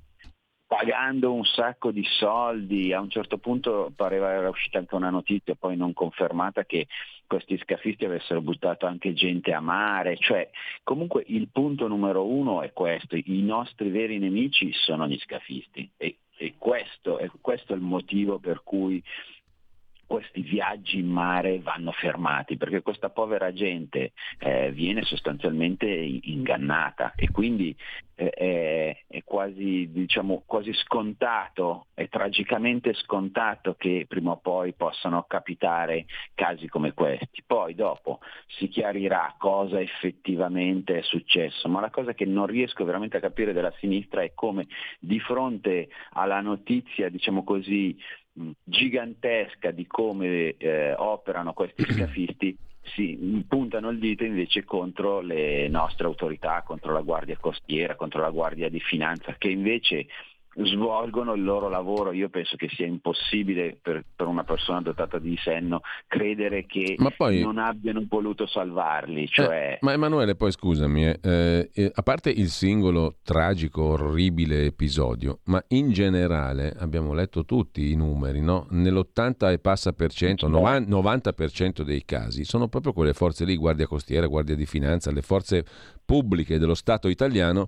pagando un sacco di soldi, a un certo punto pareva era uscita anche una notizia poi non confermata che questi scafisti avessero buttato anche gente a mare, cioè comunque il punto numero uno è questo, i nostri veri nemici sono gli scafisti. E e questo, e questo è il motivo per cui questi viaggi in mare vanno fermati perché questa povera gente eh, viene sostanzialmente ingannata. E quindi eh, è, è quasi, diciamo, quasi scontato, è tragicamente scontato che prima o poi possano capitare casi come questi. Poi dopo si chiarirà cosa effettivamente è successo, ma la cosa che non riesco veramente a capire della sinistra è come di fronte alla notizia, diciamo così, gigantesca di come eh, operano questi scafisti si puntano il dito invece contro le nostre autorità, contro la Guardia Costiera, contro la Guardia di Finanza, che invece svolgono il loro lavoro. Io penso che sia impossibile per, per una persona dotata di senno credere che poi, non abbiano voluto salvarli. Eh, cioè... Eh, ma Emanuele, poi scusami, eh, eh, a parte il singolo tragico, orribile episodio, ma in generale abbiamo letto tutti i numeri, no? nell'80 e passa per cento, 90% dei casi sono proprio quelle forze lì, Guardia Costiera, Guardia di Finanza, le forze pubbliche dello Stato italiano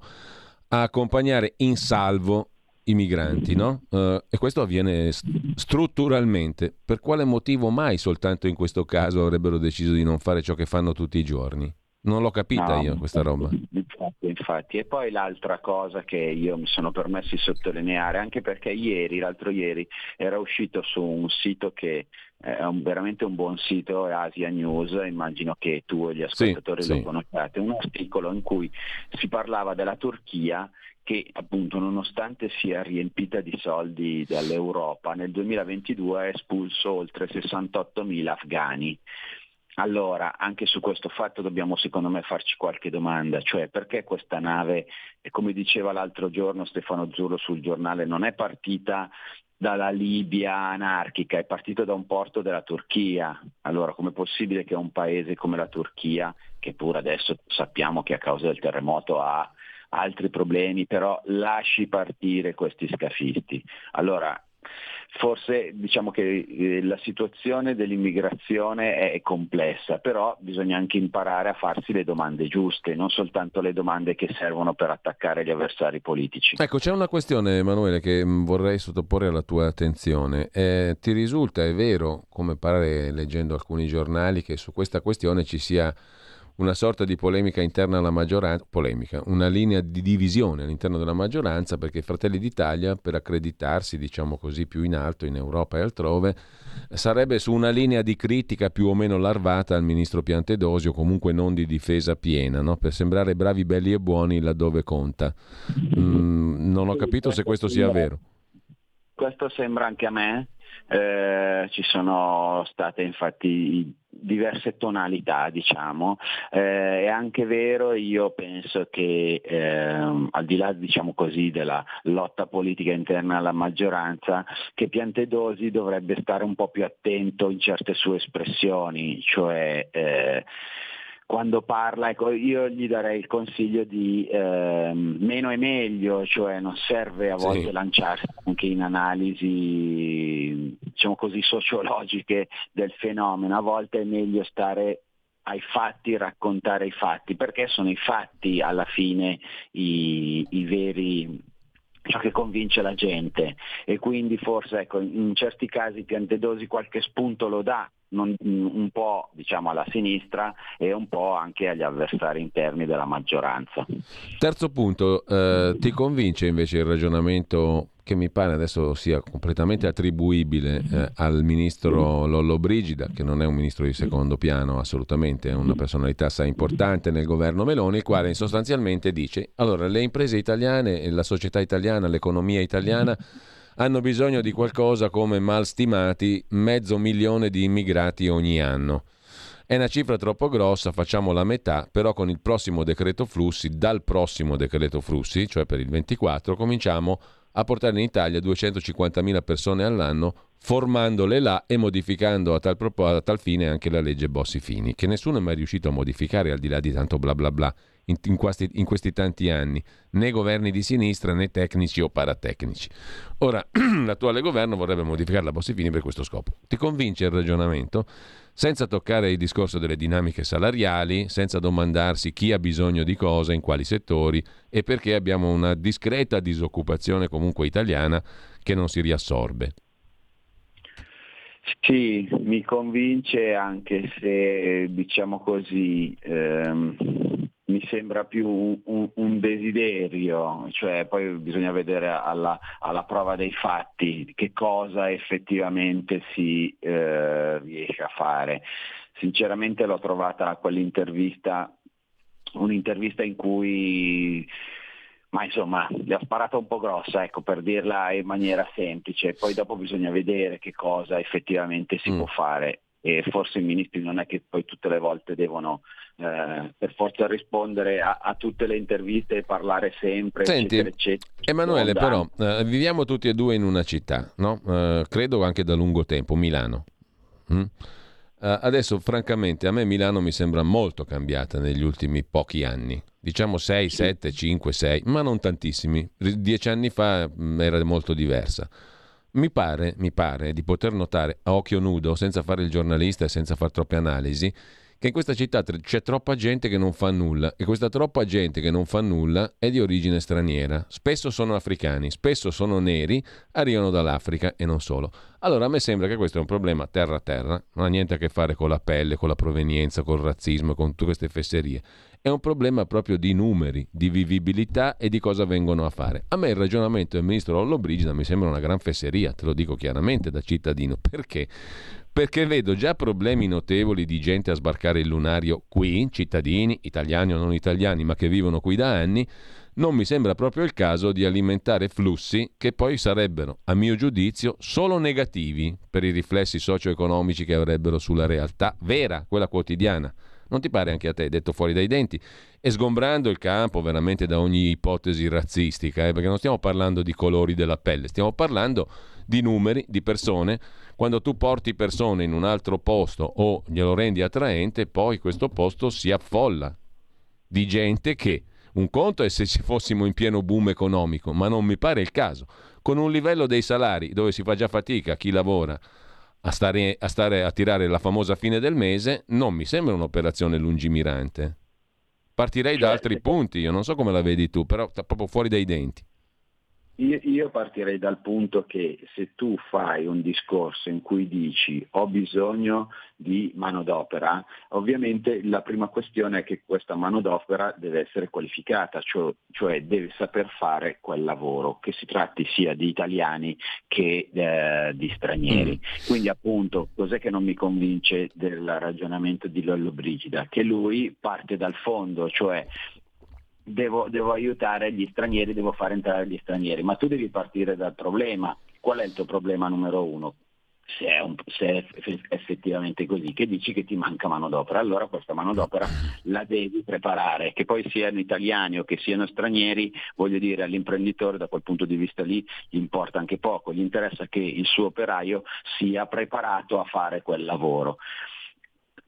a accompagnare in salvo i migranti, no? Uh, e questo avviene strutturalmente. Per quale motivo mai soltanto in questo caso avrebbero deciso di non fare ciò che fanno tutti i giorni? Non l'ho capita no, io questa roba. Infatti, infatti, E poi l'altra cosa che io mi sono permesso di sottolineare, anche perché ieri, l'altro ieri, era uscito su un sito che è un, veramente un buon sito, Asia News, immagino che tu e gli ascoltatori sì, lo sì. conosciate, un articolo in cui si parlava della Turchia che appunto nonostante sia riempita di soldi dall'Europa, nel 2022 ha espulso oltre 68.000 afghani. allora, anche su questo fatto dobbiamo secondo me farci qualche domanda, cioè perché questa nave, come diceva l'altro giorno Stefano Zurlo sul giornale, non è partita dalla Libia anarchica, è partita da un porto della Turchia. Allora, com'è possibile che un paese come la Turchia, che pure adesso sappiamo che a causa del terremoto ha altri problemi, però lasci partire questi scafisti? Allora, Forse diciamo che eh, la situazione dell'immigrazione è complessa, però bisogna anche imparare a farsi le domande giuste, non soltanto le domande che servono per attaccare gli avversari politici. Ecco, c'è una questione, Emanuele, che mm, vorrei sottoporre alla tua attenzione. Eh, ti risulta, è vero, come pare leggendo alcuni giornali, che su questa questione ci sia una sorta di polemica interna alla maggioranza, polemica, una linea di divisione all'interno della maggioranza perché Fratelli d'Italia, per accreditarsi, diciamo così, più in alto in Europa e altrove, sarebbe su una linea di critica più o meno larvata al ministro Piantedosio, comunque non di difesa piena, no? per sembrare bravi, belli e buoni laddove conta. Mm, non ho capito se questo sia vero. Questo sembra anche a me, eh, ci sono state infatti diverse tonalità, diciamo. Eh, è anche vero, io penso che eh, al di là diciamo così, della lotta politica interna alla maggioranza, che Piantedosi dovrebbe stare un po' più attento in certe sue espressioni, cioè eh, quando parla, ecco, io gli darei il consiglio di eh, meno è meglio, cioè non serve a volte sì. lanciarsi anche in analisi diciamo così, sociologiche del fenomeno, a volte è meglio stare ai fatti, raccontare i fatti, perché sono i fatti alla fine i, i veri ciò che convince la gente e quindi forse ecco, in certi casi Piantedosi qualche spunto lo dà non, un po' diciamo, alla sinistra e un po' anche agli avversari interni della maggioranza. Terzo punto, eh, ti convince invece il ragionamento che mi pare adesso sia completamente attribuibile eh, al ministro Lollo Brigida, che non è un ministro di secondo piano assolutamente, è una personalità assai importante nel governo Meloni, il quale sostanzialmente dice, allora le imprese italiane, la società italiana, l'economia italiana hanno bisogno di qualcosa come mal stimati mezzo milione di immigrati ogni anno. È una cifra troppo grossa, facciamo la metà, però con il prossimo decreto flussi, dal prossimo decreto flussi, cioè per il 24, cominciamo a portare in Italia 250.000 persone all'anno, formandole là e modificando a tal, a tal fine anche la legge Bossi-Fini, che nessuno è mai riuscito a modificare al di là di tanto bla bla bla in, in, questi, in questi tanti anni, né governi di sinistra né tecnici o paratecnici. Ora, l'attuale governo vorrebbe modificare la Bossi-Fini per questo scopo. Ti convince il ragionamento? Senza toccare il discorso delle dinamiche salariali, senza domandarsi chi ha bisogno di cosa, in quali settori e perché abbiamo una discreta disoccupazione comunque italiana che non si riassorbe. Sì, mi convince anche se diciamo così ehm, mi sembra più un, un, desiderio, cioè poi bisogna vedere alla, alla, prova dei fatti che cosa effettivamente si eh, riesce a fare. Sinceramente l'ho trovata quell'intervista, un'intervista in cui ma insomma le ha sparata un po' grossa, ecco, per dirla in maniera semplice, poi dopo bisogna vedere che cosa effettivamente si mm. può fare e forse i ministri non è che poi tutte le volte devono eh, per forza rispondere a, a, tutte le interviste e parlare sempre. Senti, eccetera, eccetera. Emanuele, però eh, viviamo tutti e due in una città, no? eh, credo anche da lungo tempo, Milano. Mm? Eh, adesso, francamente, a me Milano mi sembra molto cambiata negli ultimi pochi anni. Diciamo 6, 7, 5, 6, ma non tantissimi. Dieci anni fa mh, mm, era molto diversa. Mi pare, mi pare di poter notare a occhio nudo, senza fare il giornalista e senza fare troppe analisi, che in questa città c'è troppa gente che non fa nulla e questa troppa gente che non fa nulla è di origine straniera. Spesso sono africani, spesso sono neri, arrivano dall'Africa e non solo. Allora a me sembra che questo è un problema terra-terra, non ha niente a che fare con la pelle, con la provenienza, col razzismo, con tutte queste fesserie è un problema proprio di numeri, di vivibilità e di cosa vengono a fare. A me il ragionamento del ministro Lollobrigida mi sembra una gran fesseria, te lo dico chiaramente da cittadino. Perché? Perché vedo già problemi notevoli di gente a sbarcare il lunario qui, cittadini, italiani o non italiani, ma che vivono qui da anni, non mi sembra proprio il caso di alimentare flussi che poi sarebbero, a mio giudizio, solo negativi per i riflessi socio-economici che avrebbero sulla realtà vera, quella quotidiana. Non ti pare anche a te, detto fuori dai denti? E sgombrando il campo veramente da ogni ipotesi razzistica, eh, perché non stiamo parlando di colori della pelle, stiamo parlando di numeri, di persone. Quando tu porti persone in un altro posto o glielo rendi attraente, poi questo posto si affolla di gente che un conto è se ci fossimo in pieno boom economico, ma non mi pare il caso. Con un livello dei salari dove si fa già fatica chi lavora a stare, a stare a tirare la famosa fine del mese, non mi sembra un'operazione lungimirante. Partirei da altri punti, io non so come la vedi tu, però sta proprio fuori dai denti. Io, io, partirei dal punto che se tu fai un discorso in cui dici ho bisogno di manodopera, ovviamente la prima questione è che questa manodopera deve essere qualificata, cioè, cioè deve saper fare quel lavoro, che si tratti sia di italiani che eh, di stranieri. Mm. Quindi appunto cos'è che non mi convince del ragionamento di Lollo Brigida? Che lui parte dal fondo, cioè devo, devo, aiutare gli stranieri, devo far entrare gli stranieri, ma tu devi partire dal problema. Qual è il tuo problema numero uno? Se è, un, se è, effettivamente così, che dici che ti manca manodopera, allora questa manodopera la devi preparare, che poi siano italiani o che siano stranieri, voglio dire all'imprenditore da quel punto di vista lì gli importa anche poco, gli interessa che il suo operaio sia preparato a fare quel lavoro.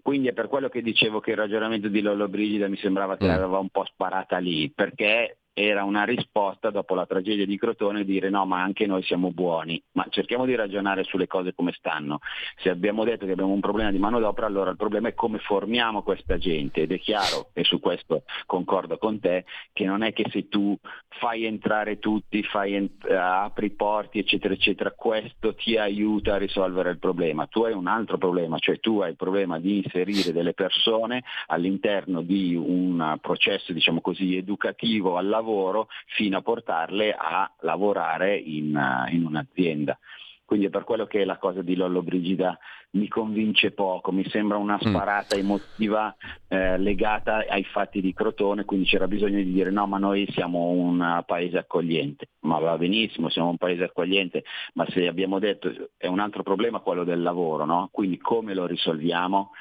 Quindi è per quello che dicevo che il ragionamento di Lollo Brigida mi sembrava che mm. l'aveva un po' sparata lì, perché era una risposta dopo la tragedia di Crotone dire no ma anche noi siamo buoni, ma cerchiamo di ragionare sulle cose come stanno. Se abbiamo detto che abbiamo un problema di manodopera allora il problema è come formiamo questa gente ed è chiaro, e su questo concordo con te, che non è che se tu fai entrare tutti, fai ent- apri i porti eccetera eccetera, questo ti aiuta a risolvere il problema. Tu hai un altro problema, cioè tu hai il problema di inserire delle persone all'interno di un processo diciamo così educativo al lavoro lavoro fino a portarle a lavorare in, uh, in un'azienda. Quindi è per quello che la cosa di Lollo Brigida mi convince poco, mi sembra una mm. sparata emotiva eh, legata ai fatti di Crotone, quindi c'era bisogno di dire no, ma noi siamo un paese accogliente, ma va benissimo, siamo un paese accogliente, ma se abbiamo detto è un altro problema quello del lavoro, no? quindi come lo risolviamo?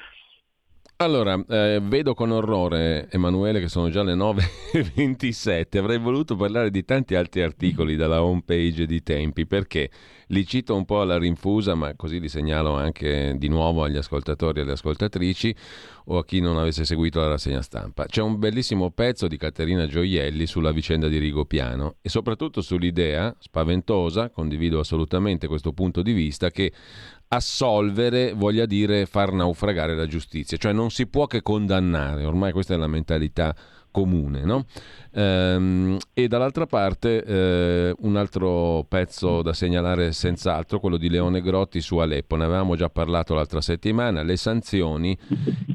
Allora, eh, vedo con orrore, Emanuele, che sono già le 9.27. Avrei voluto parlare di tanti altri articoli dalla home page di Tempi, perché li cito un po' alla rinfusa, ma così li segnalo anche di nuovo agli ascoltatori e alle ascoltatrici o a chi non avesse seguito la rassegna stampa. C'è un bellissimo pezzo di Caterina Gioielli sulla vicenda di Rigopiano e soprattutto sull'idea spaventosa, condivido assolutamente questo punto di vista, che assolvere voglia dire far naufragare la giustizia, cioè non si può che condannare, ormai questa è la mentalità comune. No? Ehm, e dall'altra parte eh, un altro pezzo da segnalare senz'altro, quello di Leone Grotti su Aleppo, ne avevamo già parlato l'altra settimana, le sanzioni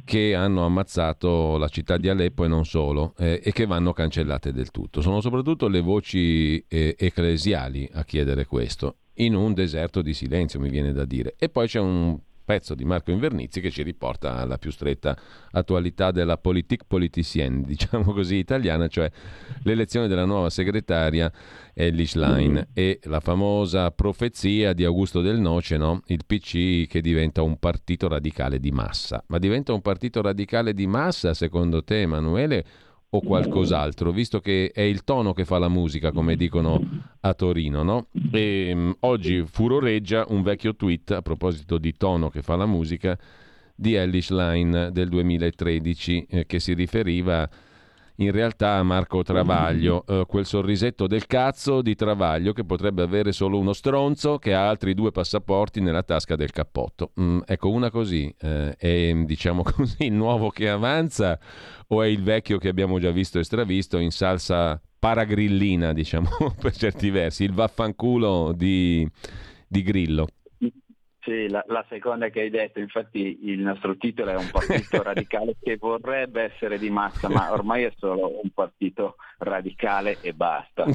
che hanno ammazzato la città di Aleppo e non solo, eh, e che vanno cancellate del tutto. Sono soprattutto le voci eh, ecclesiali a chiedere questo in un deserto di silenzio, mi viene da dire. E poi c'è un pezzo di Marco Invernizzi che ci riporta alla più stretta attualità della politique politicienne, diciamo così italiana, cioè l'elezione della nuova segretaria Ellie Schlein e la famosa profezia di Augusto Del Noce, no? il PC che diventa un partito radicale di massa. Ma diventa un partito radicale di massa secondo te Emanuele o qualcos'altro, visto che è il tono che fa la musica, come dicono a Torino, no? E um, oggi furoreggia un vecchio tweet a proposito di tono che fa la musica di Ellis Line del 2013 eh, che si riferiva in realtà a Marco Travaglio, eh, quel sorrisetto del cazzo di Travaglio che potrebbe avere solo uno stronzo che ha altri due passaporti nella tasca del cappotto. Mm, ecco, una così, eh, è diciamo così il nuovo che avanza o è il vecchio che abbiamo già visto e stravisto in salsa paragrillina, diciamo, per certi versi, il vaffanculo di, di Grillo. Sì, la, la, seconda che hai detto, infatti il nostro titolo è un partito radicale che vorrebbe essere di massa, ma ormai è solo un partito radicale e basta.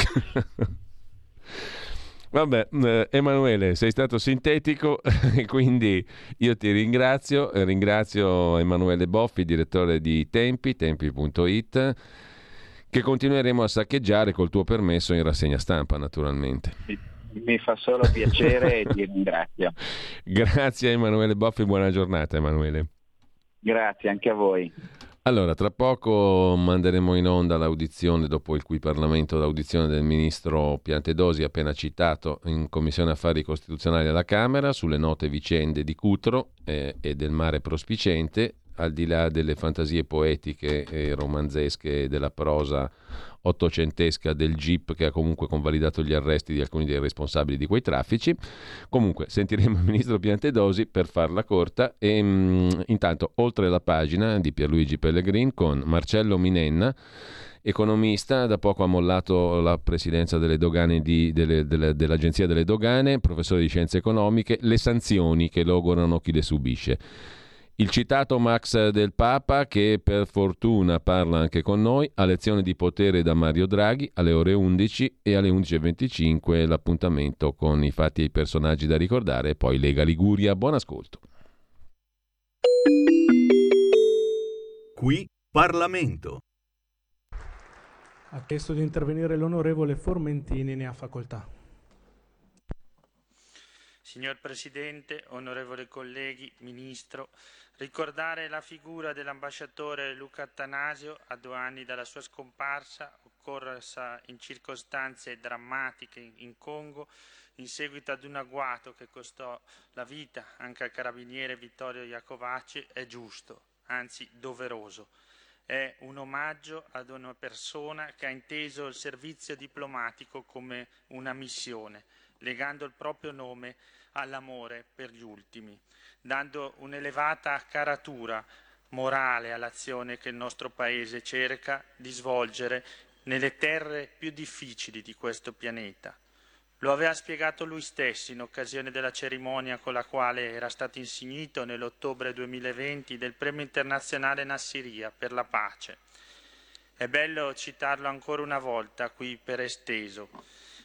Vabbè, eh, Emanuele, sei stato sintetico, quindi io ti ringrazio, ringrazio Emanuele Boffi, direttore di Tempi, tempi.it che continueremo a saccheggiare col tuo permesso in rassegna stampa naturalmente. Mi fa solo piacere e ti ringrazio. Grazie Emanuele Boffi, buona giornata Emanuele. Grazie anche a voi. Allora, tra poco manderemo in onda l'audizione, dopo il cui Parlamento, l'audizione del ministro Piantedosi appena citato in Commissione Affari Costituzionali alla Camera sulle note vicende di Cutro eh, e del mare prospicente, al di là delle fantasie poetiche e romanzesche della prosa ottocentesca del GIP che ha comunque convalidato gli arresti di alcuni dei responsabili di quei traffici. Comunque sentiremo il ministro Piantedosi per farla corta e mh, mm, intanto oltre la pagina di Pierluigi Pellegrin con Marcello Minenna economista, da poco ha mollato la presidenza delle di, delle, delle, dell'Agenzia delle Dogane, professore di scienze economiche, le sanzioni che logorano chi le subisce. Il citato Max del Papa, che per fortuna parla anche con noi, a lezione di potere da Mario Draghi alle ore 11 e alle 11.25 l'appuntamento con i fatti e i personaggi da ricordare e poi Lega Liguria. Buon ascolto. Qui Parlamento. Ha chiesto di intervenire l'onorevole Formentini, ne ha facoltà. Signor Presidente, onorevoli colleghi, Ministro, Ricordare la figura dell'ambasciatore Luca Attanasio a due anni dalla sua scomparsa, occorsa in circostanze drammatiche in Congo, in seguito ad un agguato che costò la vita anche al carabiniere Vittorio Iacovacci, è giusto, anzi doveroso. È un omaggio ad una persona che ha inteso il servizio diplomatico come una missione, legando il proprio nome all'amore per gli ultimi dando un'elevata caratura morale all'azione che il nostro Paese cerca di svolgere nelle terre più difficili di questo pianeta. Lo aveva spiegato lui stesso in occasione della cerimonia con la quale era stato insignito nell'ottobre 2020 del Premio internazionale Nassiria per la pace. È bello citarlo ancora una volta qui per esteso.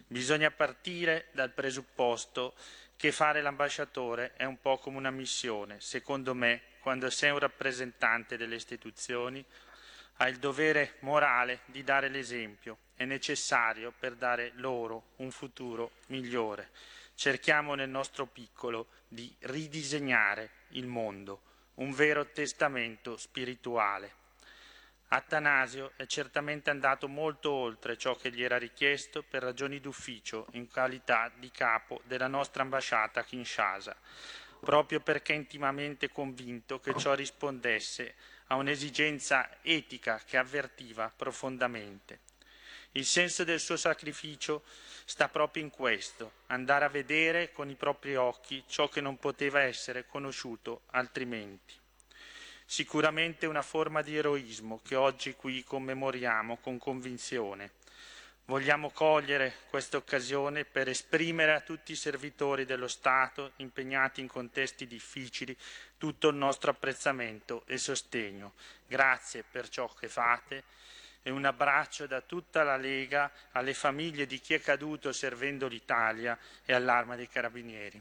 Bisogna partire dal presupposto che fare l'ambasciatore è un po' come una missione. Secondo me, quando sei un rappresentante delle istituzioni, hai il dovere morale di dare l'esempio. È necessario per dare loro un futuro migliore. Cerchiamo nel nostro piccolo di ridisegnare il mondo, un vero testamento spirituale. Attanasio è certamente andato molto oltre ciò che gli era richiesto per ragioni d'ufficio in qualità di capo della nostra ambasciata a Kinshasa, proprio perché intimamente convinto che ciò rispondesse a un'esigenza etica che avvertiva profondamente. Il senso del suo sacrificio sta proprio in questo, andare a vedere con i propri occhi ciò che non poteva essere conosciuto altrimenti. Sicuramente una forma di eroismo che oggi qui commemoriamo con convinzione. Vogliamo cogliere questa occasione per esprimere a tutti i servitori dello Stato impegnati in contesti difficili tutto il nostro apprezzamento e sostegno. Grazie per ciò che fate e un abbraccio da tutta la Lega alle famiglie di chi è caduto servendo l'Italia e all'Arma dei Carabinieri.